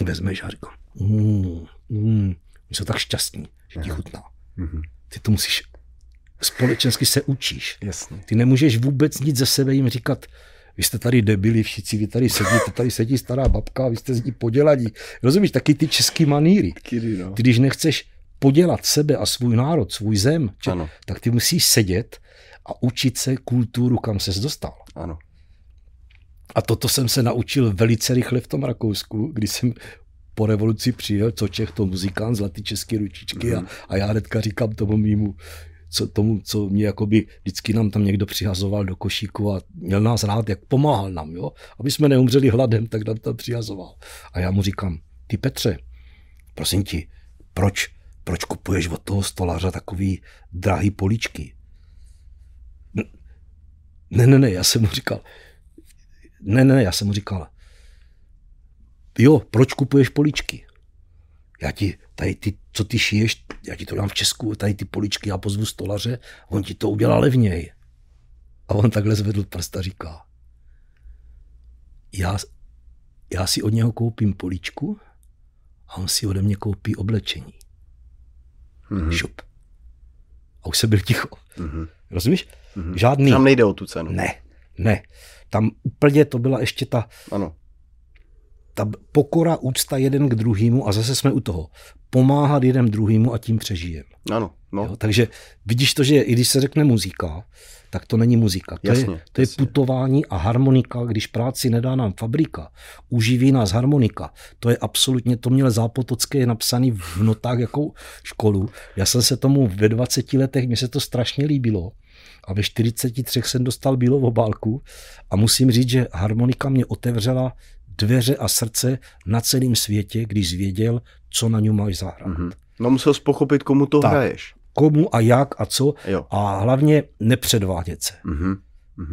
vezmeš a říkám, mm, mm, Oni jsou tak šťastní, že ti chutná. Mm-hmm. Ty to musíš, společensky se učíš. Jasně. Ty nemůžeš vůbec nic ze sebe jim říkat, vy jste tady debili všichni, vy tady sedíte, tady sedí stará babka, vy jste z ní poděladí. Rozumíš, taky ty český maníry. no. Ty když nechceš podělat sebe a svůj národ, svůj zem, či, tak ty musíš sedět a učit se kulturu, kam ses dostal. Ano. A toto jsem se naučil velice rychle v tom Rakousku, kdy jsem po revoluci přijel, co Čech, to muzikant, zlatý český ručičky mm. a, a já hnedka říkám tomu mýmu co, tomu, co mě jakoby vždycky nám tam někdo přihazoval do košíku a měl nás rád, jak pomáhal nám, jo. Aby jsme neumřeli hladem, tak nám tam přihazoval. A já mu říkám, ty Petře, prosím ti, proč, proč kupuješ od toho stolaře takový drahý poličky? Ne, ne, ne, já jsem mu říkal, ne, ne, ne, já jsem mu říkal, jo, proč kupuješ poličky? Já ti, tady ty, co ty šiješ, já ti to dám v Česku, tady ty poličky, já pozvu stolaře, on ti to udělá levněji. A on takhle zvedl prst a říká, já, já si od něho koupím poličku a on si ode mě koupí oblečení. Mm-hmm. Šup. A už se byl ticho. Mm-hmm. Rozumíš? Mm-hmm. Žádný. Tam nejde o tu cenu. Ne, ne. Tam úplně to byla ještě ta, ano. Ta pokora, úcta jeden k druhému a zase jsme u toho. Pomáhat jeden druhému a tím přežijeme. Ano, no. Jo, takže vidíš to, že i když se řekne muzika, tak to není muzika. To, jasně, je, to jasně. je putování a harmonika, když práci nedá nám fabrika, uživí nás harmonika. To je absolutně, to měl Zápotocké napsaný v notách jako školu. Já jsem se tomu ve 20 letech, mně se to strašně líbilo a ve 43 jsem dostal bílou obálku a musím říct, že harmonika mě otevřela dveře a srdce na celém světě, když věděl, co na něm máš zahrát. Mm-hmm. No musel jsi pochopit, komu to tak, hraješ. Komu a jak a co. Jo. A hlavně nepředvádět se. Mm-hmm.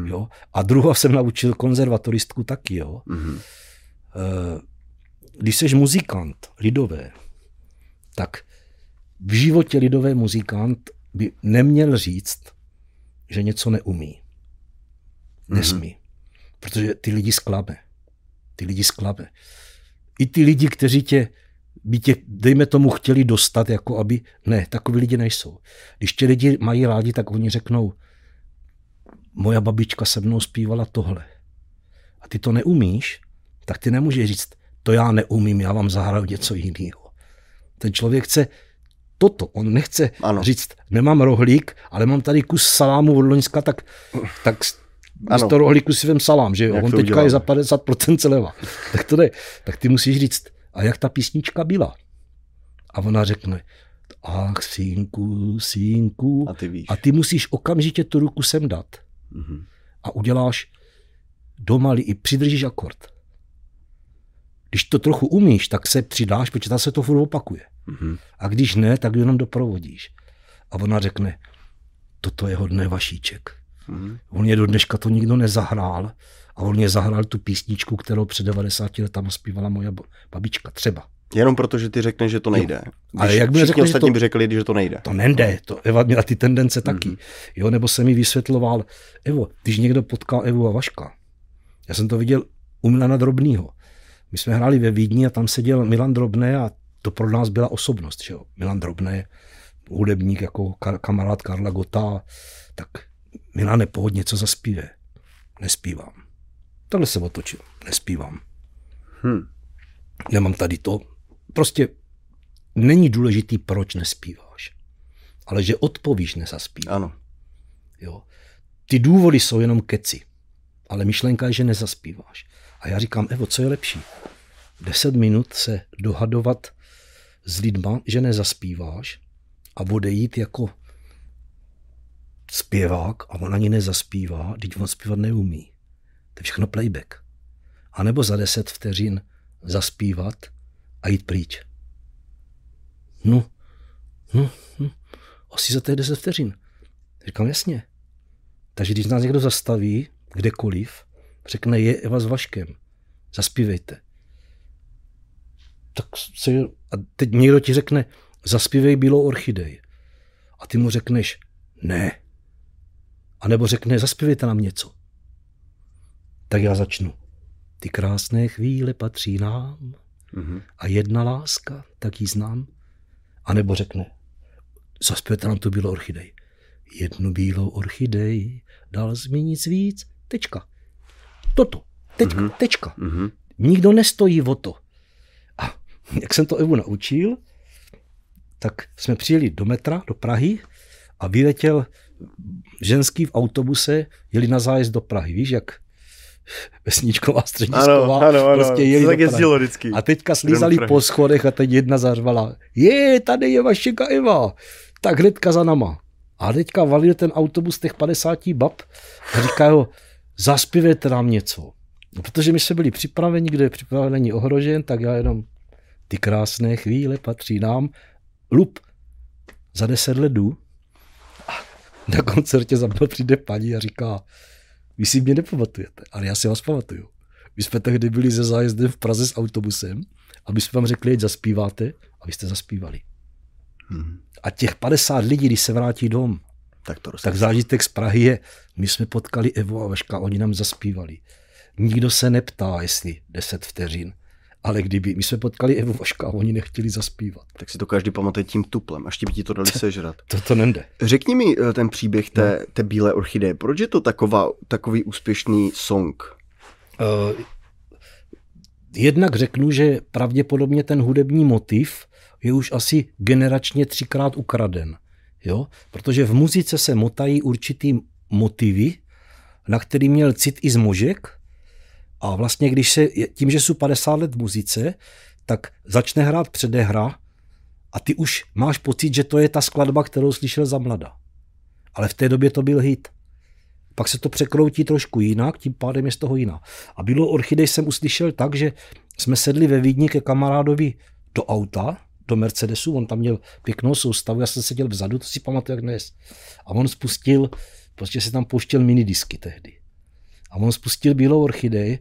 Jo? A druhá jsem naučil konzervatoristku taky. Jo? Mm-hmm. Když jsi muzikant lidové, tak v životě lidové muzikant by neměl říct, že něco neumí. Nesmí. Mm-hmm. Protože ty lidi sklabe. Ty lidi sklabe. I ty lidi, kteří tě by tě, dejme tomu, chtěli dostat, jako aby, ne, takový lidi nejsou. Když tě lidi mají rádi, tak oni řeknou, moja babička se mnou zpívala tohle. A ty to neumíš, tak ty nemůžeš říct, to já neumím, já vám zahraju něco jiného. Ten člověk chce toto. On nechce ano. říct, nemám rohlík, ale mám tady kus salámu od Loňska, tak, tak místo rohlíku si vem salám, že jo? On teďka je za 50% celeva. tak to ne. Tak ty musíš říct, a jak ta písnička byla? A ona řekne, ach, synku, synku. A ty, víš. a ty musíš okamžitě tu ruku sem dát. Mm-hmm. A uděláš doma i přidržíš akord. Když to trochu umíš, tak se přidáš, protože se to furt opakuje. Mm-hmm. A když ne, tak jenom doprovodíš. A ona řekne, toto je hodné vašíček. Mm-hmm. On je do dneška to nikdo nezahrál a on mě zahrál tu písničku, kterou před 90 letama zpívala moje babička třeba. Jenom proto, že ty řekneš, že to nejde. Jo. Ale jak by řekl, že to, by řekli, že to nejde. To nejde, to Eva měla ty tendence taky. Mm-hmm. Jo, nebo se mi vysvětloval, Evo, když někdo potká Evu a Vaška, já jsem to viděl u Milana Drobnýho. My jsme hráli ve Vídni a tam seděl Milan Drobné a to pro nás byla osobnost. Že jo? Milan Drobné, hudebník jako kamarád Karla Gota, tak Milan nepohodně něco zaspíve. Nespívám. Takhle se otočil. Nespívám. Hmm. Nemám tady to. Prostě není důležitý, proč nespíváš. Ale že odpovíš, nezaspíváš. Ano. Jo. Ty důvody jsou jenom keci. Ale myšlenka je, že nezaspíváš. A já říkám, Evo, co je lepší? Deset minut se dohadovat s lidma, že nezaspíváš a odejít jako zpěvák a on ani nezaspívá, když on zpívat neumí. To je všechno playback. A nebo za deset vteřin zaspívat a jít pryč. No, no, no asi za těch deset vteřin. Říkám, jasně. Takže když nás někdo zastaví, kdekoliv, řekne, je Eva s Vaškem, zaspívejte. Tak se, a teď někdo ti řekne, zaspívej bílou orchidej. A ty mu řekneš, ne. A nebo řekne, zaspívejte nám něco. Tak já začnu. Ty krásné chvíle patří nám mm-hmm. a jedna láska, tak ji znám. A nebo řekne, zaspěte nám tu bílou orchidej. Jednu bílou orchidej, dál zmínit víc, tečka. Toto, tečka, mm-hmm. tečka. Mm-hmm. Nikdo nestojí o to. A jak jsem to Evu naučil, tak jsme přijeli do metra, do Prahy a vyletěl ženský v autobuse, jeli na zájezd do Prahy. Víš, jak vesničková, středisková, ano, ano, ano. prostě jeli tak jezdilo vždycky. A teďka slízali po schodech a teď jedna zařvala, je, tady je vaše Eva, tak hnedka za nama. A teďka valil ten autobus těch 50 bab a říkají, zaspívejte nám něco. No, protože my jsme byli připraveni, kde je připravený ohrožen, tak já jenom ty krásné chvíle patří nám. Lup, za deset let jdu na koncertě za mnou přijde paní a říká, vy si mě nepamatujete, ale já si vás pamatuju. My jsme tehdy byli ze zájezdem v Praze s autobusem a my jsme vám řekli, že zaspíváte a vy jste zaspívali. Hmm. A těch 50 lidí, když se vrátí dom, tak, to tak zážitek z Prahy je, my jsme potkali Evo a Vaška, oni nám zaspívali. Nikdo se neptá, jestli 10 vteřin, ale kdyby my jsme potkali Evu Vaška a oni nechtěli zaspívat. Tak si to každý pamatuje tím tuplem, až ti by ti to dali sežrat. to to nende. Řekni mi eh, ten příběh té, no. té bílé orchideje. Proč je to taková, takový úspěšný song? Uh, jednak řeknu, že pravděpodobně ten hudební motiv je už asi generačně třikrát ukraden. Jo? Protože v muzice se motají určitý motivy, na který měl cit i zmožek. A vlastně, když se, tím, že jsou 50 let v muzice, tak začne hrát předehra a ty už máš pocit, že to je ta skladba, kterou slyšel za mlada. Ale v té době to byl hit. Pak se to překroutí trošku jinak, tím pádem je z toho jiná. A bylo orchidej jsem uslyšel tak, že jsme sedli ve Vídni ke kamarádovi do auta do Mercedesu, on tam měl pěknou soustavu, já jsem seděl vzadu, to si pamatuju jak dnes. A on spustil, prostě se tam pouštěl minidisky tehdy. A on spustil Bílou orchidej.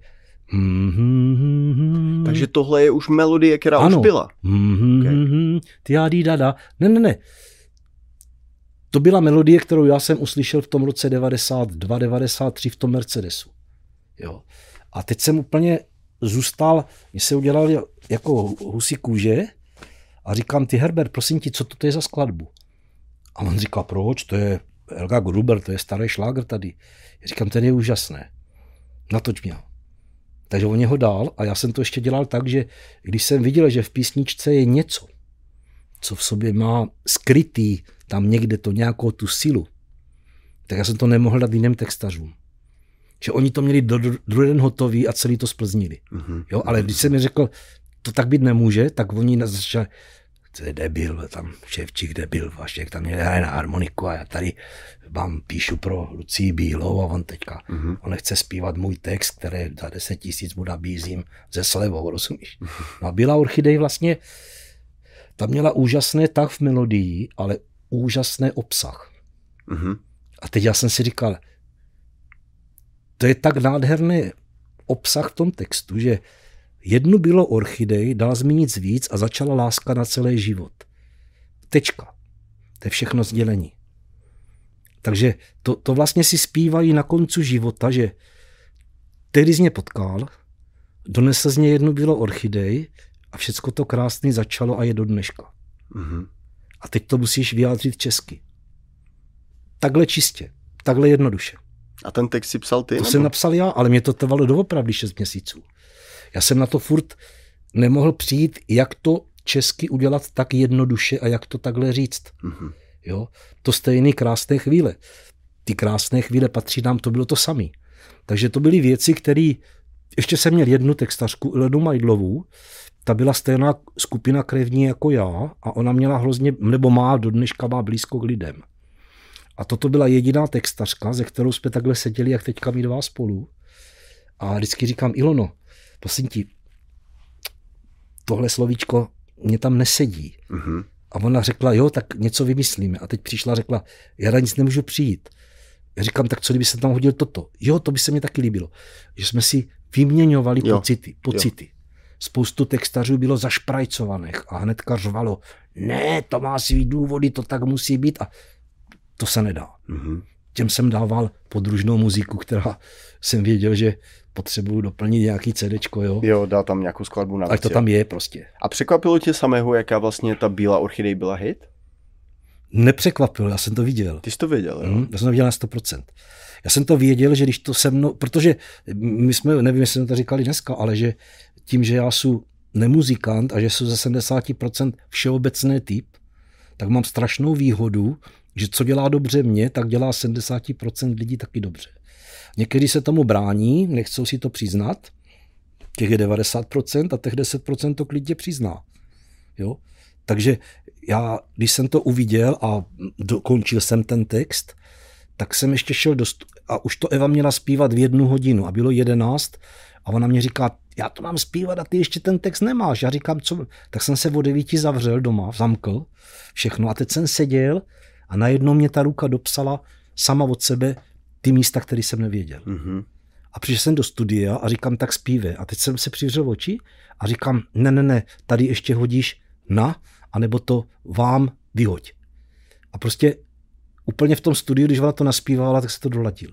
Mm-hmm. Takže tohle je už melodie, která ano. už byla. Mm-hmm. Okay. dada. Ne, ne, ne. To byla melodie, kterou já jsem uslyšel v tom roce 92, 93 v tom Mercedesu. Jo. A teď jsem úplně zůstal, mi se udělal jako husí kůže a říkám, ty Herbert, prosím ti, co to je za skladbu? A on říká, proč? To je Elga Gruber, to je starý šlágr tady. Já říkám, ten je úžasné. Natoč mě. Takže on ho dál a já jsem to ještě dělal tak, že když jsem viděl, že v písničce je něco, co v sobě má skrytý tam někde to nějakou tu silu, tak já jsem to nemohl dát jiným textařům. Že oni to měli do, do, druhý den hotový a celý to splznili. Mm-hmm. Jo, ale když jsem mi řekl, to tak být nemůže, tak oni začali, to je debil, tam šéfčík debil, Vašek tam mě hraje na harmoniku a já tady vám píšu pro Lucii Bílou a on teďka, mm-hmm. on nechce zpívat můj text, který za 10 tisíc mu nabízím ze slevou, rozumíš? No a Bílá orchidej vlastně, ta měla úžasné tak v melodii, ale úžasné obsah. Mm-hmm. A teď já jsem si říkal, to je tak nádherný obsah v tom textu, že Jednu bylo orchidej, dala zmínit víc a začala láska na celý život. Tečka. To je všechno sdělení. Takže to, to vlastně si zpívají na koncu života, že tehdy z mě potkal, donesl z něj jednu bylo orchidej a všecko to krásný začalo a je do dneška. Mm-hmm. A teď to musíš vyjádřit česky. Takhle čistě, takhle jednoduše. A ten text si psal ty? To nebo? jsem napsal já, ale mě to trvalo doopravdy 6 měsíců. Já jsem na to furt nemohl přijít, jak to česky udělat tak jednoduše a jak to takhle říct. Mm-hmm. Jo? To stejné krásné chvíle. Ty krásné chvíle patří nám, to bylo to samé. Takže to byly věci, které... Ještě jsem měl jednu textařku, Ilenu Majdlovou, ta byla stejná skupina krevní jako já a ona měla hrozně, nebo má, do dneška má blízko k lidem. A toto byla jediná textařka, ze kterou jsme takhle seděli, jak teďka my dva spolu. A vždycky říkám, Ilono, prosím ti, tohle slovíčko mě tam nesedí. Mm-hmm. A ona řekla, jo, tak něco vymyslíme. A teď přišla a řekla, já na nic nemůžu přijít. Já říkám, tak co kdyby se tam hodil toto? Jo, to by se mi taky líbilo. Že jsme si vyměňovali jo. pocity. pocity. Jo. Spoustu textařů bylo zašprajcovaných a hnedka řvalo, ne, to má svý důvody, to tak musí být. A to se nedá. Mm-hmm. těm jsem dával podružnou muziku, která jsem věděl, že potřebuju doplnit nějaký CD, jo. Jo, dá tam nějakou skladbu na Tak to tam je prostě. A překvapilo tě samého, jaká vlastně ta bílá orchidej byla hit? Nepřekvapilo, já jsem to viděl. Ty jsi to věděl, jo? Hmm, já jsem to viděl na 100%. Já jsem to věděl, že když to se mnou, protože my jsme, nevím, jestli jsme to říkali dneska, ale že tím, že já jsem nemuzikant a že jsou ze 70% všeobecný typ, tak mám strašnou výhodu, že co dělá dobře mě, tak dělá 70% lidí taky dobře. Někteří se tomu brání, nechcou si to přiznat, těch je 90% a těch 10% to klidně přizná. Jo? Takže já, když jsem to uviděl a dokončil jsem ten text, tak jsem ještě šel do stu- a už to Eva měla zpívat v jednu hodinu a bylo jedenáct a ona mě říká, já to mám zpívat a ty ještě ten text nemáš. Já říkám, co? Tak jsem se o devíti zavřel doma, zamkl všechno a teď jsem seděl a najednou mě ta ruka dopsala sama od sebe ty místa, které jsem nevěděl. Mm-hmm. A přišel jsem do studia a říkám, tak zpíve. A teď jsem se přivřel oči a říkám, ne, ne, ne, tady ještě hodíš na, anebo to vám vyhoď. A prostě úplně v tom studiu, když ona to naspívala, tak se to doladil.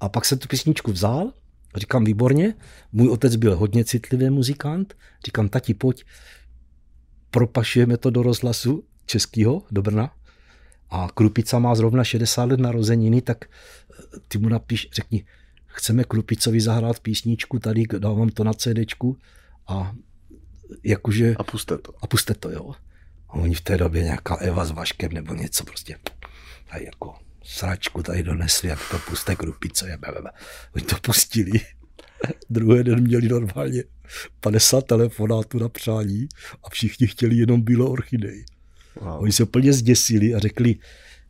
A pak jsem tu písničku vzal, říkám výborně, můj otec byl hodně citlivý muzikant, říkám, tati, pojď, propašujeme to do rozhlasu českého, do Brna, a Krupica má zrovna 60 let narozeniny, tak eh, ty mu napíš, řekni, chceme Krupicovi zahrát písničku, tady dávám to na CDčku a jakože... A puste to. A puste to, jo. A oni v té době nějaká Eva s Vaškem nebo něco prostě. Tady jako sračku tady donesli, jak to puste Krupice. Je, Oni to pustili. Druhý den měli normálně 50 telefonátů na přání a všichni chtěli jenom bylo orchidej. Wow. Oni se úplně zděsili a řekli,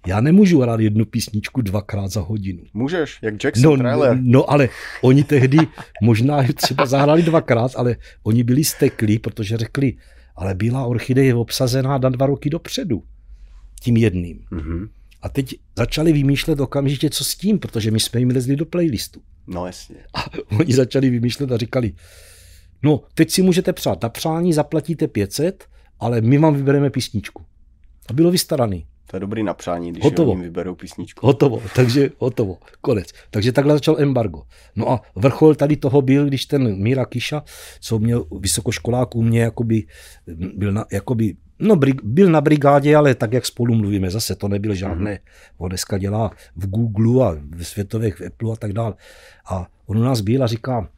já nemůžu hrát jednu písničku dvakrát za hodinu. Můžeš, jak Jackson no, trailer. No, ale oni tehdy možná třeba zahráli dvakrát, ale oni byli steklí, protože řekli, ale Bílá orchidej je obsazená na dva roky dopředu. Tím jedným. Mm-hmm. A teď začali vymýšlet okamžitě, co s tím, protože my jsme jim lezli do playlistu. No jasně. A oni začali vymýšlet a říkali, no teď si můžete přát na přání, zaplatíte 500, ale my vám vybereme písničku. A bylo vystaraný. To je dobrý napřání, když hotovo. jim vyberou písničku. Hotovo, takže hotovo, konec. Takže takhle začal embargo. No a vrchol tady toho byl, když ten Míra Kiša, co měl vysokoškolák u mě, jakoby, byl, na, jakoby, no, byl na brigádě, ale tak, jak spolu mluvíme, zase to nebyl žádné. Mm. On dneska dělá v Google a v světových v Apple a tak dále. A on u nás byl a říká,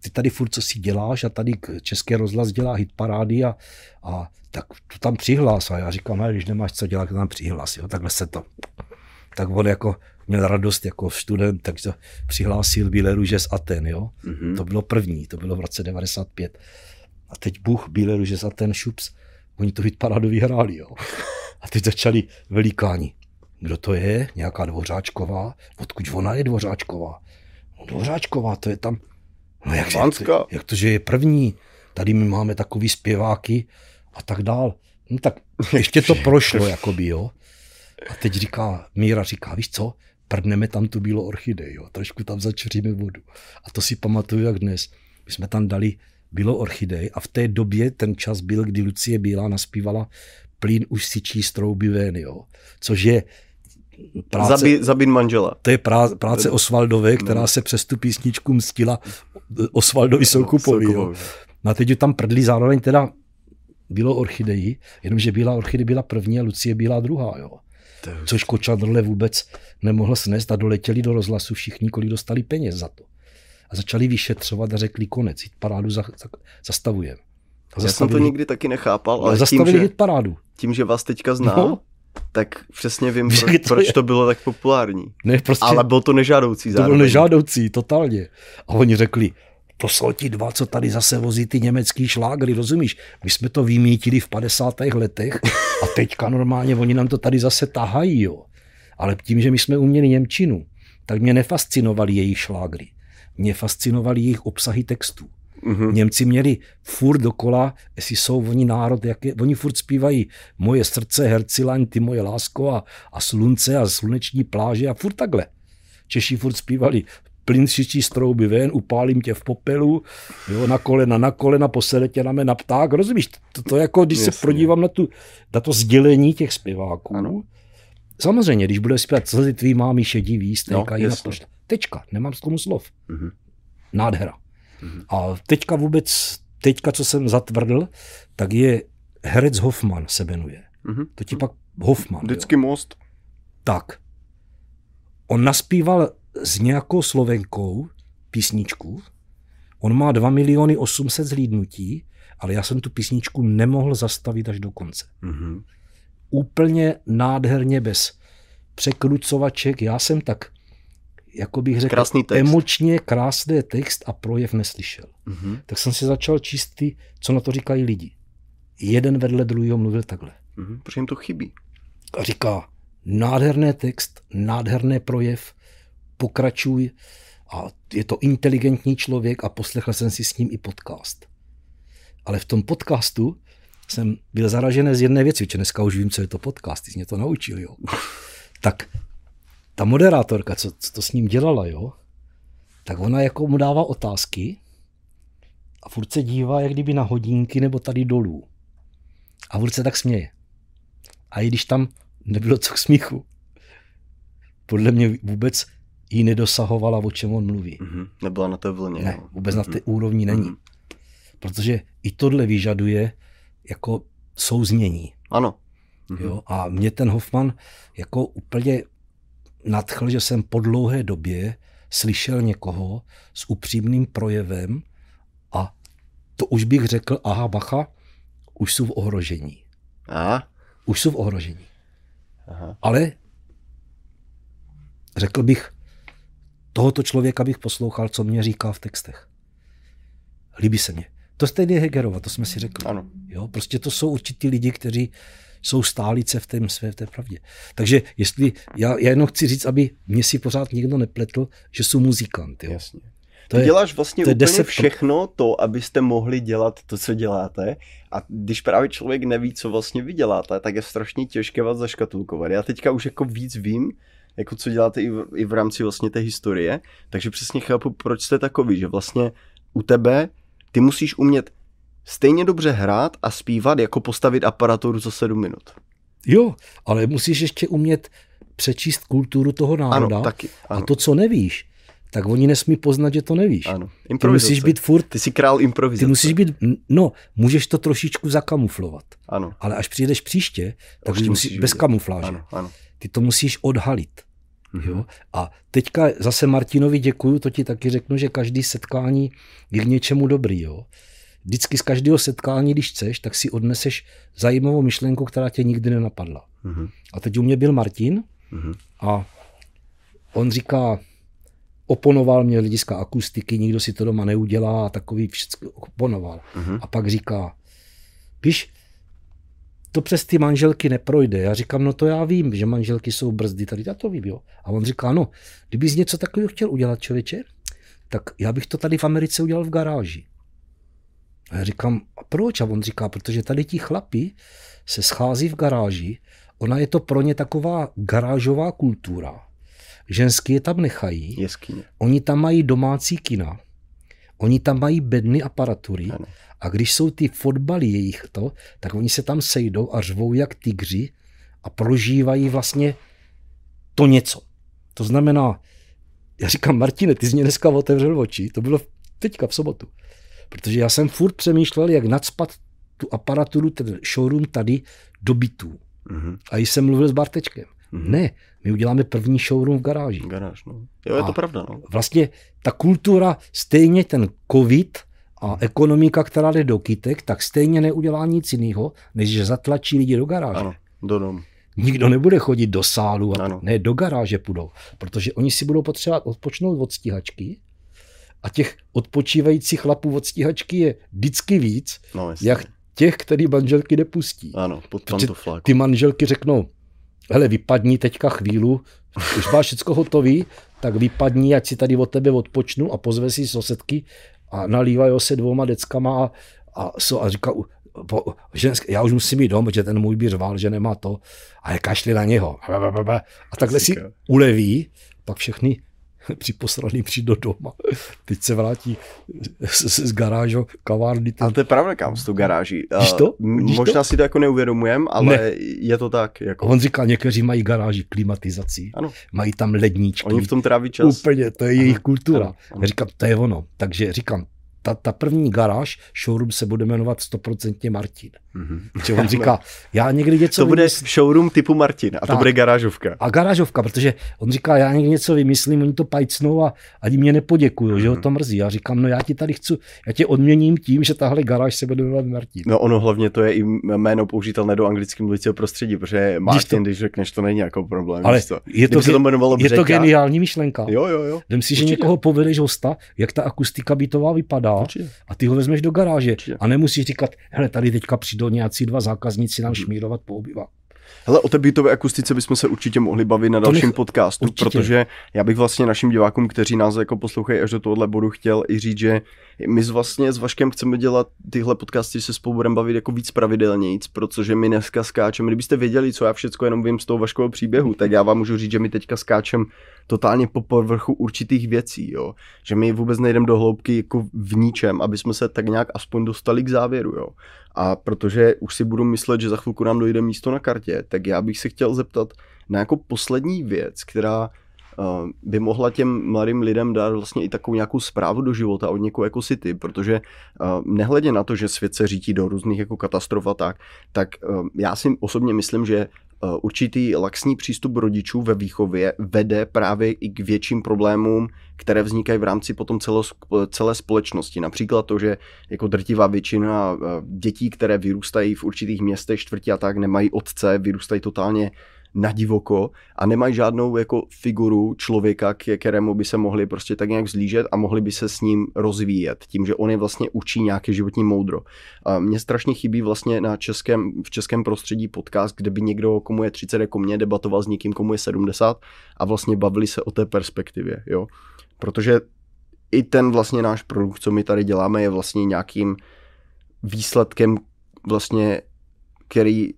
ty tady furt co si děláš a tady České rozhlas dělá hit parády a, a tak to tam přihlás. A já říkám, když nemáš co dělat, tak tam přihlás. Jo, takhle se to. Tak on jako měl radost jako student, tak to přihlásil Bílé růže z Aten. Jo? Mm-hmm. To bylo první, to bylo v roce 95. A teď Bůh Bílé růže z Aten, šups, oni to hit parádu vyhráli. Jo? A teď začali velikáni. Kdo to je? Nějaká Dvořáčková? Odkud ona je Dvořáčková? No, Dvořáčková, to je tam No jak, jak, to, jak to, že je první? Tady my máme takový zpěváky a tak dál. No tak ještě to prošlo, jakoby, jo. A teď říká, Míra říká, víš co, prdneme tam tu bílou orchidej, jo. Trošku tam začeříme vodu. A to si pamatuju jak dnes. My jsme tam dali bílou orchidej a v té době ten čas byl, kdy Lucie Bílá naspívala plyn už si číst trouby ven, jo. Což je práce, Zabi, zabin manžela. To je prá, práce Osvaldové, která no. se přes tu písničku mstila Osvaldovi Soukupovi. Jo. No a teď tam prdli zároveň teda bylo orchideji, jenomže Bílá orchidej byla první a Lucie byla druhá. Jo. Což Kočadrle vůbec nemohl snést a doletěli do rozhlasu všichni, kolik dostali peněz za to. A začali vyšetřovat a řekli konec, hit parádu za, za, zastavujeme. Já jsem to nikdy taky nechápal, ale zastavili tím, že, hit parádu. Tím, že vás teďka zná, no, tak přesně vím, proč to, proč to bylo tak populární. Ne, prostě, Ale bylo to nežádoucí zároveň. To bylo nežádoucí, totálně. A oni řekli, to jsou ti dva, co tady zase vozí ty německý šlágry, rozumíš? My jsme to vymítili v 50. letech a teďka normálně oni nám to tady zase tahají, jo. Ale tím, že my jsme uměli Němčinu, tak mě nefascinovaly jejich šlágry. Mě fascinovaly jejich obsahy textů. Mm-hmm. Němci měli furt dokola, jestli jsou oni národ, jak je, oni furt zpívají moje srdce, hercilaň, ty moje lásko a, a slunce a sluneční pláže a furt takhle. Češi furt zpívali plyn šičí strouby ven, upálím tě v popelu, jo, na kolena, na kolena, posede tě na mě na pták, rozumíš? To, to jako, když Jasně. se prodívám na, tu, na to sdělení těch zpěváků, ano. samozřejmě, když bude zpívat slzy tvý mámy šedivý, stékají no, na pošta. Tečka, nemám k tomu slov. Mm-hmm. Nádhera. Mm-hmm. A teďka vůbec, teďka, co jsem zatvrdl, tak je herec Hoffman se jmenuje. Mm-hmm. To ti pak Hoffman. Vždycky jo. most. Tak. On naspíval s nějakou slovenkou písničku. On má 2 miliony 800 zhlídnutí, ale já jsem tu písničku nemohl zastavit až do konce. Mm-hmm. Úplně nádherně bez překrucovaček. Já jsem tak, jako bych řekl, Krásný text. emočně krásný text a projev neslyšel. Mm-hmm. Tak jsem si začal číst ty, co na to říkají lidi. Jeden vedle druhého mluvil takhle. Mm-hmm. Protože jim to chybí. A říká, nádherný text, nádherný projev, pokračuj. A je to inteligentní člověk a poslechl jsem si s ním i podcast. Ale v tom podcastu jsem byl zaražený z jedné věci, že dneska už vím, co je to podcast, ty jsi mě to naučil, jo. Tak ta moderátorka, co, co to s ním dělala, jo, tak ona jako mu dává otázky a furt se dívá, jak kdyby na hodinky nebo tady dolů. A furt se tak směje. A i když tam nebylo co k smíchu, podle mě vůbec jí nedosahovala, o čem on mluví. Mm-hmm. Nebyla na té vlně. Ne, vůbec mm-hmm. na té mhm. úrovni není. Mm-hmm. Protože i tohle vyžaduje jako souznění. Ano. Mm-hmm. Jo? A mě ten Hoffman jako úplně nadchl, že jsem po dlouhé době slyšel někoho s upřímným projevem a to už bych řekl, aha, bacha, už jsou v ohrožení. A? Už jsou v ohrožení. Aha. Ale řekl bych, tohoto člověka bych poslouchal, co mě říká v textech. Líbí se mě. To stejně Hegerova, to jsme si řekli. Ano. Jo, prostě to jsou určitý lidi, kteří jsou stálice v, tém své, v té pravdě. Takže jestli, já, já jenom chci říct, aby mě si pořád nikdo nepletl, že jsou muzikant. Jo. Jasně. To Ty je, děláš vlastně to úplně 10... všechno to, abyste mohli dělat to, co děláte. A když právě člověk neví, co vlastně vy děláte, tak je strašně těžké vás zaškatulkovat. Já teďka už jako víc vím, jako co děláte i v, i v rámci vlastně té historie, takže přesně chápu, proč jste takový, že vlastně u tebe ty musíš umět stejně dobře hrát a zpívat, jako postavit aparaturu za sedm minut. Jo, ale musíš ještě umět přečíst kulturu toho národa ano, taky, ano. a to, co nevíš, tak oni nesmí poznat, že to nevíš. Ano. Ty musíš být furt... Ty jsi král improvizace. Ty musíš být, no, můžeš to trošičku zakamuflovat. Ano. Ale až přijdeš příště, tak už musíš, bez kamufláže. Ano, ano. Ty to musíš odhalit. Mm-hmm. Jo? A teďka zase Martinovi děkuju, to ti taky řeknu, že každý setkání je k něčemu dobrý. Jo? Vždycky z každého setkání, když chceš, tak si odneseš zajímavou myšlenku, která tě nikdy nenapadla. Mm-hmm. A teď u mě byl Martin mm-hmm. a on říká, oponoval mě hlediska akustiky, nikdo si to doma neudělá a takový všechno oponoval. Mm-hmm. A pak říká, víš, to přes ty manželky neprojde. Já říkám, no to já vím, že manželky jsou brzdy, tady já to vím, jo. A on říká, no, kdybys něco takového chtěl udělat, člověče, tak já bych to tady v Americe udělal v garáži. A já říkám, a proč? A on říká, protože tady ti chlapi se schází v garáži, ona je to pro ně taková garážová kultura. Ženský je tam nechají. Jeskyně. Oni tam mají domácí kina. Oni tam mají bedny aparatury. Ano. A když jsou ty fotbaly jejich to, tak oni se tam sejdou a řvou jak tygři a prožívají vlastně to něco. To znamená, já říkám, Martine, ty jsi mě dneska otevřel oči, to bylo teďka v sobotu. Protože já jsem furt přemýšlel, jak nadspat tu aparaturu, ten showroom tady do bytů. Mm-hmm. A jsem mluvil s Bartečkem. Mm-hmm. Ne, my uděláme první showroom v garáži. Garáž, no. Jo, je a to pravda, no. Vlastně ta kultura, stejně ten covid a ekonomika, která jde do kytek, tak stejně neudělá nic jiného, než že zatlačí lidi do garáže. Ano, do domu. Nikdo nebude chodit do sálu, a ano. ne, do garáže půjdou, protože oni si budou potřebovat odpočnout od stíhačky a těch odpočívajících chlapů od stíhačky je vždycky víc, no, jak těch, který manželky nepustí. Ano, pod Ty manželky řeknou, hele, vypadni teďka chvílu, už máš všechno hotový, tak vypadni, ať si tady od tebe odpočnu a pozve si sosedky a nalívají se dvouma deckama a, a, so, a říká, po, žensk, já už musím jít dom, protože ten můj by řval, že nemá to a je kašli na něho. A takhle si uleví, pak všechny připosraný přijít do doma. Teď se vrátí z, z garážo kavárny. Ale to je pravda, kam s tou garáží. Víš to? Víš Možná to? si to jako neuvědomujem, ale ne. je to tak. Jako. On říká, někteří mají garáži klimatizací, ano. mají tam ledničky. Oni v tom tráví čas. Úplně, to je ano. jejich kultura. Ano. Ano. Říkám, to je ono. Takže říkám, ta, ta první garáž, showroom se bude jmenovat 100% Martin. Mm-hmm. on říká, já někdy něco To bude vymyslím. showroom typu Martin a tak. to bude garážovka. A garážovka, protože on říká, já někdy něco vymyslím, oni to pajcnou a ani mě nepoděkují, mm-hmm. že ho mhm. to mrzí. Já říkám, no já ti tady chci, já tě odměním tím, že tahle garáž se bude jmenovat Martin. No ono hlavně to je i jméno použitelné do anglického mluvícího prostředí, protože Martin, když, to, když řekneš, to není jako problém. Ale to. je to, se to je to geniální myšlenka. Jo, jo, jo. Vem si, že někoho povedeš hosta, jak ta akustika bytová vypadá Určitě. a ty ho vezmeš do garáže Určitě. a nemusíš říkat, hele, tady teďka přijdou nějací dva zákazníci nám mhm. šmírovat po obyvách. Hele, o té bytové akustice bychom se určitě mohli bavit na dalším nech... podcastu, určitě. protože já bych vlastně našim divákům, kteří nás jako poslouchají až do tohohle bodu, chtěl i říct, že my vlastně s Vaškem chceme dělat tyhle podcasty, se spolu budeme bavit jako víc pravidelnějíc, protože my dneska skáčeme. Kdybyste věděli, co já všechno jenom vím z toho Vaškového příběhu, tak já vám můžu říct, že my teďka skáčem totálně po povrchu určitých věcí, jo. Že my vůbec nejdeme do hloubky jako v ničem, aby jsme se tak nějak aspoň dostali k závěru, jo. A protože už si budu myslet, že za chvilku nám dojde místo na kartě, tak já bych se chtěl zeptat na jako poslední věc, která uh, by mohla těm mladým lidem dát vlastně i takovou nějakou zprávu do života od někoho jako si ty, protože uh, nehledě na to, že svět se řítí do různých jako katastrof a tak, tak uh, já si osobně myslím, že Eh, určitý laxní přístup rodičů ve výchově vede právě i k větším problémům, které vznikají v rámci potom celo, celé společnosti. Například to, že jako drtivá většina eh, dětí, které vyrůstají v určitých městech, čtvrtí a tak, nemají otce, vyrůstají totálně na divoko a nemají žádnou jako figuru člověka, k kterému by se mohli prostě tak nějak zlížet a mohli by se s ním rozvíjet, tím, že on je vlastně učí nějaké životní moudro. A mně strašně chybí vlastně na českém, v českém prostředí podcast, kde by někdo, komu je 30 jako mě, debatoval s někým, komu je 70 a vlastně bavili se o té perspektivě, jo. Protože i ten vlastně náš produkt, co my tady děláme, je vlastně nějakým výsledkem vlastně který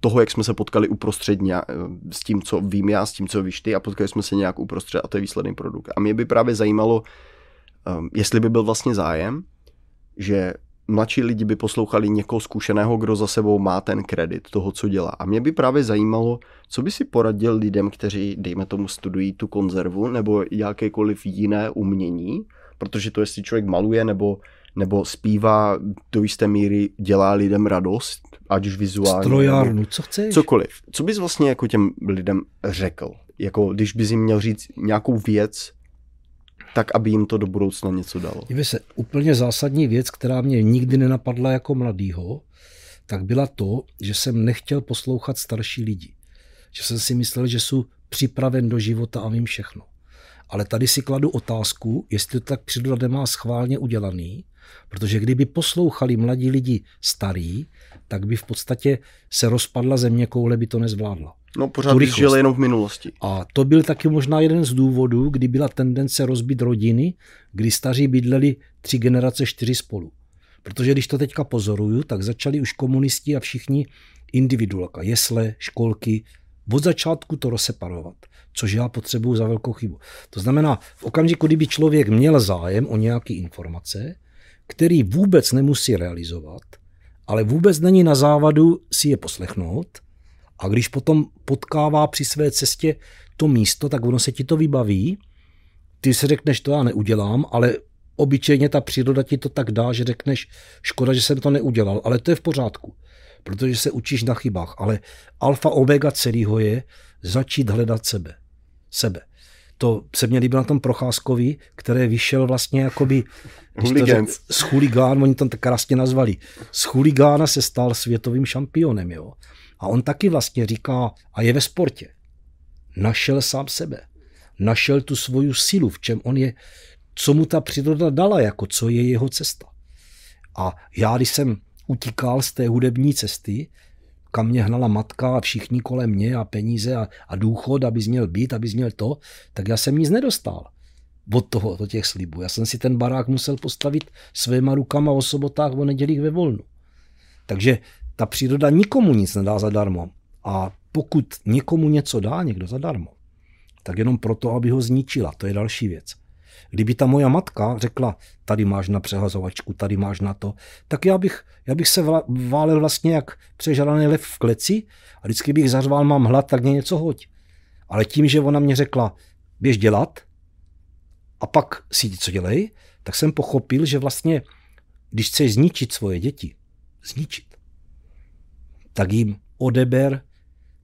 toho, jak jsme se potkali uprostřed nějak, s tím, co vím já, s tím, co víš ty a potkali jsme se nějak uprostřed a to je výsledný produkt. A mě by právě zajímalo, um, jestli by byl vlastně zájem, že mladší lidi by poslouchali někoho zkušeného, kdo za sebou má ten kredit toho, co dělá. A mě by právě zajímalo, co by si poradil lidem, kteří, dejme tomu, studují tu konzervu nebo jakékoliv jiné umění, protože to, jestli člověk maluje nebo nebo zpívá do jisté míry, dělá lidem radost, ať už vizuálně. Strojárnu, co chceš? Cokoliv. Co bys vlastně jako těm lidem řekl? Jako když bys jim měl říct nějakou věc, tak aby jim to do budoucna něco dalo. Dívej se, úplně zásadní věc, která mě nikdy nenapadla jako mladýho, tak byla to, že jsem nechtěl poslouchat starší lidi. Že jsem si myslel, že jsou připraven do života a vím všechno. Ale tady si kladu otázku, jestli to tak příroda nemá schválně udělaný, protože kdyby poslouchali mladí lidi starý, tak by v podstatě se rozpadla země koule, by to nezvládla. No pořád by žil jenom v minulosti. A to byl taky možná jeden z důvodů, kdy byla tendence rozbít rodiny, kdy staří bydleli tři generace, čtyři spolu. Protože když to teďka pozoruju, tak začali už komunisti a všichni individuálka, jesle, školky, od začátku to rozseparovat, což já potřebuju za velkou chybu. To znamená, v okamžiku, kdyby člověk měl zájem o nějaké informace, který vůbec nemusí realizovat, ale vůbec není na závadu si je poslechnout. A když potom potkává při své cestě to místo, tak ono se ti to vybaví, ty si řekneš, to já neudělám, ale obyčejně ta příroda ti to tak dá, že řekneš, škoda, že jsem to neudělal, ale to je v pořádku, protože se učíš na chybách, ale alfa omega celého je začít hledat sebe. Sebe to se mě líbilo na tom Procházkovi, který vyšel vlastně jakoby z chuligán, oni to tak krásně nazvali. Z chuligána se stal světovým šampionem. Jo? A on taky vlastně říká, a je ve sportě. Našel sám sebe. Našel tu svoju sílu, v čem on je, co mu ta příroda dala, jako co je jeho cesta. A já, když jsem utíkal z té hudební cesty, kam mě hnala matka a všichni kolem mě a peníze a, a důchod, aby měl být, aby měl to, tak já jsem nic nedostal od toho, od těch slibů. Já jsem si ten barák musel postavit svéma rukama o sobotách, o nedělích ve volnu. Takže ta příroda nikomu nic nedá zadarmo. A pokud někomu něco dá někdo zadarmo, tak jenom proto, aby ho zničila. To je další věc. Kdyby ta moja matka řekla, tady máš na přehazovačku, tady máš na to, tak já bych, já bych se válel vlastně jak přežraný lev v kleci a vždycky bych zařval, mám hlad, tak mě něco hoď. Ale tím, že ona mě řekla, běž dělat a pak si co dělej, tak jsem pochopil, že vlastně, když chceš zničit svoje děti, zničit, tak jim odeber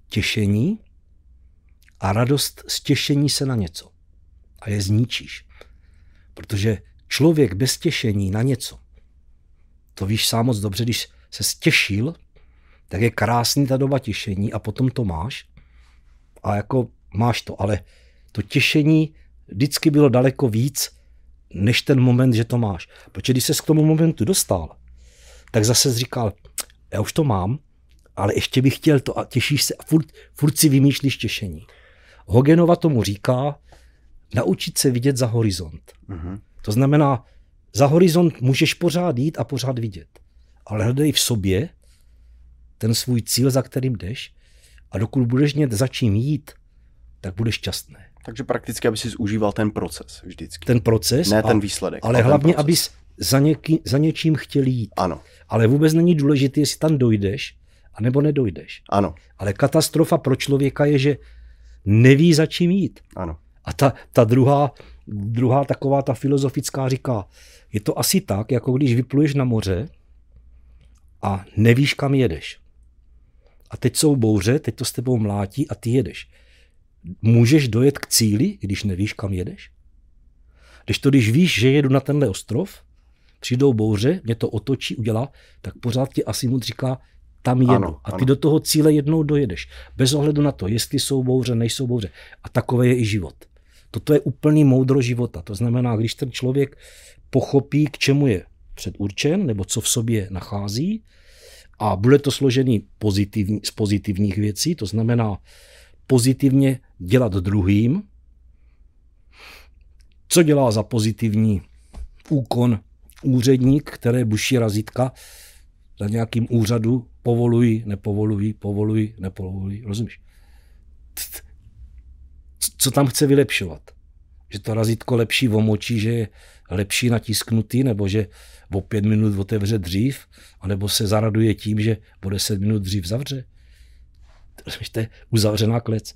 těšení a radost z těšení se na něco. A je zničíš. Protože člověk bez těšení na něco, to víš sám moc dobře, když se stěšil, tak je krásný ta doba těšení a potom to máš a jako máš to, ale to těšení vždycky bylo daleko víc, než ten moment, že to máš. Protože když se k tomu momentu dostal, tak zase říkal, já už to mám, ale ještě bych chtěl to a těšíš se a furt, furt si vymýšlíš těšení. Hogenova tomu říká, naučit se vidět za horizont. Uh-huh. To znamená, za horizont můžeš pořád jít a pořád vidět. Ale hledej v sobě ten svůj cíl, za kterým jdeš a dokud budeš mít za čím jít, tak budeš šťastný. Takže prakticky, aby si užíval ten proces vždycky. Ten proces. Ne a, ten výsledek. Ale hlavně, abys za, něký, za něčím chtěl jít. Ano. Ale vůbec není důležité, jestli tam dojdeš, anebo nedojdeš. Ano. Ale katastrofa pro člověka je, že neví, za čím jít. Ano. A ta, ta druhá, druhá taková, ta filozofická říká, je to asi tak, jako když vypluješ na moře a nevíš, kam jedeš. A teď jsou bouře, teď to s tebou mlátí a ty jedeš. Můžeš dojet k cíli, když nevíš, kam jedeš? Když to, když víš, že jedu na tenhle ostrov, přijdou bouře, mě to otočí, udělá, tak pořád ti asi mu říká, tam jedu. Ano, a ty ano. do toho cíle jednou dojedeš. Bez ohledu na to, jestli jsou bouře, nejsou bouře. A takové je i život. Toto je úplný moudro života. To znamená, když ten člověk pochopí, k čemu je předurčen, nebo co v sobě nachází, a bude to složený pozitivní, z pozitivních věcí, to znamená pozitivně dělat druhým, co dělá za pozitivní úkon úředník, které buší razítka na nějakým úřadu, povolují, nepovolují, povolují, nepovolují, rozumíš? Co tam chce vylepšovat? Že to razítko lepší omočí, že je lepší natisknutý, nebo že o pět minut otevře dřív, anebo se zaraduje tím, že bude deset minut dřív zavře. To je uzavřená klec.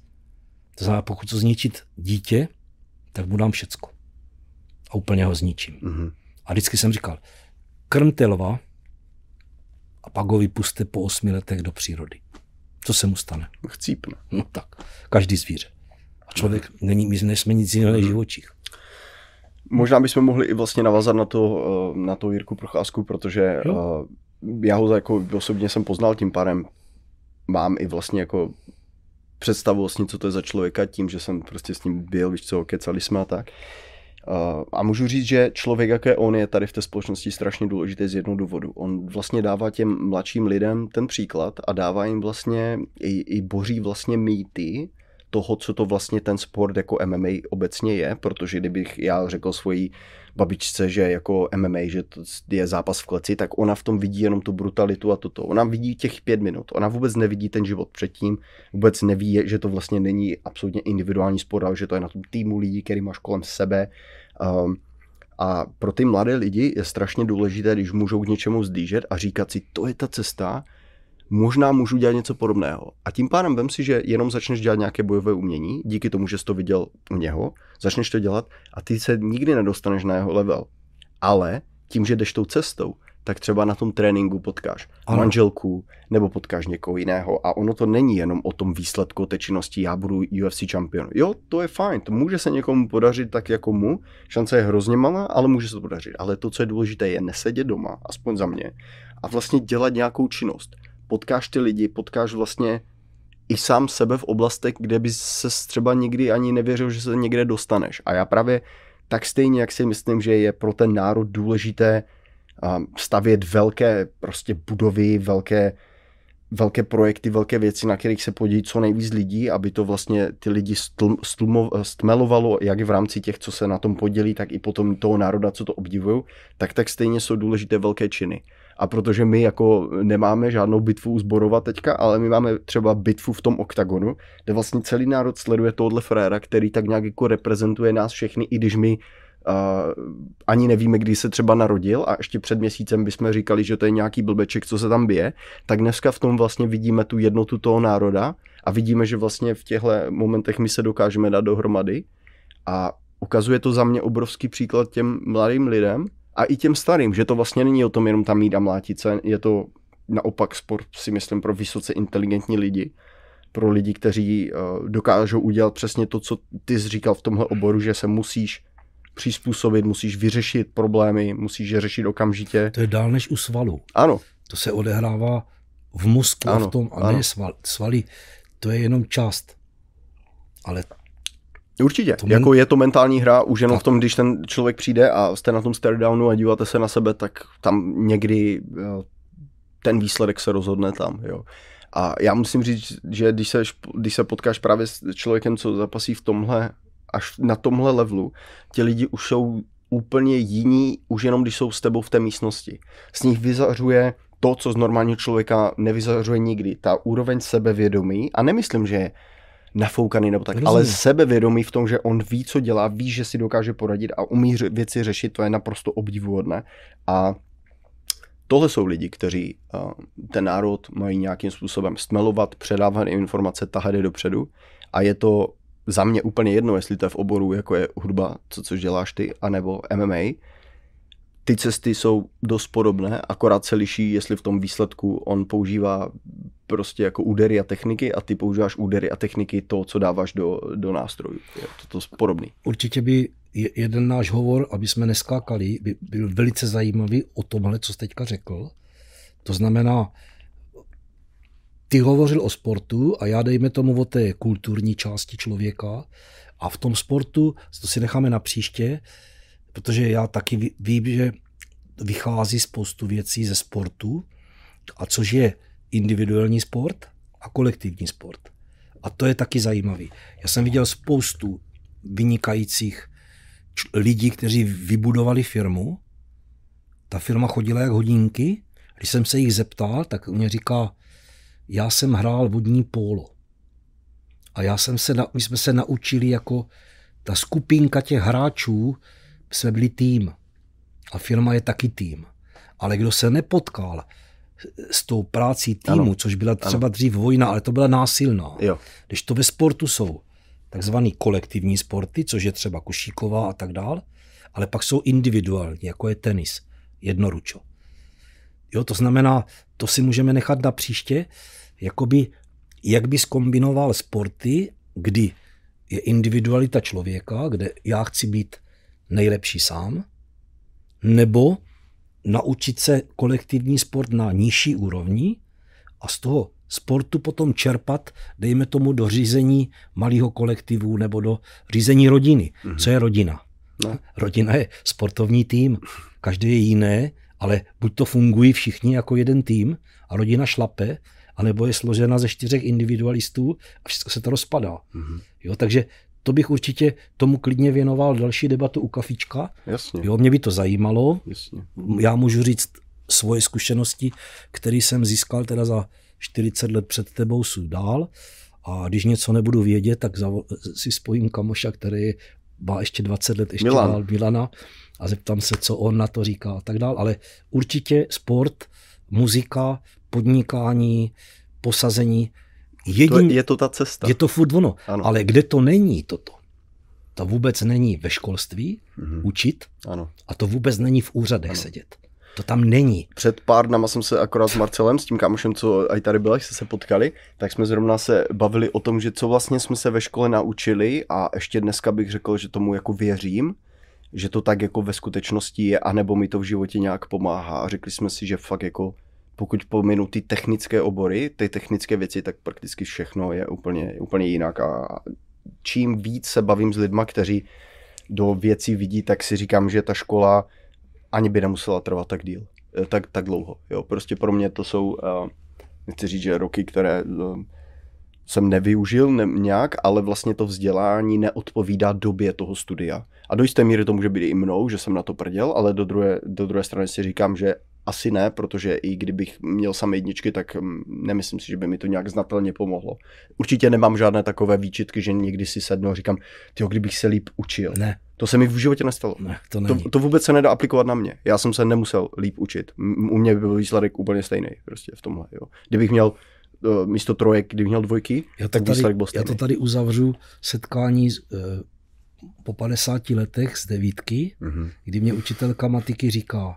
To znamená, pokud to zničit dítě, tak mu dám všecko. A úplně ho zničím. Mm-hmm. A vždycky jsem říkal, krmte lva a pak ho vypuste po osmi letech do přírody. Co se mu stane? Chcípne. No tak, každý zvíře. Člověk není, my nejsme nic jiného než mhm. živočích. Možná bychom mohli i vlastně navazat na to, eh, na to Jirku Procházku, protože jo. Eh, já ho jako osobně jsem poznal tím párem. Mám i vlastně jako představu vlastně, co to je za člověka tím, že jsem prostě s ním byl, víš co, kecali jsme a tak. A můžu říct, že člověk, jaké on je tady v té společnosti, strašně důležitý z jednoho důvodu. On vlastně dává těm mladším lidem ten příklad a dává jim vlastně i, i boří vlastně mýty, toho, co to vlastně ten sport jako MMA obecně je, protože kdybych já řekl svojí babičce, že jako MMA, že to je zápas v kleci, tak ona v tom vidí jenom tu brutalitu a toto. Ona vidí těch pět minut, ona vůbec nevidí ten život předtím, vůbec neví, že to vlastně není absolutně individuální sport, ale že to je na tom týmu lidí, který máš kolem sebe. Um, a pro ty mladé lidi je strašně důležité, když můžou k něčemu zdížet a říkat si, to je ta cesta, možná můžu dělat něco podobného. A tím pádem vem si, že jenom začneš dělat nějaké bojové umění, díky tomu, že jsi to viděl u něho, začneš to dělat a ty se nikdy nedostaneš na jeho level. Ale tím, že jdeš tou cestou, tak třeba na tom tréninku potkáš ano. manželku nebo potkáš někoho jiného a ono to není jenom o tom výsledku té činnosti, já budu UFC čempion. Jo, to je fajn, to může se někomu podařit tak jako mu, šance je hrozně malá, ale může se to podařit. Ale to, co je důležité, je nesedět doma, aspoň za mě, a vlastně dělat nějakou činnost potkáš ty lidi, potkáš vlastně i sám sebe v oblastech, kde bys se třeba nikdy ani nevěřil, že se někde dostaneš. A já právě tak stejně, jak si myslím, že je pro ten národ důležité stavět velké prostě budovy, velké, velké projekty, velké věci, na kterých se podíjí co nejvíc lidí, aby to vlastně ty lidi stl, stlmo, stmelovalo, jak v rámci těch, co se na tom podělí, tak i potom toho národa, co to obdivují, tak tak stejně jsou důležité velké činy. A protože my jako nemáme žádnou bitvu uzborovat teďka, ale my máme třeba bitvu v tom oktagonu, kde vlastně celý národ sleduje tohle fréra, který tak nějak jako reprezentuje nás všechny, i když my Uh, ani nevíme, kdy se třeba narodil a ještě před měsícem bychom říkali, že to je nějaký blbeček, co se tam bije, tak dneska v tom vlastně vidíme tu jednotu toho národa a vidíme, že vlastně v těchto momentech my se dokážeme dát dohromady. A ukazuje to za mě obrovský příklad těm mladým lidem a i těm starým, že to vlastně není o tom jenom tam mít a mlátit se, je to naopak sport si myslím pro vysoce inteligentní lidi, pro lidi, kteří uh, dokážou udělat přesně to, co ty jsi říkal v tomhle oboru, že se musíš přizpůsobit, musíš vyřešit problémy, musíš je řešit okamžitě. To je dál než u svalu. Ano. To se odehrává v mozku ano, a v tom, a ano. ne sval, svaly. To je jenom část. Ale Určitě, to jako je to mentální hra, už jenom tak. v tom, když ten člověk přijde a jste na tom stare downu a díváte se na sebe, tak tam někdy ten výsledek se rozhodne tam, jo. A já musím říct, že když se, když se potkáš právě s člověkem, co zapasí v tomhle až na tomhle levelu ti lidi už jsou úplně jiní, už jenom když jsou s tebou v té místnosti. Z nich vyzařuje to, co z normálního člověka nevyzařuje nikdy. Ta úroveň sebevědomí, a nemyslím, že je nafoukaný nebo tak, Rozumím. ale sebevědomí v tom, že on ví, co dělá, ví, že si dokáže poradit a umí věci řešit, to je naprosto obdivuhodné. A tohle jsou lidi, kteří ten národ mají nějakým způsobem stmelovat, předávat informace, tahat je dopředu a je to za mě úplně jedno, jestli to je v oboru, jako je hudba, co, což děláš ty, anebo MMA. Ty cesty jsou dost podobné, akorát se liší, jestli v tom výsledku on používá prostě jako údery a techniky a ty používáš údery a techniky to, co dáváš do, do nástrojů. Je to, to podobný. Určitě by jeden náš hovor, aby jsme neskákali, by byl velice zajímavý o tomhle, co jsi teďka řekl. To znamená, ty hovořil o sportu a já dejme tomu o té kulturní části člověka a v tom sportu, to si necháme na příště, protože já taky vím, že vychází spoustu věcí ze sportu, a což je individuální sport a kolektivní sport. A to je taky zajímavý. Já jsem viděl spoustu vynikajících lidí, kteří vybudovali firmu. Ta firma chodila jak hodinky. Když jsem se jich zeptal, tak mě říká, já jsem hrál vodní pólo. A já jsem se, my jsme se naučili jako ta skupinka těch hráčů, jsme byli tým. A firma je taky tým. Ale kdo se nepotkal s tou prácí týmu, ano. což byla třeba ano. dřív vojna, ale to byla násilná. Jo. Když to ve sportu jsou takzvaný kolektivní sporty, což je třeba košíková a tak dál, ale pak jsou individuální, jako je tenis, jednoručo. Jo, to znamená, to si můžeme nechat na příště, jakoby, jak by skombinoval sporty, kdy je individualita člověka, kde já chci být nejlepší sám, nebo naučit se kolektivní sport na nižší úrovni a z toho sportu potom čerpat, dejme tomu, do řízení malého kolektivu nebo do řízení rodiny. Mm-hmm. Co je rodina? No. Rodina je sportovní tým, každý je jiné, ale buď to fungují všichni jako jeden tým a rodina šlape, anebo je složena ze čtyřech individualistů a všechno se to rozpadá. Mm-hmm. Jo, takže to bych určitě tomu klidně věnoval další debatu u kafička. Jasně. Jo, mě by to zajímalo. Jasně. Já můžu říct svoje zkušenosti, které jsem získal teda za 40 let před tebou jsou dál. A když něco nebudu vědět, tak si spojím kamoša, který má ještě 20 let ještě Milan. dál Milana a zeptám se, co on na to říká a tak dál. Ale určitě sport, muzika, podnikání, posazení. Jedin, to je, je to ta cesta. Je to furt ono. Ano. Ale kde to není toto? To vůbec není ve školství mm-hmm. učit ano. a to vůbec není v úřadech ano. sedět. To tam není. Před pár dnama jsem se akorát s Marcelem, s tím kámošem, co i tady byl, jste se potkali, tak jsme zrovna se bavili o tom, že co vlastně jsme se ve škole naučili a ještě dneska bych řekl, že tomu jako věřím, že to tak jako ve skutečnosti je, anebo mi to v životě nějak pomáhá. A řekli jsme si, že fakt jako pokud pominu ty technické obory, ty technické věci, tak prakticky všechno je úplně, úplně jinak. A čím víc se bavím s lidma, kteří do věcí vidí, tak si říkám, že ta škola ani by nemusela trvat tak díl, eh, tak, tak dlouho. Jo. Prostě pro mě to jsou, uh, nechci říct, že roky, které uh, jsem nevyužil ne, nějak, ale vlastně to vzdělání neodpovídá době toho studia. A do jisté míry to může být i mnou, že jsem na to prděl, ale do druhé, do druhé strany si říkám, že asi ne, protože i kdybych měl samé jedničky, tak nemyslím si, že by mi to nějak znatelně pomohlo. Určitě nemám žádné takové výčitky, že někdy si sednu a říkám, tyjo, kdybych se líp učil. Ne. To se mi v životě nestalo. Ne, to, není. to, to vůbec se nedá aplikovat na mě. Já jsem se nemusel líp učit. U mě by byl výsledek úplně stejný prostě v tomhle. Jo. Kdybych měl uh, místo trojek, kdybych měl dvojky, já to tak tady, výsledek byl stejný. Já to tady uzavřu setkání uh, po 50 letech z devítky, mm-hmm. kdy mě učitelka matiky říká,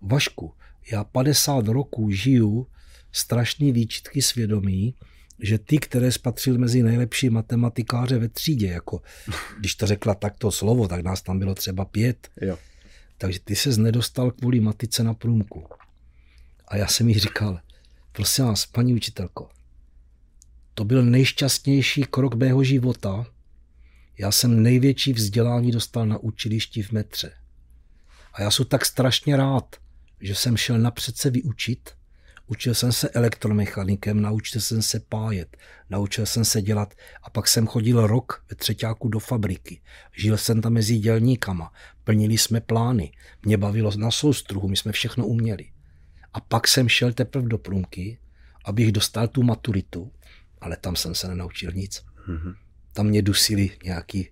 Vašku, já 50 roků žiju strašný výčitky svědomí, že ty, které spatřil mezi nejlepší matematikáře ve třídě, jako když to řekla takto slovo, tak nás tam bylo třeba pět. Jo. Takže ty se nedostal kvůli matice na průmku. A já jsem jí říkal, prosím vás, paní učitelko, to byl nejšťastnější krok mého života. Já jsem největší vzdělání dostal na učilišti v metře. A já jsem tak strašně rád, že jsem šel napřed se vyučit, učil jsem se elektromechanikem, naučil jsem se pájet, naučil jsem se dělat a pak jsem chodil rok ve třetíku do fabriky. Žil jsem tam mezi dělníkama, plnili jsme plány, mě bavilo na soustruhu, my jsme všechno uměli. A pak jsem šel teprve do průmky, abych dostal tu maturitu, ale tam jsem se nenaučil nic. Mm-hmm. Tam mě dusili nějaký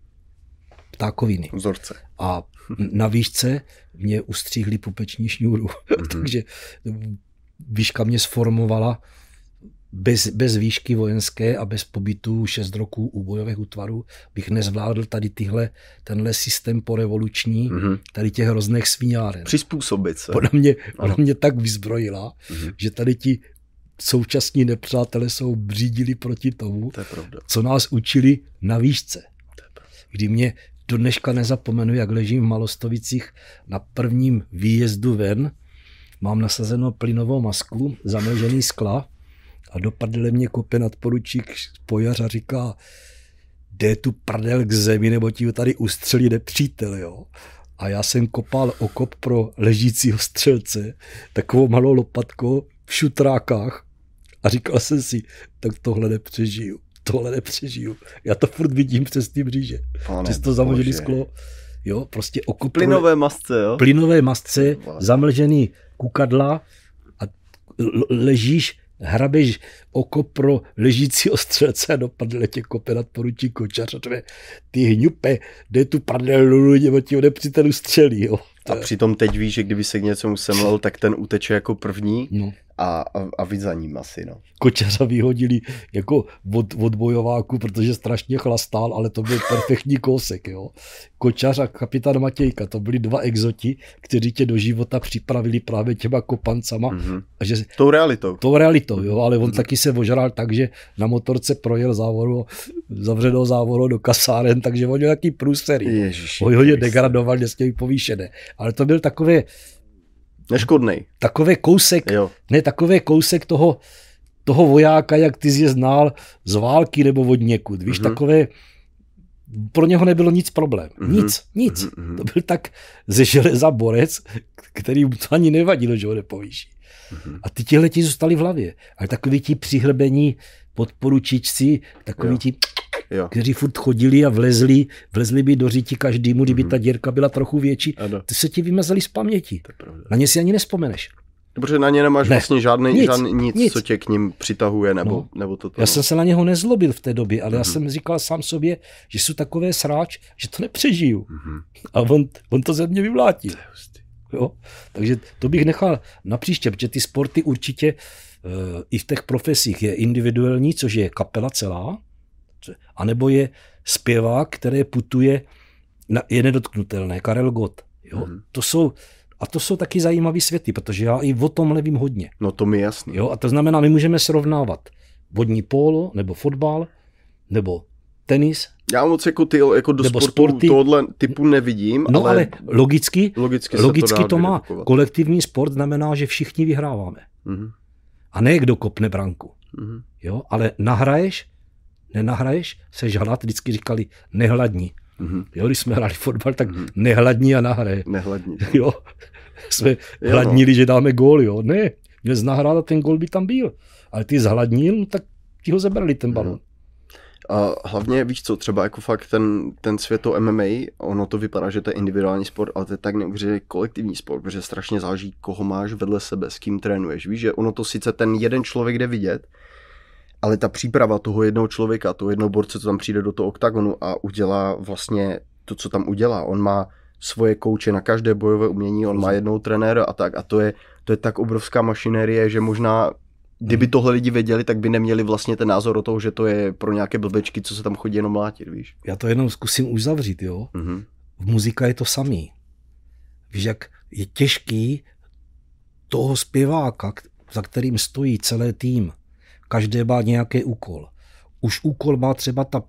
ptákoviny. Vzorce. A na výšce mě ustříhli pupeční šňůru. Mm-hmm. Takže výška mě sformovala bez, bez výšky vojenské a bez pobytu 6 roků u bojových útvarů bych nezvládl tady tyhle, tenhle systém porevoluční, mm-hmm. tady těch hrozných svíňáren. Přizpůsobit se. Ona mě, ona mě tak vyzbrojila, mm-hmm. že tady ti současní nepřátelé jsou břídili proti tomu, to co nás učili na výšce. Kdy mě do dneška nezapomenu, jak ležím v Malostovicích na prvním výjezdu ven, mám nasazenou plynovou masku, zamlžený skla a do prdele mě kope nadporučík pojař a říká, jde tu prdel k zemi, nebo ti tady ustřelí nepřítel, jo. A já jsem kopal okop pro ležícího střelce, takovou malou lopatkou v šutrákách a říkal jsem si, tak tohle nepřežiju tohle nepřežiju. Já to furt vidím přes ty mříže. Pane přes to zamlžené sklo. Jo, prostě okop. Plynové masce, jo? Plynové masce, zamlžený kukadla a ležíš, hrabeš oko pro ležící ostřelce a dopadne tě kope nad poručí kočař a tvé, ty hňupe, jde tu prdel lulu, nebo ti nepřítel střelí, jo. A přitom teď víš, že kdyby se k něco semlel, tak ten uteče jako první. No a, a, a víc za ním asi. No. Kočařa vyhodili jako od, od bojováku, protože strašně chlastal, ale to byl perfektní kousek. Jo. Kočař a kapitán Matějka, to byli dva exoti, kteří tě do života připravili právě těma kopancama. Mm-hmm. A že, tou realitou. Tou realitou, jo, ale on mm-hmm. taky se ožral tak, že na motorce projel závoru, zavřenou závoru do kasáren, takže on měl takový průsery. On hodně degradoval, měl povýšené. Ale to byl takové Neškodný. Takový kousek, jo. ne, takový kousek toho, toho vojáka, jak ty jsi je znal z války nebo od někud. Víš, mm-hmm. takové, pro něho nebylo nic problém. Mm-hmm. Nic, nic. Mm-hmm. To byl tak ze železa borec, který mu to ani nevadilo, že ho nepovýší. Mm-hmm. A ty tihle ti zůstali v hlavě. Ale takový ti přihlbení podporučičci, takový jo. ti jo. kteří furt chodili a vlezli, vlezli by do říti každému, kdyby mm-hmm. ta dírka byla trochu větší, ano. ty se ti vymazali z paměti. Na ně si ani nespomeneš. Protože na ně nemáš ne. vlastně žádný nic, žádný, nic, nic, co tě k ním přitahuje, nebo, no. nebo to. Já no. jsem se na něho nezlobil v té době, ale mm-hmm. já mhm. jsem říkal sám sobě, že jsou takové sráč, že to nepřežiju. Mm-hmm. A on, on to ze mě vyvlátí. Jo? Takže to bych nechal na příště, protože ty sporty určitě uh, i v těch profesích je individuální, což je kapela celá, a nebo je zpěvák, který putuje, na, je nedotknutelné, Karel Gott. Jo? Mm-hmm. To jsou, a to jsou taky zajímavé světy, protože já i o tom nevím hodně. No to mi jasný. Jo? A to znamená, my můžeme srovnávat vodní polo, nebo fotbal, nebo tenis. Já moc jako, ty, jako do nebo sportu sporty. tohle typu nevidím, no, ale, ale logicky, logicky, logicky to, to má. Kolektivní sport znamená, že všichni vyhráváme. Mm-hmm. A ne kdo kopne branku. Mm-hmm. Jo? Ale nahraješ nenahraješ, se žalat, vždycky říkali nehladní. Mm-hmm. Jo, když jsme hráli fotbal, tak mm-hmm. nehladní a nahraje. Nehladní. Jo, jsme jo, no. hladnili, no. že dáme gól, jo. Ne, měl nahrát a ten gól by tam byl. Ale ty zhladnil, no, tak ti ho zebrali ten balon. Mm-hmm. A hlavně víš co, třeba jako fakt ten, ten svět to MMA, ono to vypadá, že to je individuální sport, ale to je tak neuvěřitelný kolektivní sport, protože strašně záleží, koho máš vedle sebe, s kým trénuješ. Víš, že ono to sice ten jeden člověk jde vidět, ale ta příprava toho jednoho člověka, toho jednoho borce, co tam přijde do toho oktagonu a udělá vlastně to, co tam udělá. On má svoje kouče na každé bojové umění, on má jednou trenéra a tak. A to je, to je tak obrovská mašinérie, že možná kdyby tohle lidi věděli, tak by neměli vlastně ten názor o toho, že to je pro nějaké blbečky, co se tam chodí jenom mlátit, víš. Já to jenom zkusím uzavřít, jo. Mm-hmm. V muzika je to samý. Víš, jak je těžký toho zpěváka, za kterým stojí celý tým, každé má nějaký úkol. Už úkol má třeba ta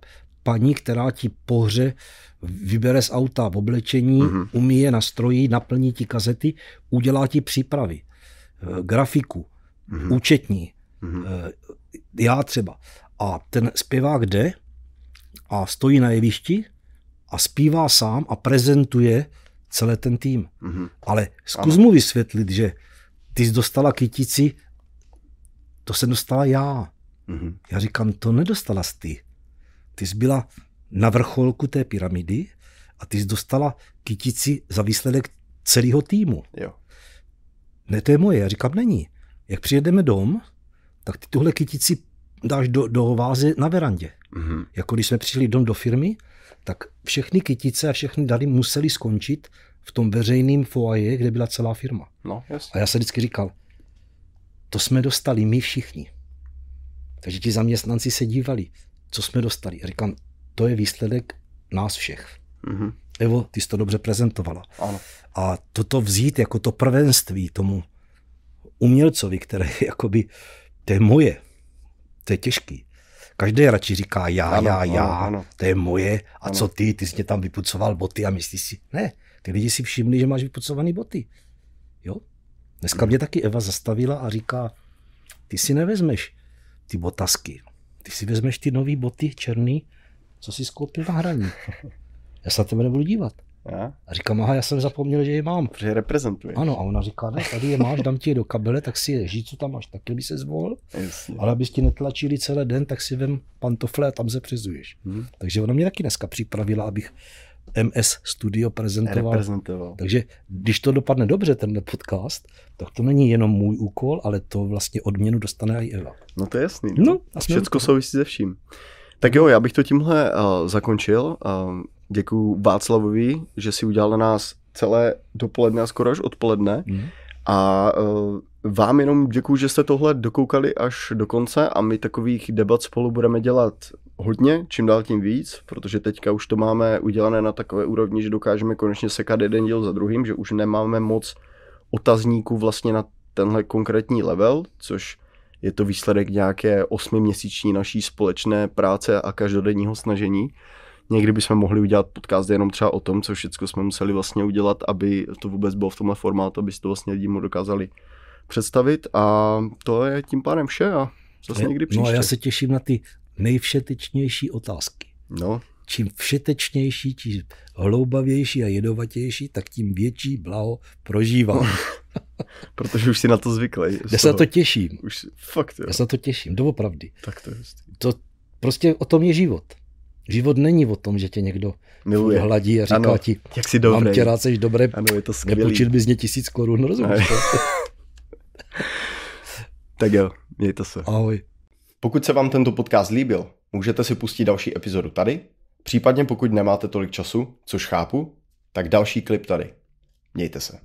paní, která ti pohře vybere z auta v oblečení, mm-hmm. umí je nastrojí, naplní ti kazety, udělá ti přípravy, eh, grafiku, mm-hmm. účetní, mm-hmm. já třeba. A ten zpěvák jde a stojí na jevišti a zpívá sám a prezentuje celý ten tým. Mm-hmm. Ale zkus mu vysvětlit, že ty jsi dostala kytici, to jsem dostala já. Mm-hmm. Já říkám, to nedostala jsi ty. Ty jsi byla na vrcholku té pyramidy a ty jsi dostala kytici za výsledek celého týmu. Jo. Ne, to je moje. Já říkám, není. Jak přijedeme dom, tak ty tuhle kytici dáš do, do vázy na verandě. Mm-hmm. Jako když jsme přišli dom do firmy, tak všechny kytice a všechny dary museli skončit v tom veřejném foaje, kde byla celá firma. No, jasně. A já se vždycky říkal, to jsme dostali my všichni. Takže ti zaměstnanci se dívali, co jsme dostali. A říkám, to je výsledek nás všech. Mm-hmm. Evo, ty jsi to dobře prezentovala. Ano. A toto vzít jako to prvenství tomu umělcovi, které jakoby, to je moje, to je těžký. Každý radši říká já, ano, já, já, ano, ano. to je moje a ano. co ty, ty jsi mě tam vypucoval boty a myslíš si, ne, ty lidi si všimli, že máš vypucované boty. Dneska mě taky Eva zastavila a říká, ty si nevezmeš ty botasky, ty si vezmeš ty nové boty černý, co jsi skoupil na hraní. Já se na tebe nebudu dívat. Já? A říkám, aha, já jsem zapomněl, že je mám. Protože je reprezentuje. Ano, a ona říká, ne, tady je máš, dám ti je do kabele, tak si je žít, co tam máš, taky by se zvolil. Jasně. Ale abys ti netlačili celý den, tak si vem pantofle a tam se přizuješ. Hmm. Takže ona mě taky dneska připravila, abych MS Studio prezentoval. Reprezentoval. Takže když to dopadne dobře, tenhle podcast, tak to není jenom můj úkol, ale to vlastně odměnu dostane i Eva. No to je jasný. No, a Všecko souvisí se vším. Tak jo, já bych to tímhle uh, zakončil. Uh, děkuji Václavovi, že si udělal na nás celé dopoledne a skoro až odpoledne. Mm. A uh, vám jenom děkuji, že jste tohle dokoukali až do konce a my takových debat spolu budeme dělat hodně, čím dál tím víc, protože teďka už to máme udělané na takové úrovni, že dokážeme konečně sekat jeden díl za druhým, že už nemáme moc otazníků vlastně na tenhle konkrétní level, což je to výsledek nějaké osmiměsíční naší společné práce a každodenního snažení. Někdy bychom mohli udělat podcast jenom třeba o tom, co všechno jsme museli vlastně udělat, aby to vůbec bylo v tomhle formátu, aby si to vlastně lidi mu dokázali představit a to je tím pádem vše a zase někdy příště. No a já se těším na ty nejvšetečnější otázky. No. Čím všetečnější, tím hloubavější a jedovatější, tak tím větší blaho prožívám. Protože už si na to zvyklý. Já se na to těším. Už, fakt, jo. Já se na to těším, doopravdy. Tak to je To prostě o tom je život. Život není o tom, že tě někdo Miluje. hladí a říká ano, ti, jak jsi dobrý. mám tě rád, jsi dobré, ano, je to skvělý. nepůjčil bys mě tisíc korun, rozumíš? tak jo, mějte se. Ahoj. Pokud se vám tento podcast líbil, můžete si pustit další epizodu tady, případně pokud nemáte tolik času, což chápu, tak další klip tady. Mějte se.